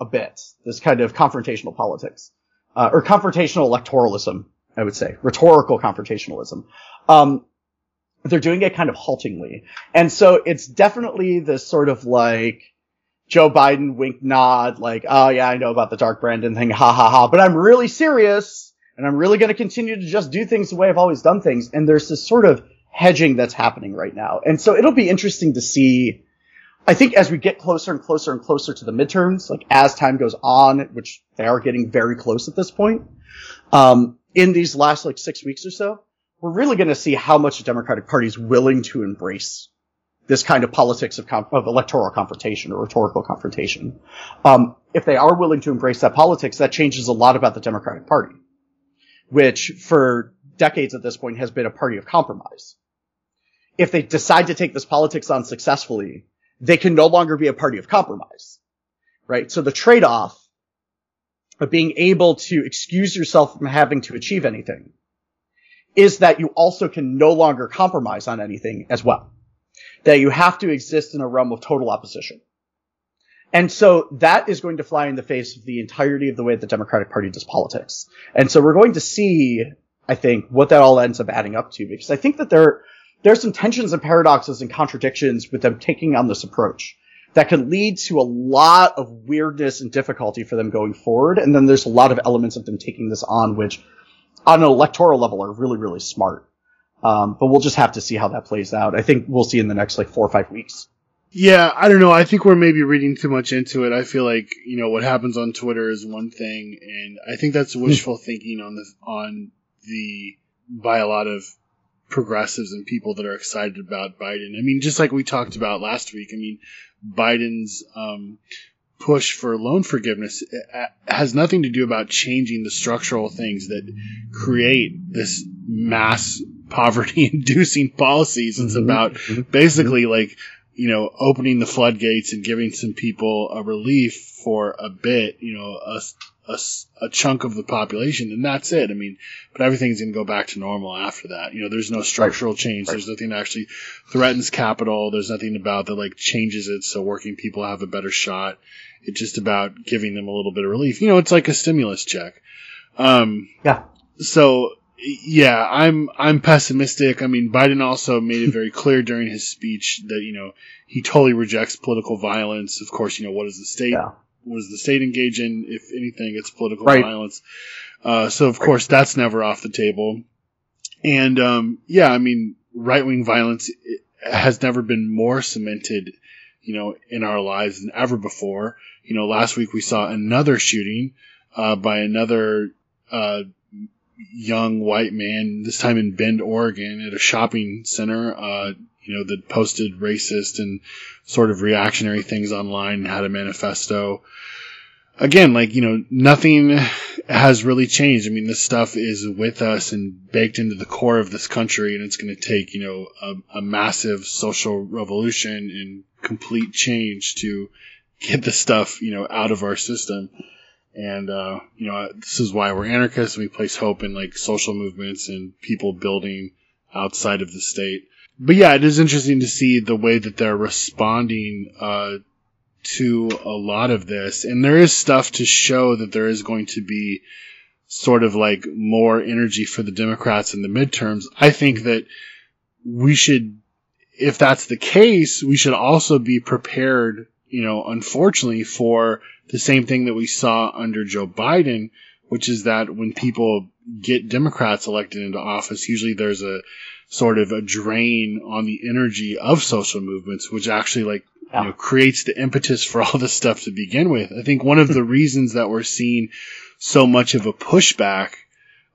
a bit, this kind of confrontational politics, uh, or confrontational electoralism, I would say, rhetorical confrontationalism. Um, they're doing it kind of haltingly, and so it's definitely this sort of like Joe Biden wink nod, like, oh yeah, I know about the Dark Brandon thing, ha ha ha, but I'm really serious and I'm really going to continue to just do things the way I've always done things. And there's this sort of hedging that's happening right now. And so it'll be interesting to see. I think as we get closer and closer and closer to the midterms, like as time goes on, which they are getting very close at this point, um, in these last like six weeks or so, we're really going to see how much the Democratic Party is willing to embrace this kind of politics of, com- of electoral confrontation or rhetorical confrontation. Um, if they are willing to embrace that politics, that changes a lot about the Democratic Party which for decades at this point has been a party of compromise. If they decide to take this politics on successfully, they can no longer be a party of compromise, right? So the trade-off of being able to excuse yourself from having to achieve anything is that you also can no longer compromise on anything as well. That you have to exist in a realm of total opposition. And so that is going to fly in the face of the entirety of the way the Democratic Party does politics. And so we're going to see, I think, what that all ends up adding up to, because I think that there, are some tensions and paradoxes and contradictions with them taking on this approach that could lead to a lot of weirdness and difficulty for them going forward. And then there's a lot of elements of them taking this on, which on an electoral level are really, really smart. Um, but we'll just have to see how that plays out. I think we'll see in the next like four or five weeks. Yeah, I don't know. I think we're maybe reading too much into it. I feel like you know what happens on Twitter is one thing, and I think that's wishful thinking on the on the by a lot of progressives and people that are excited about Biden. I mean, just like we talked about last week. I mean, Biden's um, push for loan forgiveness uh, has nothing to do about changing the structural things that create this mass poverty inducing policies. It's about basically like you know, opening the floodgates and giving some people a relief for a bit, you know, a, a, a chunk of the population, and that's it. I mean, but everything's going to go back to normal after that. You know, there's no structural change. There's nothing that actually threatens capital. There's nothing about that like changes it so working people have a better shot. It's just about giving them a little bit of relief. You know, it's like a stimulus check. Um, Yeah. so yeah, I'm I'm pessimistic. I mean, Biden also made it very clear during his speech that you know he totally rejects political violence. Of course, you know what does the state Yeah. what does the state engage in? If anything, it's political Right. violence. Uh, so of course that's never off the table. And um, yeah, I mean, right wing violence has never been more cemented, you know, in our lives than ever before. You know, last week we saw another shooting uh, by another uh, young white man, this time in Bend, Oregon, at a shopping center. Uh, you know, that posted racist and sort of reactionary things online had a manifesto. Again, like, you know, nothing has really changed. I mean, this stuff is with us and baked into the core of this country, and it's going to take, you know, a, a massive social revolution and complete change to get the stuff, you know, out of our system. And, uh, you know, this is why we're anarchists. We place hope in like social movements and people building outside of the state. But yeah, it is interesting to see the way that they're responding, uh, to a lot of this. And there is stuff to show that there is going to be sort of like more energy for the Democrats in the midterms. I think that we should, if that's the case, we should also be prepared, you know, unfortunately for the same thing that we saw under Joe Biden, which is that when people get Democrats elected into office, usually there's a sort of a drain on the energy of social movements, which actually like you know, creates the impetus for all this stuff to begin with. I think one of the reasons that we're seeing so much of a pushback,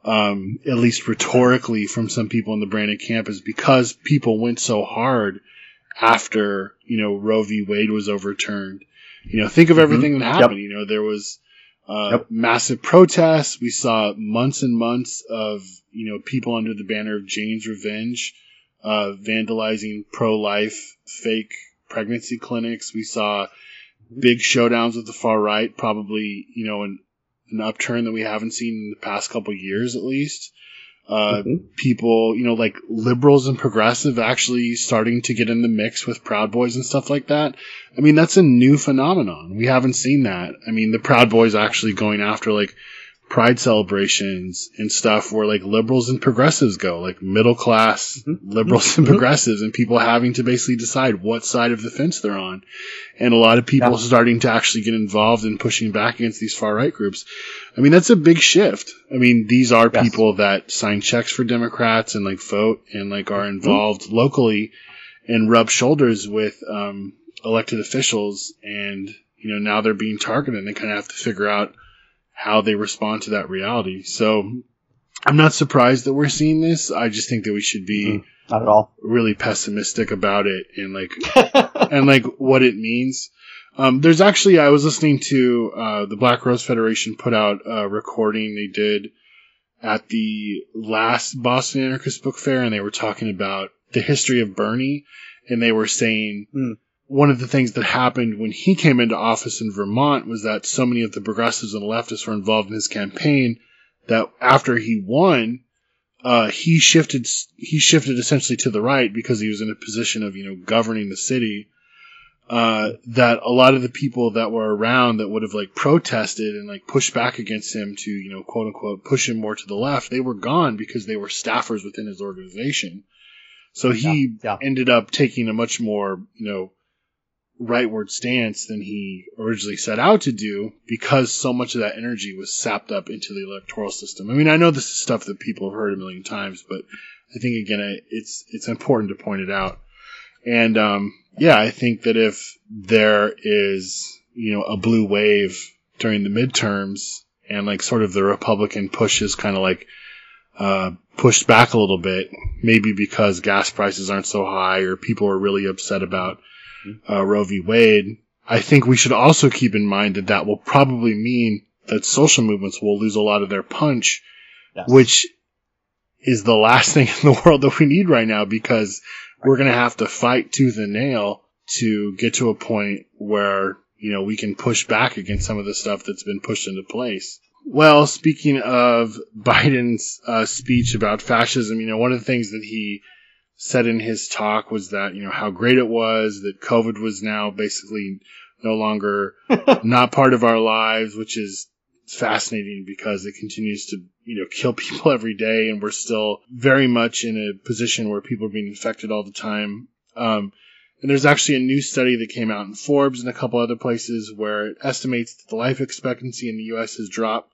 um, at least rhetorically from some people in the Brandon camp is because people went so hard after, you know, Roe v. Wade was overturned. You know, think of everything that happened. You know, there was, uh, Yep. massive protests. We saw months and months of, you know, people under the banner of Jane's Revenge, uh, vandalizing pro-life fake pregnancy clinics. We saw big showdowns with the far right, probably, you know, an, an upturn that we haven't seen in the past couple years at least. Uh, Mhm. people, you know, like liberals and progressive actually starting to get in the mix with Proud Boys and stuff like that. I mean, that's a new phenomenon. We haven't seen that. I mean, the Proud Boys actually going after like pride celebrations and stuff where like liberals and progressives go, like middle class mm-hmm. liberals and mm-hmm. progressives and people having to basically decide what side of the fence they're on. And a lot of people Yeah. starting to actually get involved in pushing back against these far right groups. I mean, that's a big shift. I mean, these are Yes. people that sign checks for Democrats and like vote and like are mm-hmm. involved locally and rub shoulders with um, elected officials. And, you know, now they're being targeted and they kind of have to figure out how they respond to that reality. So I'm not surprised that we're seeing this. I just think that we should be Not at all. really pessimistic about it and like and like what it means. Um, there's actually I was listening to uh, the Black Rose Federation put out a recording they did at the last Boston Anarchist Book Fair, and they were talking about the history of Bernie, and they were saying Hmm. One of the things that happened when he came into office in Vermont was that so many of the progressives and leftists were involved in his campaign that after he won, uh, he shifted he shifted essentially to the right because he was in a position of you know governing the city. Uh, that a lot of the people that were around that would have like protested and like pushed back against him to you know quote unquote push him more to the left, they were gone because they were staffers within his organization. So he Yeah, yeah. ended up taking a much more you know rightward stance than he originally set out to do because so much of that energy was sapped up into the electoral system. I mean, I know this is stuff that people have heard a million times, but I think again, it's it's important to point it out. And um, yeah, I think that if there is you know a blue wave during the midterms and like sort of the Republican push is kind of like uh, pushed back a little bit, maybe because gas prices aren't so high or people are really upset about uh, Roe v. Wade. I think we should also keep in mind that that will probably mean that social movements will lose a lot of their punch, Yes. which is the last thing in the world that we need right now because we're going to have to fight tooth and nail to get to a point where, you know, we can push back against some of the stuff that's been pushed into place. Well, speaking of Biden's uh, speech about fascism, you know, one of the things that he said in his talk was that, you know, how great it was that COVID was now basically no longer not part of our lives, which is fascinating because it continues to, you know, kill people every day and we're still very much in a position where people are being infected all the time. Um, and there's actually a new study that came out in Forbes and a couple other places where it estimates that the life expectancy in the U.S. has dropped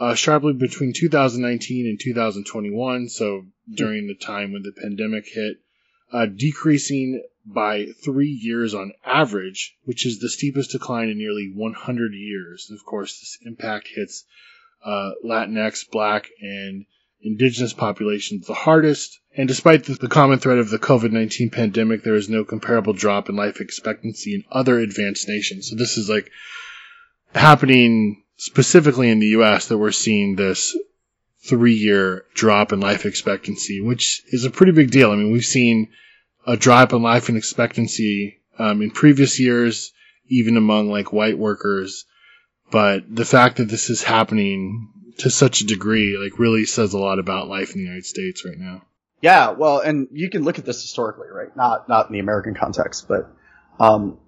uh, sharply between 2019 and 2021. So during the time when the pandemic hit, uh, decreasing by three years on average, which is the steepest decline in nearly 100 years. And of course, this impact hits uh, Latinx, Black, and indigenous populations the hardest. And despite the, the common threat of the COVID 19 pandemic, there is no comparable drop in life expectancy in other advanced nations. So this is like happening specifically in the US that we're seeing this three year drop in life expectancy, which is a pretty big deal. I mean, we've seen a drop in life expectancy um, in previous years, even among like white workers. But the fact that this is happening to such a degree, like, really says a lot about life in the United States right now. Yeah, well, and you can look at this historically, right? Not not in the American context, but um,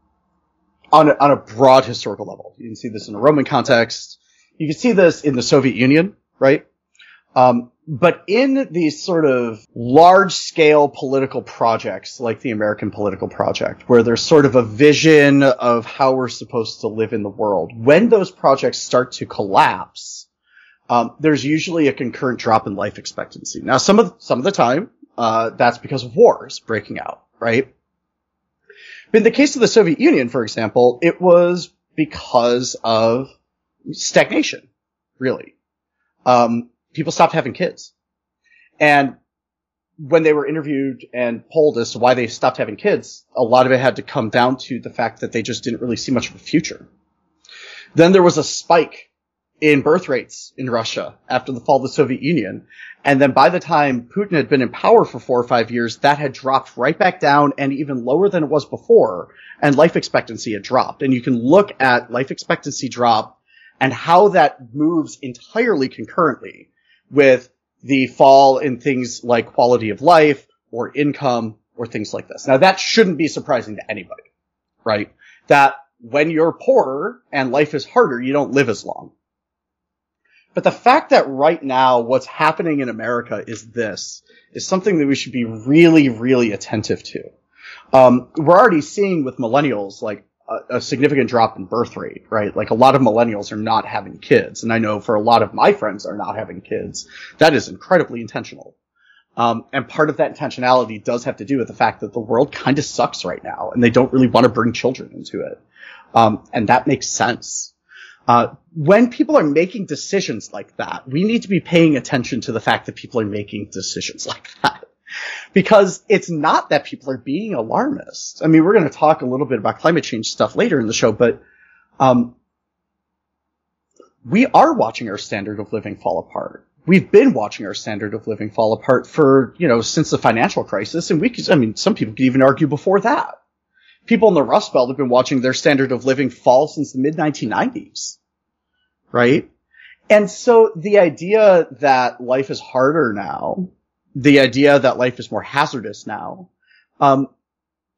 on a, on a broad historical level. You can see this in a Roman context. You can see this in the Soviet Union, right? Um, but in these sort of large scale political projects like the American political project, where there's sort of a vision of how we're supposed to live in the world, when those projects start to collapse, um, there's usually a concurrent drop in life expectancy. Now, some of some of the time, uh, that's because of wars breaking out, right? In the case of the Soviet Union, for example, it was because of stagnation, really. Um, people stopped having kids. And when they were interviewed and polled as to why they stopped having kids, a lot of it had to come down to the fact that they just didn't really see much of a future. Then there was a spike in birth rates in Russia after the fall of the Soviet Union. And then by the time Putin had been in power for four or five years, that had dropped right back down and even lower than it was before. And life expectancy had dropped. And you can look at life expectancy drop and how that moves entirely concurrently with the fall in things like quality of life or income or things like this. Now that shouldn't be surprising to anybody, right? That when you're poorer and life is harder, you don't live as long. But the fact that right now what's happening in America is this is something that we should be really, really attentive to. Um, we're already seeing with millennials like a, a significant drop in birth rate, right? Like a lot of millennials are not having kids, and I know for a lot of my friends are not having kids. That is incredibly intentional. Um, and part of that intentionality does have to do with the fact that the world kind of sucks right now, and they don't really want to bring children into it. Um, and that makes sense. Uh, when people are making decisions like that, we need to be paying attention to the fact that people are making decisions like that. Because it's not that people are being alarmist. I mean, we're going to talk a little bit about climate change stuff later in the show, but um, we are watching our standard of living fall apart. We've been watching our standard of living fall apart for, you know, since the financial crisis, and we could, I mean, some people could even argue before that. People in the Rust Belt have been watching their standard of living fall since the mid 1990s. Right? And so the idea that life is harder now, the idea that life is more hazardous now, um,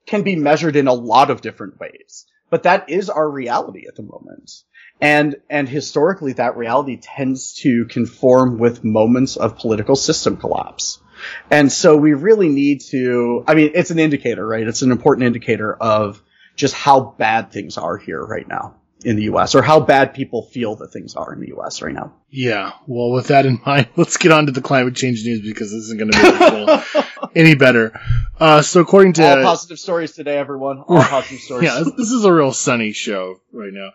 can be measured in a lot of different ways. But that is our reality at the moment. And, and historically that reality tends to conform with moments of political system collapse. And so we really need to, I mean, it's an indicator, right? It's an important indicator of just how bad things are here right now in the US or how bad people feel that things are in the US right now. Yeah. Well, with that in mind, let's get on to the climate change news because this isn't going to be any better. Uh, so according to all positive stories today, everyone, all positive stories. yeah, this is a real sunny show right now.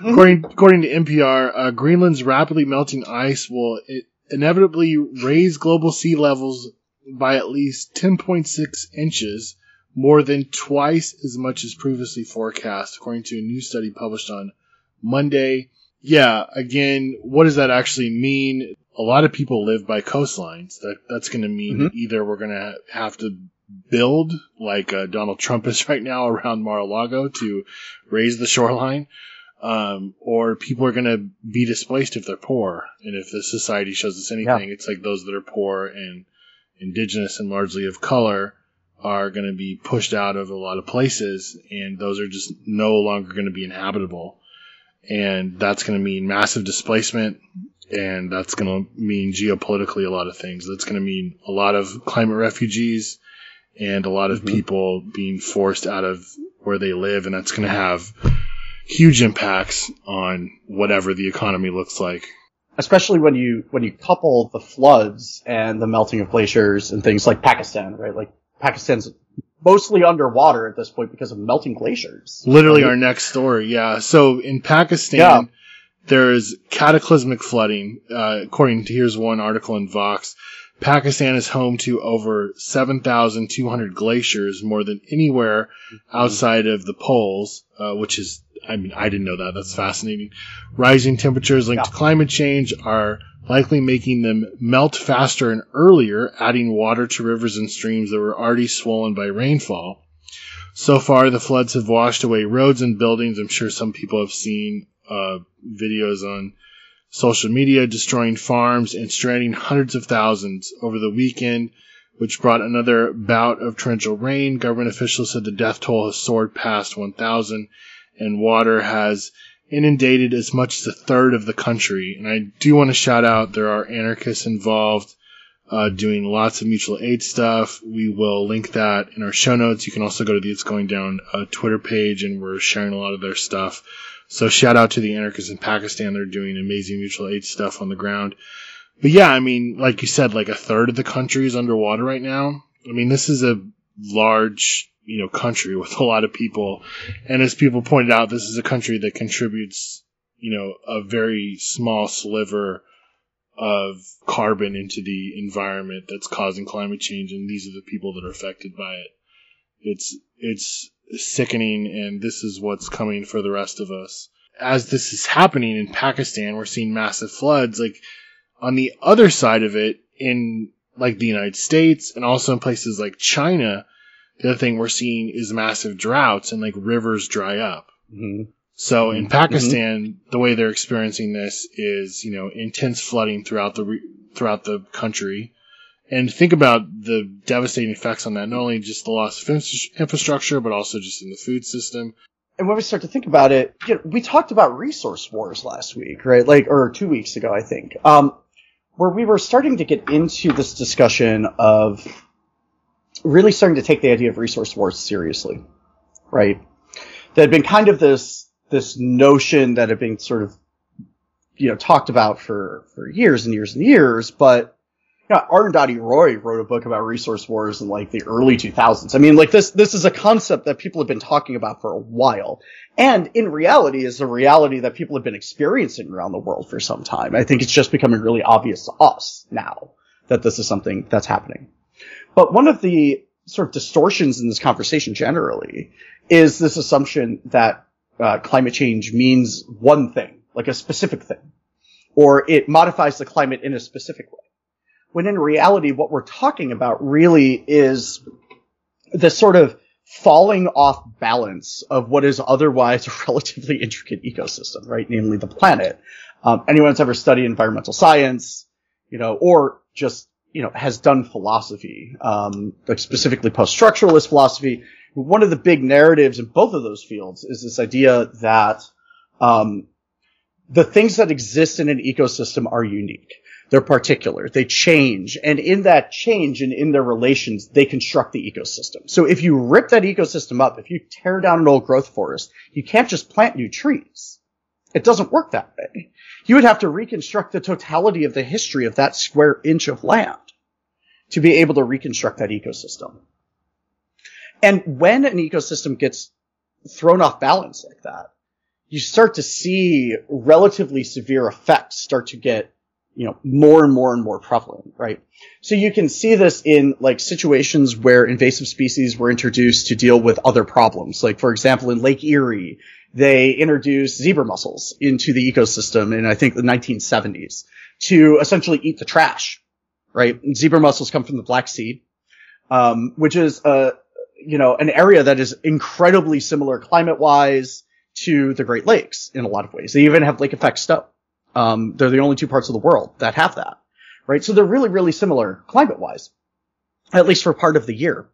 According according to NPR, uh, Greenland's rapidly melting ice will it inevitably raise global sea levels by at least 10.6 inches, more than twice as much as previously forecast, according to a new study published on Monday. Yeah, again, what does that actually mean? A lot of people live by coastlines. That that's going to mean Mhm. either we're going to have to build like uh, Donald Trump is right now around Mar-a-Lago to raise the shoreline, um, or people are going to be displaced if they're poor. And if the society shows us anything, it's like those that are poor and indigenous and largely of color are going to be pushed out of a lot of places, and those are just no longer going to be inhabitable. And that's going to mean massive displacement, and that's going to mean geopolitically a lot of things. That's going to mean a lot of climate refugees and a lot of Mhm. people being forced out of where they live, and that's going to have huge impacts on whatever the economy looks like. especially when you when you couple the floods and the melting of glaciers and things like Pakistan, right? Like Pakistan's mostly underwater at this point because of melting glaciers. Literally Right? our next story, yeah. So in Pakistan, Yeah. there's cataclysmic flooding. Uh, according to here's one article in Vox. Pakistan is home to over 7,200 glaciers, more than anywhere outside of the poles, uh, which is, I mean, I didn't know that. That's fascinating. Rising temperatures linked Yeah. to climate change are likely making them melt faster and earlier, adding water to rivers and streams that were already swollen by rainfall. So far, the floods have washed away roads and buildings. I'm sure some people have seen uh, videos on social media destroying farms and stranding hundreds of thousands over the weekend, which brought another bout of torrential rain. Government officials said the death toll has soared past 1,000, and water has inundated as much as a third of the country. And I do want to shout out there are anarchists involved uh, doing lots of mutual aid stuff. We will link that in our show notes. You can also go to the It's Going Down uh, Twitter page, and we're sharing a lot of their stuff. So shout out to the anarchists in Pakistan. They're doing amazing mutual aid stuff on the ground. But yeah, I mean, like you said, like a third of the country is underwater right now. I mean, this is a large, you know, country with a lot of people. And as people pointed out, this is a country that contributes, you know, a very small sliver of carbon into the environment that's causing climate change. And these are the people that are affected by it. It's, it's sickening. And this is what's coming for the rest of us. As this is happening in Pakistan, we're seeing massive floods. Like on the other side of it, in like the United States and also in places like China, the other thing we're seeing is massive droughts and like rivers dry up. Mhm. So in Pakistan, the way they're experiencing this is, you know, intense flooding throughout the re- throughout the country. And think about the devastating effects on that, not only just the loss of infra- infrastructure, but also just in the food system. And when we start to think about it, you know, we talked about resource wars last week, right? Like, or two weeks ago, I think, um, where we were starting to get into this discussion of really starting to take the idea of resource wars seriously, right? There had been kind of this, this notion that had been sort of, you know, talked about for, for years and years and years, but you know, Arundhati Roy wrote a book about resource wars in like the early 2000s. I mean, like this, this is a concept that people have been talking about for a while. And in reality is a reality that people have been experiencing around the world for some time. I think it's just becoming really obvious to us now that this is something that's happening. But one of the sort of distortions in this conversation generally is this assumption that uh, climate change means one thing, like a specific thing, or it modifies the climate in a specific way. When in reality, what we're talking about really is this sort of falling off balance of what is otherwise a relatively intricate ecosystem, right? Namely the planet. Um, anyone that's ever studied environmental science, you know, or just, you know, has done philosophy, um, like specifically post-structuralist philosophy, one of the big narratives in both of those fields is this idea that, um, the things that exist in an ecosystem are unique. They're particular. They change. And in that change and in their relations, they construct the ecosystem. So if you rip that ecosystem up, if you tear down an old growth forest, you can't just plant new trees. It doesn't work that way. You would have to reconstruct the totality of the history of that square inch of land to be able to reconstruct that ecosystem. And when an ecosystem gets thrown off balance like that, you start to see relatively severe effects start to get you know, more and more and more prevalent, right? So you can see this in like situations where invasive species were introduced to deal with other problems. Like, for example, in Lake Erie, they introduced zebra mussels into the ecosystem in, I think, the 1970s to essentially eat the trash, right? Zebra mussels come from the Black Sea, um, which is, a you know, an area that is incredibly similar climate wise to the Great Lakes in a lot of ways. They even have lake effect snow. Um, they're the only two parts of the world that have that, right? So they're really, really similar climate wise, at least for part of the year.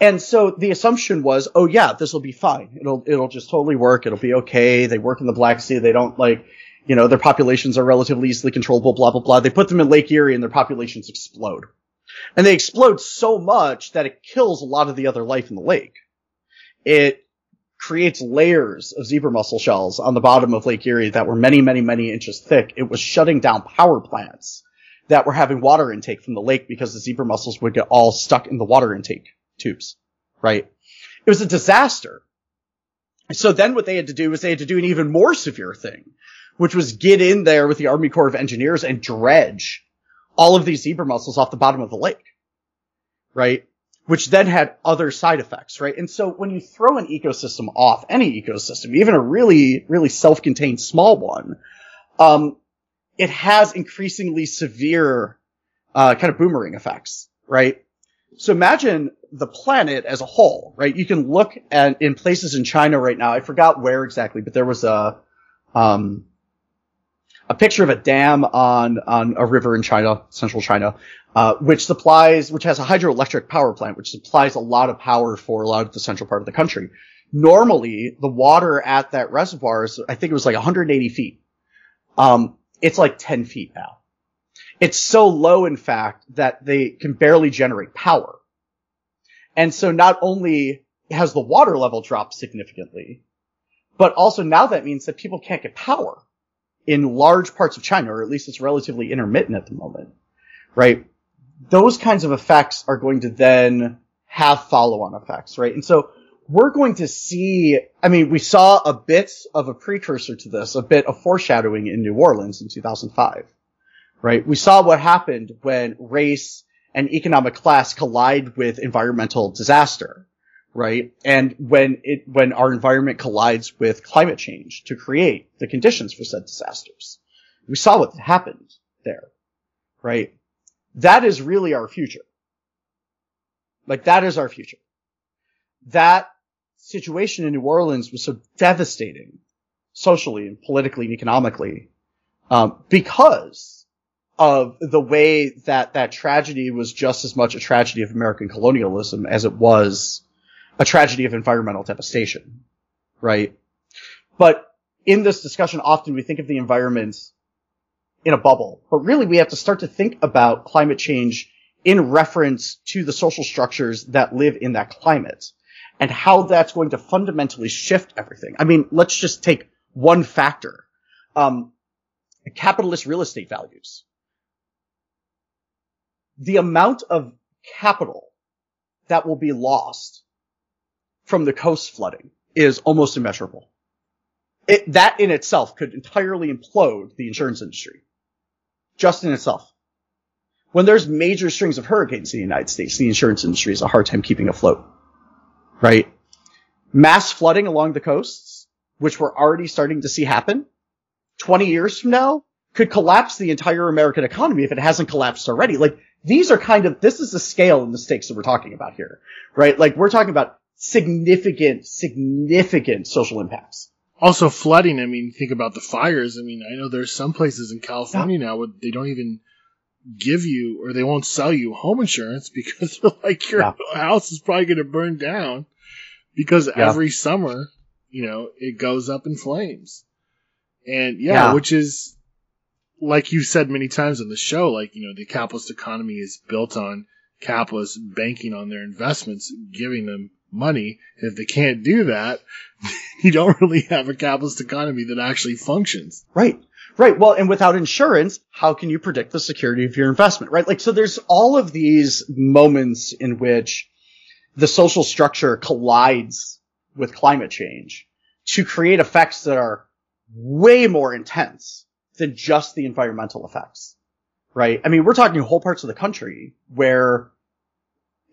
And so the assumption was, oh yeah, this will be fine. It'll, it'll just totally work. It'll be okay. They work in the Black Sea. They don't like, you know, their populations are relatively easily controllable, blah, blah, blah. They put them in Lake Erie and their populations explode. And they explode so much that it kills a lot of the other life in the lake. It creates layers of zebra mussel shells on the bottom of Lake Erie that were many, many, many inches thick. It was shutting down power plants that were having water intake from the lake because the zebra mussels would get all stuck in the water intake tubes, right? It was a disaster. So then what they had to do was they had to do an even more severe thing, which was get in there with the Army Corps of Engineers and dredge all of these zebra mussels off the bottom of the lake, right? which then had other side effects, right? And so when you throw an ecosystem off, any ecosystem, even a really, really self-contained small one, um, it has increasingly severe, uh, kind of boomerang effects, right? So imagine the planet as a whole, right? You can look at, in places in China right now, I forgot where exactly, but there was a, um, a picture of a dam on on a river in China, central China, uh, which supplies, which has a hydroelectric power plant, which supplies a lot of power for a lot of the central part of the country. Normally, the water at that reservoir is, I think it was like 180 feet. Um, it's like 10 feet now. It's so low, in fact, that they can barely generate power. And so not only has the water level dropped significantly, but also now that means that people can't get power in large parts of China, or at least it's relatively intermittent at the moment, right? Those kinds of effects are going to then have follow-on effects, right? And so we're going to see, I mean, we saw a bit of a precursor to this, a bit of foreshadowing in New Orleans in 2005, right? We saw what happened when race and economic class collide with environmental disaster, right? And when it, when our environment collides with climate change to create the conditions for said disasters. We saw what happened there, right? That is really our future. Like that is our future. That situation in New Orleans was so devastating socially and politically and economically, um, because of the way that that tragedy was just as much a tragedy of American colonialism as it was a tragedy of environmental devastation, right? But in this discussion, often we think of the environment in a bubble, but really we have to start to think about climate change in reference to the social structures that live in that climate and how that's going to fundamentally shift everything. I mean, let's just take one factor. Um, capitalist real estate values. The amount of capital that will be lost from the coast flooding is almost immeasurable. It, that in itself could entirely implode the insurance industry. Just in itself. When there's major strings of hurricanes in the United States, the insurance industry has a hard time keeping afloat. Right? Mass flooding along the coasts, which we're already starting to see happen, 20 years from now, could collapse the entire American economy if it hasn't collapsed already. Like, these are kind of, this is the scale and the stakes that we're talking about here, right? Like, we're talking about significant, significant social impacts. Also, flooding. I mean, think about the fires. I mean, I know there's some places in California now where they don't even give you or they won't sell you home insurance because they're like your Yeah. house is probably going to burn down because Yeah. every summer, you know, it goes up in flames. And yeah, Yeah. which is like you said many times on the show, like, you know, the capitalist economy is built on capitalists banking on their investments, giving them money. And if they can't do that, you don't really have a capitalist economy that actually functions. Right. Right. Well, and without insurance, how can you predict the security of your investment? Right. Like, so there's all of these moments in which the social structure collides with climate change to create effects that are way more intense than just the environmental effects. Right. I mean, we're talking whole parts of the country where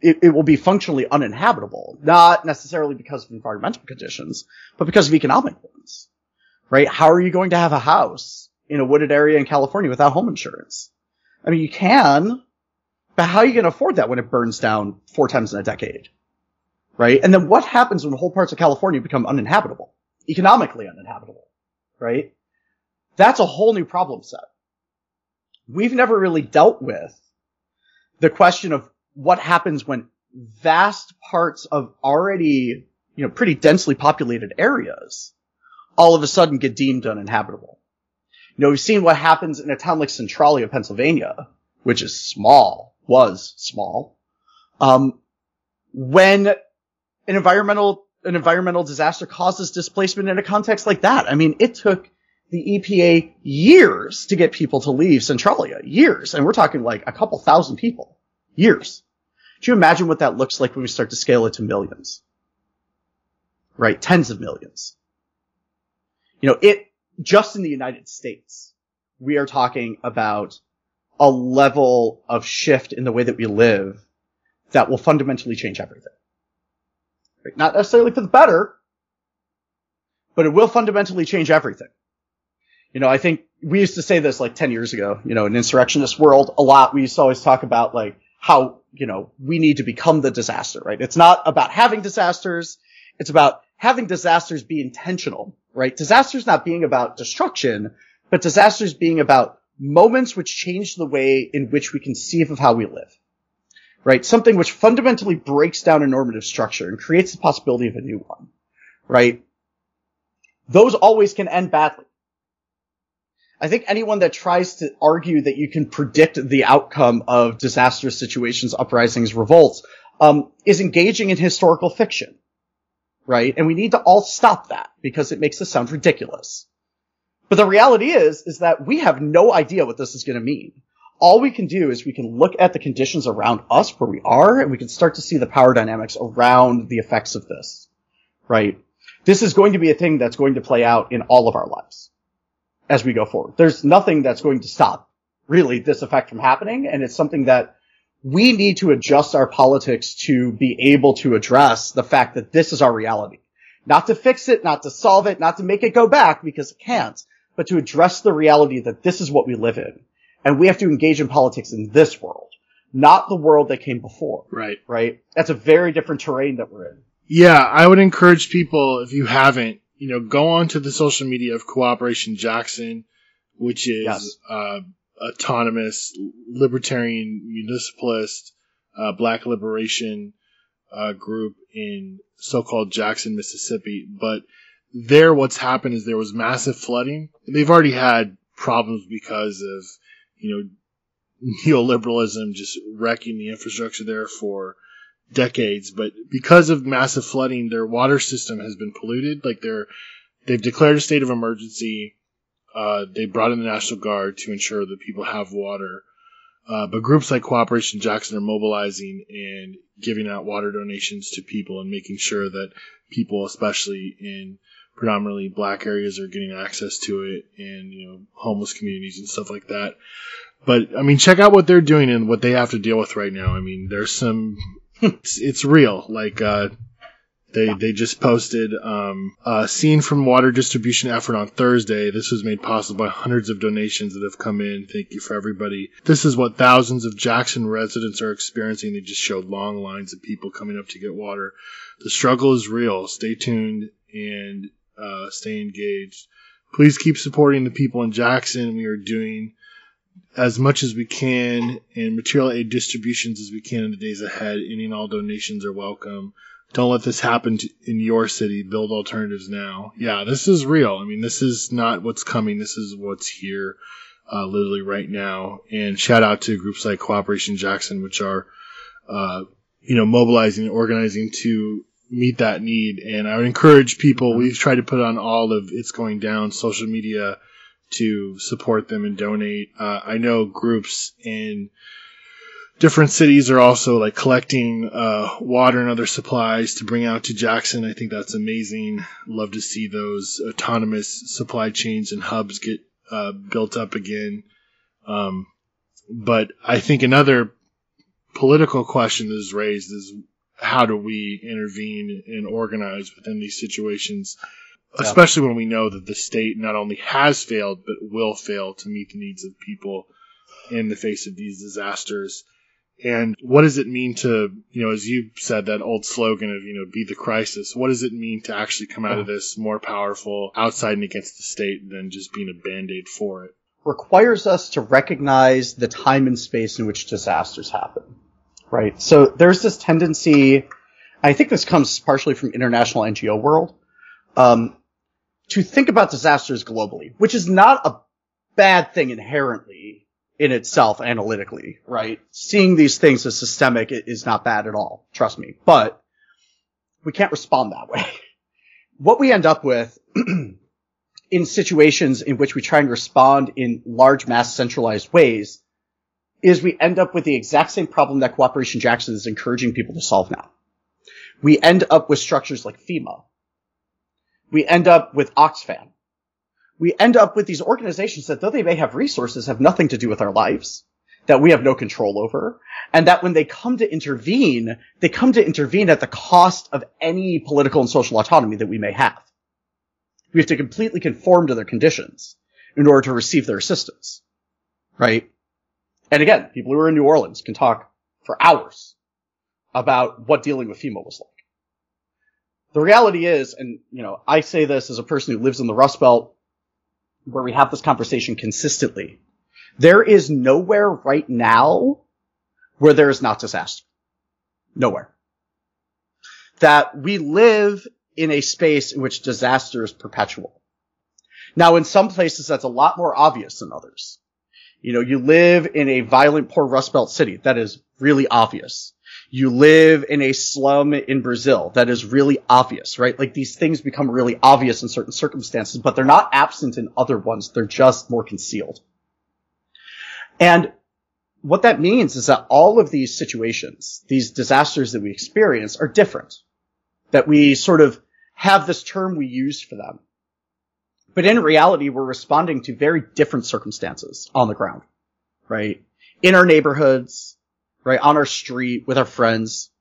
it, it will be functionally uninhabitable, not necessarily because of environmental conditions, but because of economic ones right? How are you going to have a house in a wooded area in California without home insurance? I mean, you can, but how are you going to afford that when it burns down four times in a decade? Right? And then what happens when whole parts of California become uninhabitable? Economically uninhabitable, right? That's a whole new problem set. We've never really dealt with the question of what happens when vast parts of already, you know, pretty densely populated areas all of a sudden get deemed uninhabitable. You know, we've seen what happens in a town like Centralia, Pennsylvania, which is small, was small, um, when an environmental, an environmental disaster causes displacement in a context like that. I mean, it took the EPA years to get people to leave Centralia. Years. And we're talking like a couple thousand people. Years. Do you imagine what that looks like when we start to scale it to millions? Right? Tens of millions you know, it just in the United States, we are talking about a level of shift in the way that we live that will fundamentally change everything. Right? Not necessarily for the better, but it will fundamentally change everything. You know, I think we used to say this like 10 years ago, you know, in insurrectionist world a lot. We used to always talk about like how, you know, we need to become the disaster, right? It's not about having disasters. It's about having disasters be intentional, right? Disasters not being about destruction, but disasters being about moments which change the way in which we conceive of how we live, right? Something which fundamentally breaks down a normative structure and creates the possibility of a new one, right? Those always can end badly. I think anyone that tries to argue that you can predict the outcome of disastrous situations, uprisings, revolts, um, is engaging in historical fiction right? And we need to all stop that because it makes us sound ridiculous. But the reality is, is that we have no idea what this is going to mean. All we can do is we can look at the conditions around us where we are and we can start to see the power dynamics around the effects of this, right? This is going to be a thing that's going to play out in all of our lives as we go forward. There's nothing that's going to stop really this effect from happening. And it's something that we need to adjust our politics to be able to address the fact that this is our reality. Not to fix it, not to solve it, not to make it go back because it can't, but to address the reality that this is what we live in. And we have to engage in politics in this world, not the world that came before. Right. Right? That's a very different terrain that we're in. Yeah, I would encourage people, if you haven't, you know, go on to the social media of Cooperation Jackson, which is Yes. uh, autonomous, libertarian, municipalist, uh, black liberation uh, group in so-called Jackson, Mississippi. But there, what's happened is there was massive flooding. They've already had problems because of, you know, neoliberalism just wrecking the infrastructure there for decades. But because of massive flooding, their water system has been polluted. Like they're, they've declared a state of emergency. Uh, they brought in the National Guard to ensure that people have water. Uh, but groups like Cooperation Jackson are mobilizing and giving out water donations to people and making sure that people, especially in predominantly black areas, are getting access to it and, you know, homeless communities and stuff like that. But, I mean, check out what they're doing and what they have to deal with right now. I mean, there's some, it's, it's real. Like, uh, They they just posted um, a scene from water distribution effort on Thursday. This was made possible by hundreds of donations that have come in. Thank you for everybody. This is what thousands of Jackson residents are experiencing. They just showed long lines of people coming up to get water. The struggle is real. Stay tuned and uh, stay engaged. Please keep supporting the people in Jackson. We are doing as much as we can and material aid distributions as we can in the days ahead. Any and all donations are welcome. Don't let this happen to, in your city. Build alternatives now. Yeah, this is real. I mean, this is not what's coming. This is what's here, uh, literally right now. And shout out to groups like Cooperation Jackson, which are, uh, you know, mobilizing and organizing to meet that need. And I would encourage people, we've tried to put on all of It's Going Down social media to support them and donate. Uh, I know groups in different cities are also like collecting uh, water and other supplies to bring out to Jackson. I think that's amazing. Love to see those autonomous supply chains and hubs get uh, built up again. Um, but I think another political question is raised is how do we intervene and organize within these situations, especially when we know that the state not only has failed but will fail to meet the needs of people in the face of these disasters. And what does it mean to, you know, as you said, that old slogan of, you know, be the crisis? What does it mean to actually come out of this more powerful outside and against the state than just being a band aid for it? requires us to recognize the time and space in which disasters happen. Right? So there's this tendency, I think this comes partially from international NGO world, um, to think about disasters globally, which is not a bad thing inherently in itself analytically, right? Seeing these things as systemic is not bad at all. Trust me. But we can't respond that way. What we end up with in situations in which we try and respond in large mass centralized ways is we end up with the exact same problem that Cooperation Jackson is encouraging people to solve now. We end up with structures like FEMA. We end up with Oxfam. We end up with these organizations that though they may have resources have nothing to do with our lives, that we have no control over, and that when they come to intervene, they come to intervene at the cost of any political and social autonomy that we may have. We have to completely conform to their conditions in order to receive their assistance. Right? And again, people who are in New Orleans can talk for hours about what dealing with FEMA was like. The reality is, and you know, I say this as a person who lives in the Rust Belt, where we have this conversation consistently. There is nowhere right now where there is not disaster. Nowhere. That we live in a space in which disaster is perpetual. Now, in some places, that's a lot more obvious than others. You know, you live in a violent, poor Rust Belt city. That is really obvious. You live in a slum in Brazil. That is really obvious, right? Like these things become really obvious in certain circumstances, but they're not absent in other ones. They're just more concealed. And what that means is that all of these situations, these disasters that we experience are different. That we sort of have this term we use for them. But in reality, we're responding to very different circumstances on the ground, right? In our neighborhoods, right? On our street, with our friends.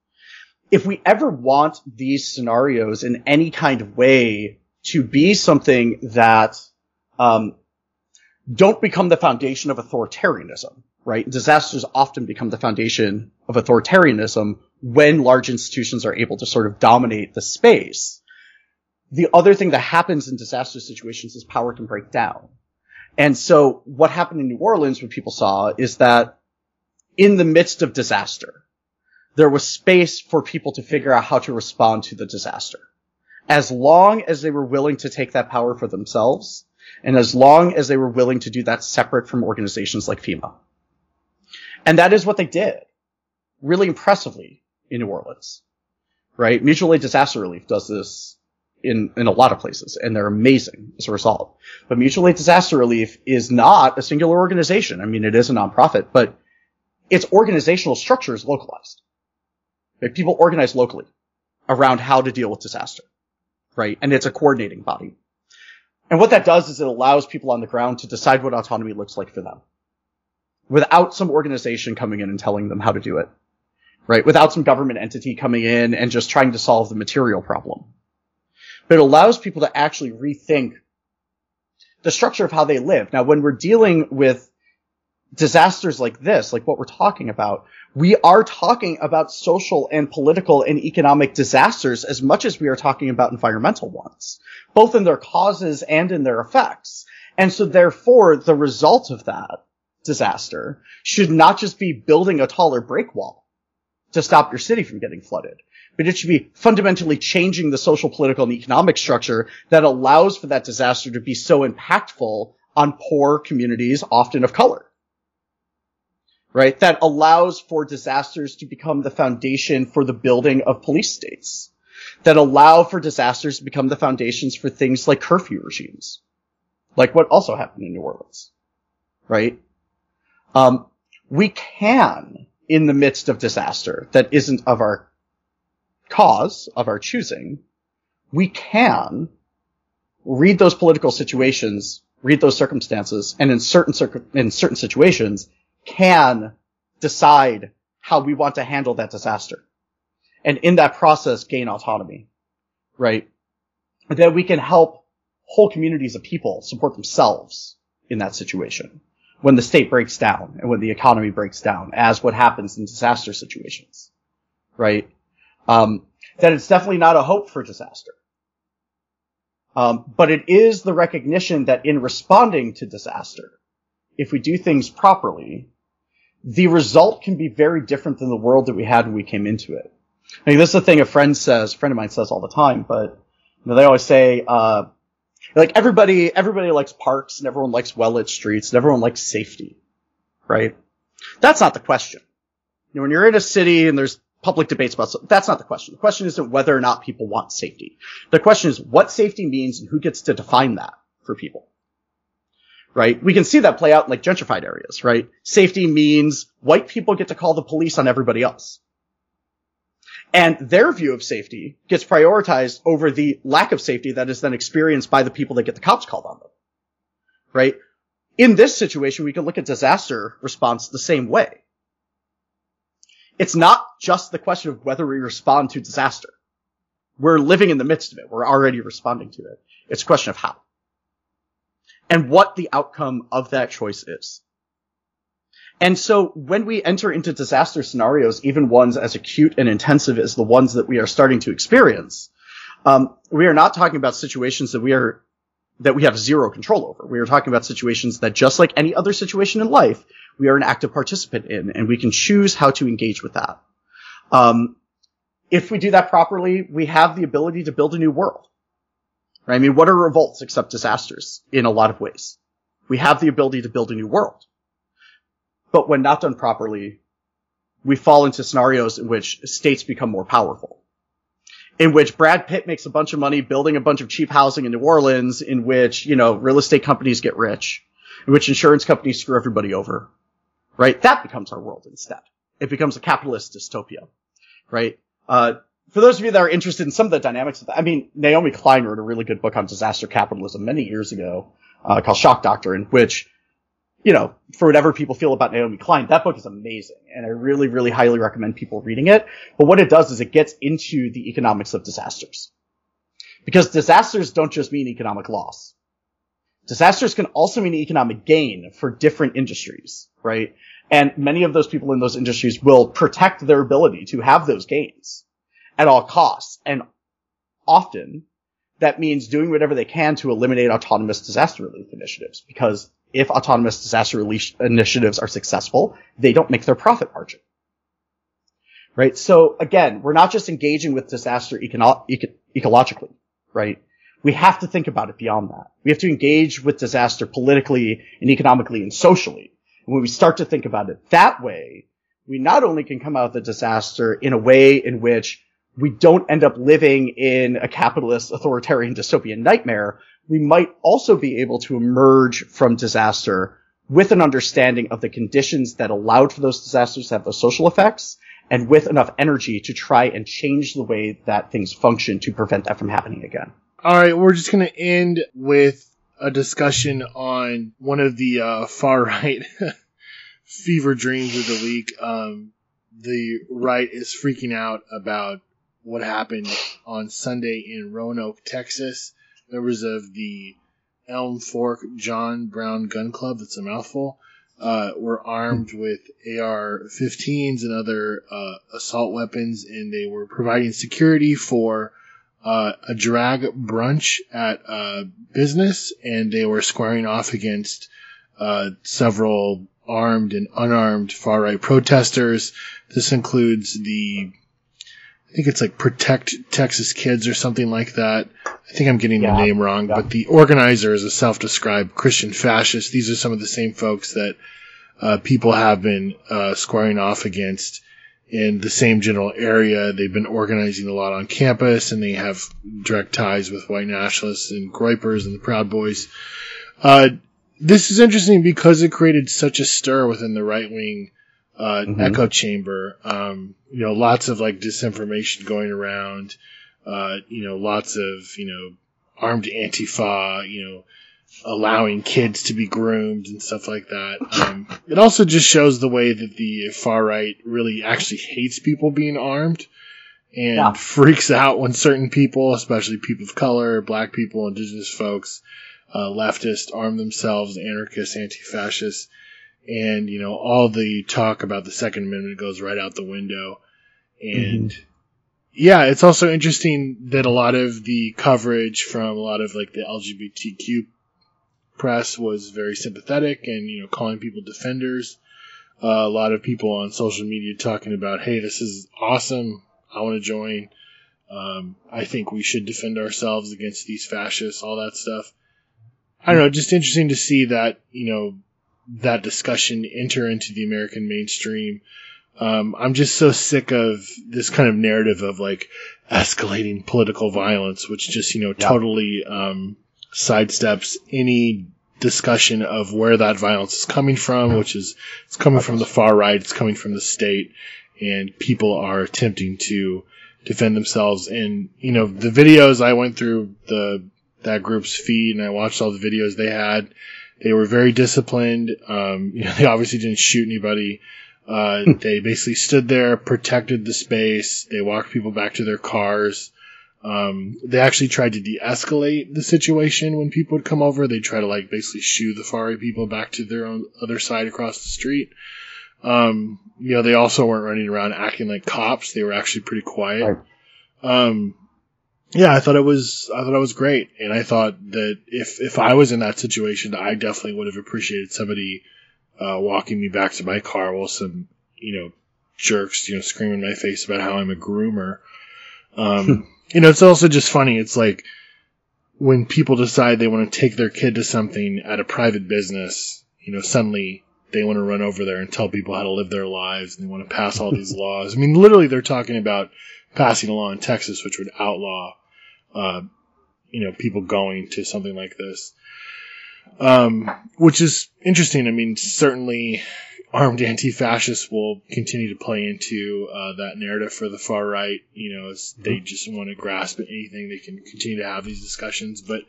If we ever want these scenarios in any kind of way to be something that, um, don't become the foundation of authoritarianism, right? Disasters often become the foundation of authoritarianism when large institutions are able to sort of dominate the space. The other thing that happens in disaster situations is power can break down. And so what happened in New Orleans, what people saw is that in the midst of disaster, there was space for people to figure out how to respond to the disaster. As long as they were willing to take that power for themselves, and as long as they were willing to do that separate from organizations like FEMA. And that is what they did, really impressively in New Orleans. Right? Mutual aid disaster relief does this in, in a lot of places, and they're amazing as a result. But mutual aid disaster relief is not a singular organization. I mean, it is a nonprofit, but its organizational structure is localized. Right? People organize locally around how to deal with disaster. Right? And it's a coordinating body. And what that does is it allows people on the ground to decide what autonomy looks like for them. Without some organization coming in and telling them how to do it. right? Without some government entity coming in and just trying to solve the material problem. But it allows people to actually rethink the structure of how they live. Now, when we're dealing with disasters like this, like what we're talking about, we are talking about social and political and economic disasters as much as we are talking about environmental ones, both in their causes and in their effects. And so therefore, the result of that disaster should not just be building a taller break wall to stop your city from getting flooded, but it should be fundamentally changing the social, political, and economic structure that allows for that disaster to be so impactful on poor communities, often of color. Right? That allows for disasters to become the foundation for the building of police states. That allow for disasters to become the foundations for things like curfew regimes. Like what also happened in New Orleans. Right? Um, we can, in the midst of disaster that isn't of our cause, of our choosing, we can read those political situations, read those circumstances, and in certain circ- in certain situations, can decide how we want to handle that disaster. And in that process, gain autonomy. Right? Then we can help whole communities of people support themselves in that situation when the state breaks down and when the economy breaks down, as what happens in disaster situations, right? Um, that it's definitely not a hope for disaster. Um, but it is the recognition that in responding to disaster, if we do things properly, the result can be very different than the world that we had when we came into it. I mean, this is the thing a friend says, a friend of mine says all the time, but you know, they always say, uh, like everybody, everybody likes parks and everyone likes well-lit streets and everyone likes safety, right? That's not the question. You know, when you're in a city and there's public debates about that's not the question. The question isn't whether or not people want safety. The question is what safety means and who gets to define that for people. Right? We can see that play out in like gentrified areas, right? Safety means white people get to call the police on everybody else. And their view of safety gets prioritized over the lack of safety that is then experienced by the people that get the cops called on them. Right? In this situation, we can look at disaster response the same way. It's not just the question of whether we respond to disaster. We're living in the midst of it. We're already responding to it. It's a question of how. And what the outcome of that choice is. And so when we enter into disaster scenarios, even ones as acute and intensive as the ones that we are starting to experience, um, we are not talking about situations that we are that we have zero control over. We are talking about situations that just like any other situation in life, we are an active participant in, and we can choose how to engage with that. Um, if we do that properly, we have the ability to build a new world. Right? I mean, what are revolts except disasters in a lot of ways? We have the ability to build a new world. But when not done properly, we fall into scenarios in which states become more powerful. In which Brad Pitt makes a bunch of money building a bunch of cheap housing in New Orleans, in which, you know, real estate companies get rich, in which insurance companies screw everybody over. Right? That becomes our world instead. It becomes a capitalist dystopia. Right? Uh, for those of you that are interested in some of the dynamics of that, I mean, Naomi Klein wrote a really good book on disaster capitalism many years ago, uh, called Shock Doctrine, which you know, for whatever people feel about Naomi Klein, that book is amazing. And I really, really highly recommend people reading it. But what it does is it gets into the economics of disasters. Because disasters don't just mean economic loss. Disasters can also mean economic gain for different industries, right? And many of those people in those industries will protect their ability to have those gains at all costs. And often that means doing whatever they can to eliminate autonomous disaster relief initiatives because if autonomous disaster relief initiatives are successful, they don't make their profit margin. Right? So again, we're not just engaging with disaster eco- ecologically, right? We have to think about it beyond that. We have to engage with disaster politically and economically and socially. And when we start to think about it that way, we not only can come out of the disaster in a way in which we don't end up living in a capitalist authoritarian dystopian nightmare, we might also be able to emerge from disaster with an understanding of the conditions that allowed for those disasters to have those social effects and with enough energy to try and change the way that things function to prevent that from happening again. All right, we're just going to end with a discussion on one of the uh, far right fever dreams of the week. Um, the right is freaking out about what happened on Sunday in Roanoke, Texas. Members of the Elm Fork John Brown Gun Club, that's a mouthful, uh, were armed with AR-15s and other uh, assault weapons, and they were providing security for uh, a drag brunch at a business, and they were squaring off against uh, several armed and unarmed far right protesters. This includes the, I think it's like Protect Texas Kids or something like that. I think I'm getting Yeah, the name wrong, yeah. but the organizer is a self-described Christian fascist. These are some of the same folks that uh, people have been uh, squaring off against in the same general area. They've been organizing a lot on campus, and they have direct ties with white nationalists and Groypers and the Proud Boys. Uh, this is interesting because it created such a stir within the right wing uh, Mhm. echo chamber. Um, you know, lots of like disinformation going around. Uh, you know, lots of you know armed antifa. You know, allowing kids to be groomed and stuff like that. Um, it also just shows the way that the far right really actually hates people being armed and Yeah. freaks out when certain people, especially people of color, black people, indigenous folks, uh, leftists, arm themselves, anarchists, anti-fascists, and you know all the talk about the Second Amendment goes right out the window. And yeah, it's also interesting that a lot of the coverage from a lot of like the LGBTQ press was very sympathetic and you know calling people defenders. Uh, a lot of people on social media talking about, "Hey, this is awesome. I want to join. Um, I think we should defend ourselves against these fascists. All that stuff." I don't know. Just interesting to see that you know that discussion enter into the American mainstream. Um, I'm just so sick of this kind of narrative of like escalating political violence, which just you know Yeah. totally um, sidesteps any discussion of where that violence is coming from, which is it's coming from the far right, it's coming from the state, and people are attempting to defend themselves. And you know, the videos I went through the that group's feed and I watched all the videos they had. They were very disciplined. Um, you know, they obviously didn't shoot anybody. Uh, they basically stood there, protected the space. They walked people back to their cars. Um, they actually tried to de-escalate the situation when people would come over. They try to like basically shoo the far right people back to their own other side across the street. Um, you know, they also weren't running around acting like cops. They were actually pretty quiet. Um, yeah, I thought it was, I thought it was great. And I thought that if, if I was in that situation, I definitely would have appreciated somebody, uh, walking me back to my car while some, you know, jerks, you know, scream in my face about how I'm a groomer. Um, you know, it's also just funny. It's like when people decide they want to take their kid to something at a private business, you know, suddenly they want to run over there and tell people how to live their lives and they want to pass all these laws. I mean, literally they're talking about passing a law in Texas which would outlaw, uh, you know, people going to something like this. Um, which is interesting. I mean, certainly armed anti-fascists will continue to play into uh, that narrative for the far right. You know, as they just want to grasp at anything, they can continue to have these discussions. But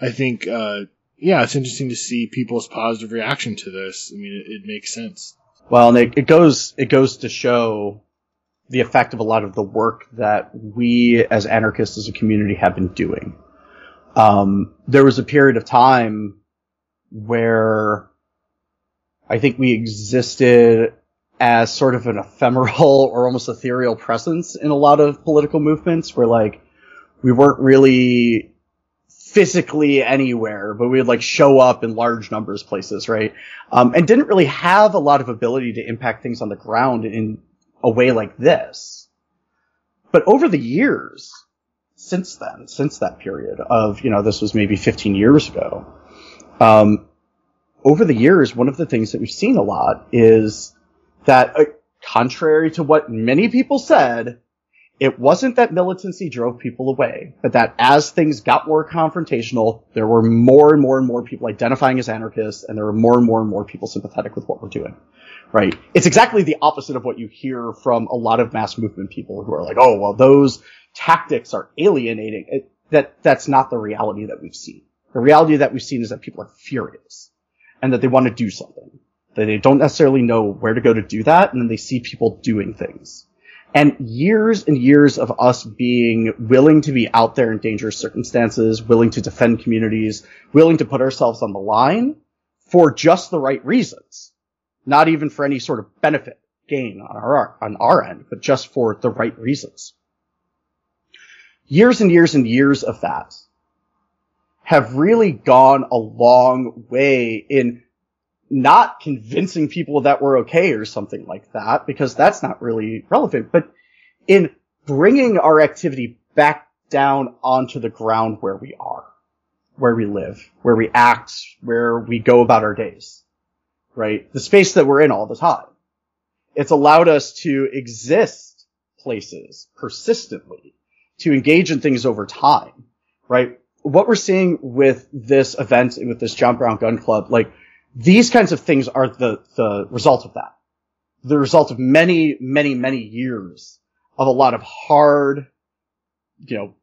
I think, uh, yeah, it's interesting to see people's positive reaction to this. I mean, it, it makes sense. Well, and it, it goes it goes to show the effect of a lot of the work that we as anarchists as a community have been doing. Um, there was a period of time where I think we existed as sort of an ephemeral or almost ethereal presence in a lot of political movements where like we weren't really physically anywhere, but we would like show up in large numbers places, right? Um, and didn't really have a lot of ability to impact things on the ground in a way like this. But over the years, since then, since that period of, you know, this was maybe 15 years ago, um, over the years, one of the things that we've seen a lot is that, uh, contrary to what many people said, it wasn't that militancy drove people away, but that as things got more confrontational, there were more and more and more people identifying as anarchists, and there were more and more and more people sympathetic with what we're doing. Right? It's exactly the opposite of what you hear from a lot of mass movement people who are like, "Oh, well, those tactics are alienating." It, that that's not the reality that we've seen. The reality that we've seen is that people are furious, and that they want to do something, that they don't necessarily know where to go to do that, and then they see people doing things. And years and years of us being willing to be out there in dangerous circumstances, willing to defend communities, willing to put ourselves on the line for just the right reasons. Not even for any sort of benefit gain on our, on our end, but just for the right reasons. Years and years and years of that have really gone a long way in not convincing people that we're okay or something like that, because that's not really relevant, but in bringing our activity back down onto the ground where we are, where we live, where we act, where we go about our days, right? The space that we're in all the time. It's allowed us to exist places persistently, to engage in things over time, right? What we're seeing with this event and with this John Brown Gun Club, like, these kinds of things are the, the result of that. The result of many, many, many years of a lot of hard, you know,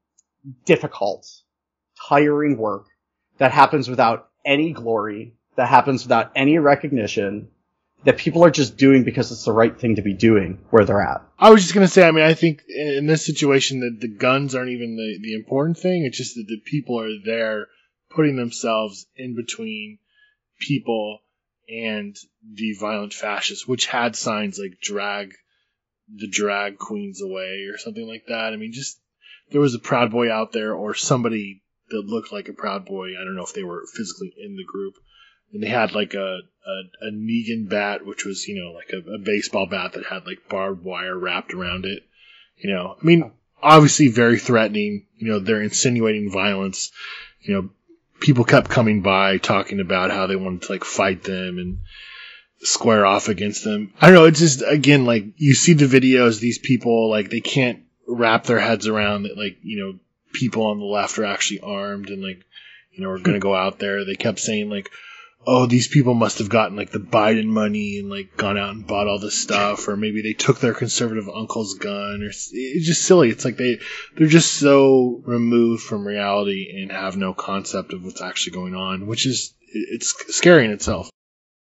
difficult, tiring work that happens without any glory, that happens without any recognition, that people are just doing because it's the right thing to be doing where they're at. I was just gonna say, I mean, I think in this situation that the guns aren't even the, the important thing. It's just that the people are there putting themselves in between people and the violent fascists, which had signs like drag the drag queens away or something like that. I mean, just there was a Proud Boy out there or somebody that looked like a Proud Boy. I don't know if they were physically in the group. And they had like a, a, a Negan bat, which was, you know, like a, a baseball bat that had like barbed wire wrapped around it. You know, I mean, obviously very threatening. You know, they're insinuating violence. You know, people kept coming by talking about how they wanted to like fight them and square off against them. I don't know. It's just again like you see the videos. These people like they can't wrap their heads around that like you know people on the left are actually armed and like you know are going to hmm. go out there. They kept saying like. Oh, these people must have gotten like the Biden money and like gone out and bought all this stuff, or maybe they took their conservative uncle's gun, or it's just silly. It's like they they're just so removed from reality and have no concept of what's actually going on, which is it's scary in itself.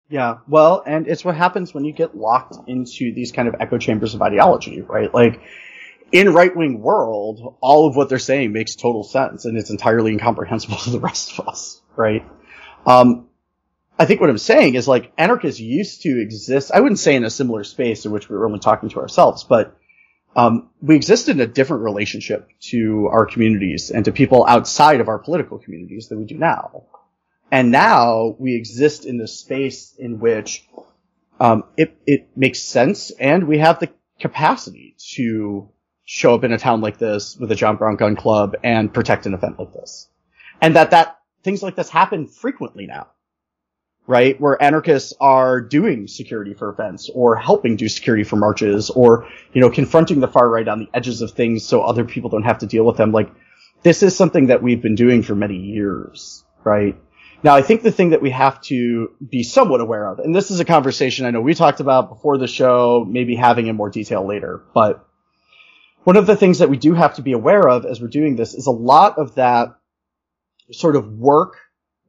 Yeah, well, and it's what happens when you get locked into these kind of echo chambers of ideology, right? Like, in right wing world, all of what they're saying makes total sense, and it's entirely incomprehensible to the rest of us, right? Um, I think what I'm saying is like anarchists used to exist. I wouldn't say in a similar space in which we were only talking to ourselves, but um, we existed in a different relationship to our communities and to people outside of our political communities than we do now. And now we exist in this space in which um, it it makes sense, and we have the capacity to show up in a town like this with a John Brown Gun Club and protect an event like this, and that that things like this happen frequently now right? Where anarchists are doing security for events or helping do security for marches or, you know, confronting the far right on the edges of things so other people don't have to deal with them. Like, this is something that we've been doing for many years, right? Now, I think the thing that we have to be somewhat aware of, and this is a conversation I know we talked about before the show, maybe having in more detail later, but one of the things that we do have to be aware of as we're doing this is a lot of that sort of work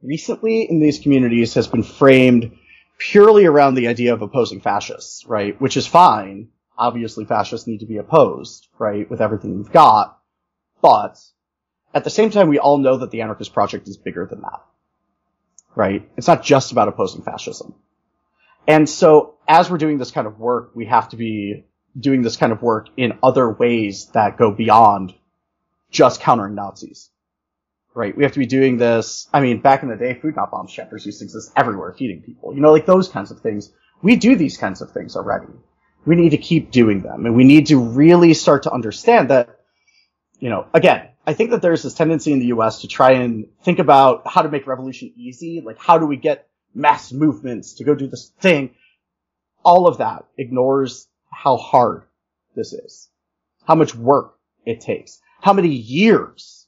recently in these communities has been framed purely around the idea of opposing fascists, right? Which is fine. Obviously, fascists need to be opposed, right, with everything we've got. But at the same time, we all know that the anarchist project is bigger than that, right? It's not just about opposing fascism. And so, as we're doing this kind of work, we have to be doing this kind of work in other ways that go beyond just countering Nazis right? We have to be doing this. I mean, back in the day, food not bombs chapters used to exist everywhere, feeding people. You know, like those kinds of things. We do these kinds of things already. We need to keep doing them, and we need to really start to understand that. You know, again, I think that there's this tendency in the U.S. to try and think about how to make revolution easy. Like, how do we get mass movements to go do this thing? All of that ignores how hard this is, how much work it takes, how many years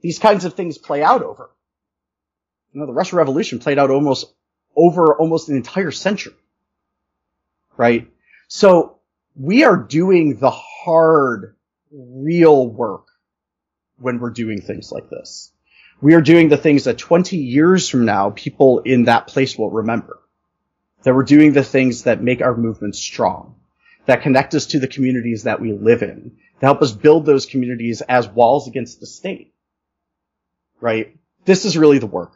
these kinds of things play out over. You know, the Russian Revolution played out almost over almost an entire century. Right? So we are doing the hard, real work when we're doing things like this. We are doing the things that 20 years from now, people in that place will remember. that we're doing the things that make our movement strong, that connect us to the communities that we live in, to help us build those communities as walls against the state. Right? This is really the work.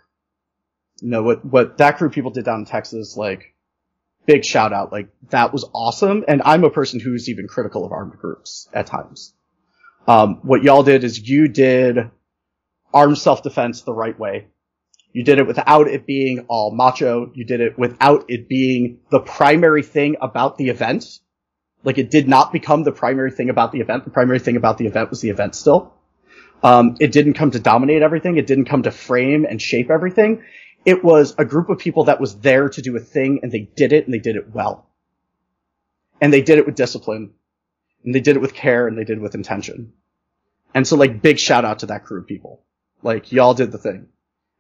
You know, what, what that group people did down in Texas, like, big shout out. Like, that was awesome. And I'm a person who's even critical of armed groups at times. Um, what y'all did is you did armed self-defense the right way. You did it without it being all macho. You did it without it being the primary thing about the event. Like it did not become the primary thing about the event. The primary thing about the event was the event still. Um, it didn't come to dominate everything. It didn't come to frame and shape everything. It was a group of people that was there to do a thing and they did it and they did it well. And they did it with discipline and they did it with care and they did it with intention. And so like big shout out to that crew of people. Like y'all did the thing.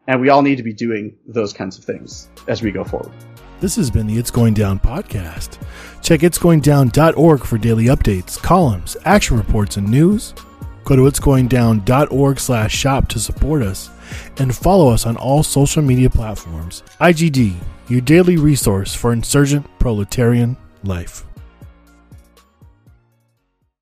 And we all need to be doing those kinds of things as we go forward. This has been the It's Going Down podcast. Check itsgoingdown.org for daily updates, columns, action reports, and news. Go to itsgoingdown.org slash shop to support us and follow us on all social media platforms. IGD, your daily resource for insurgent proletarian life.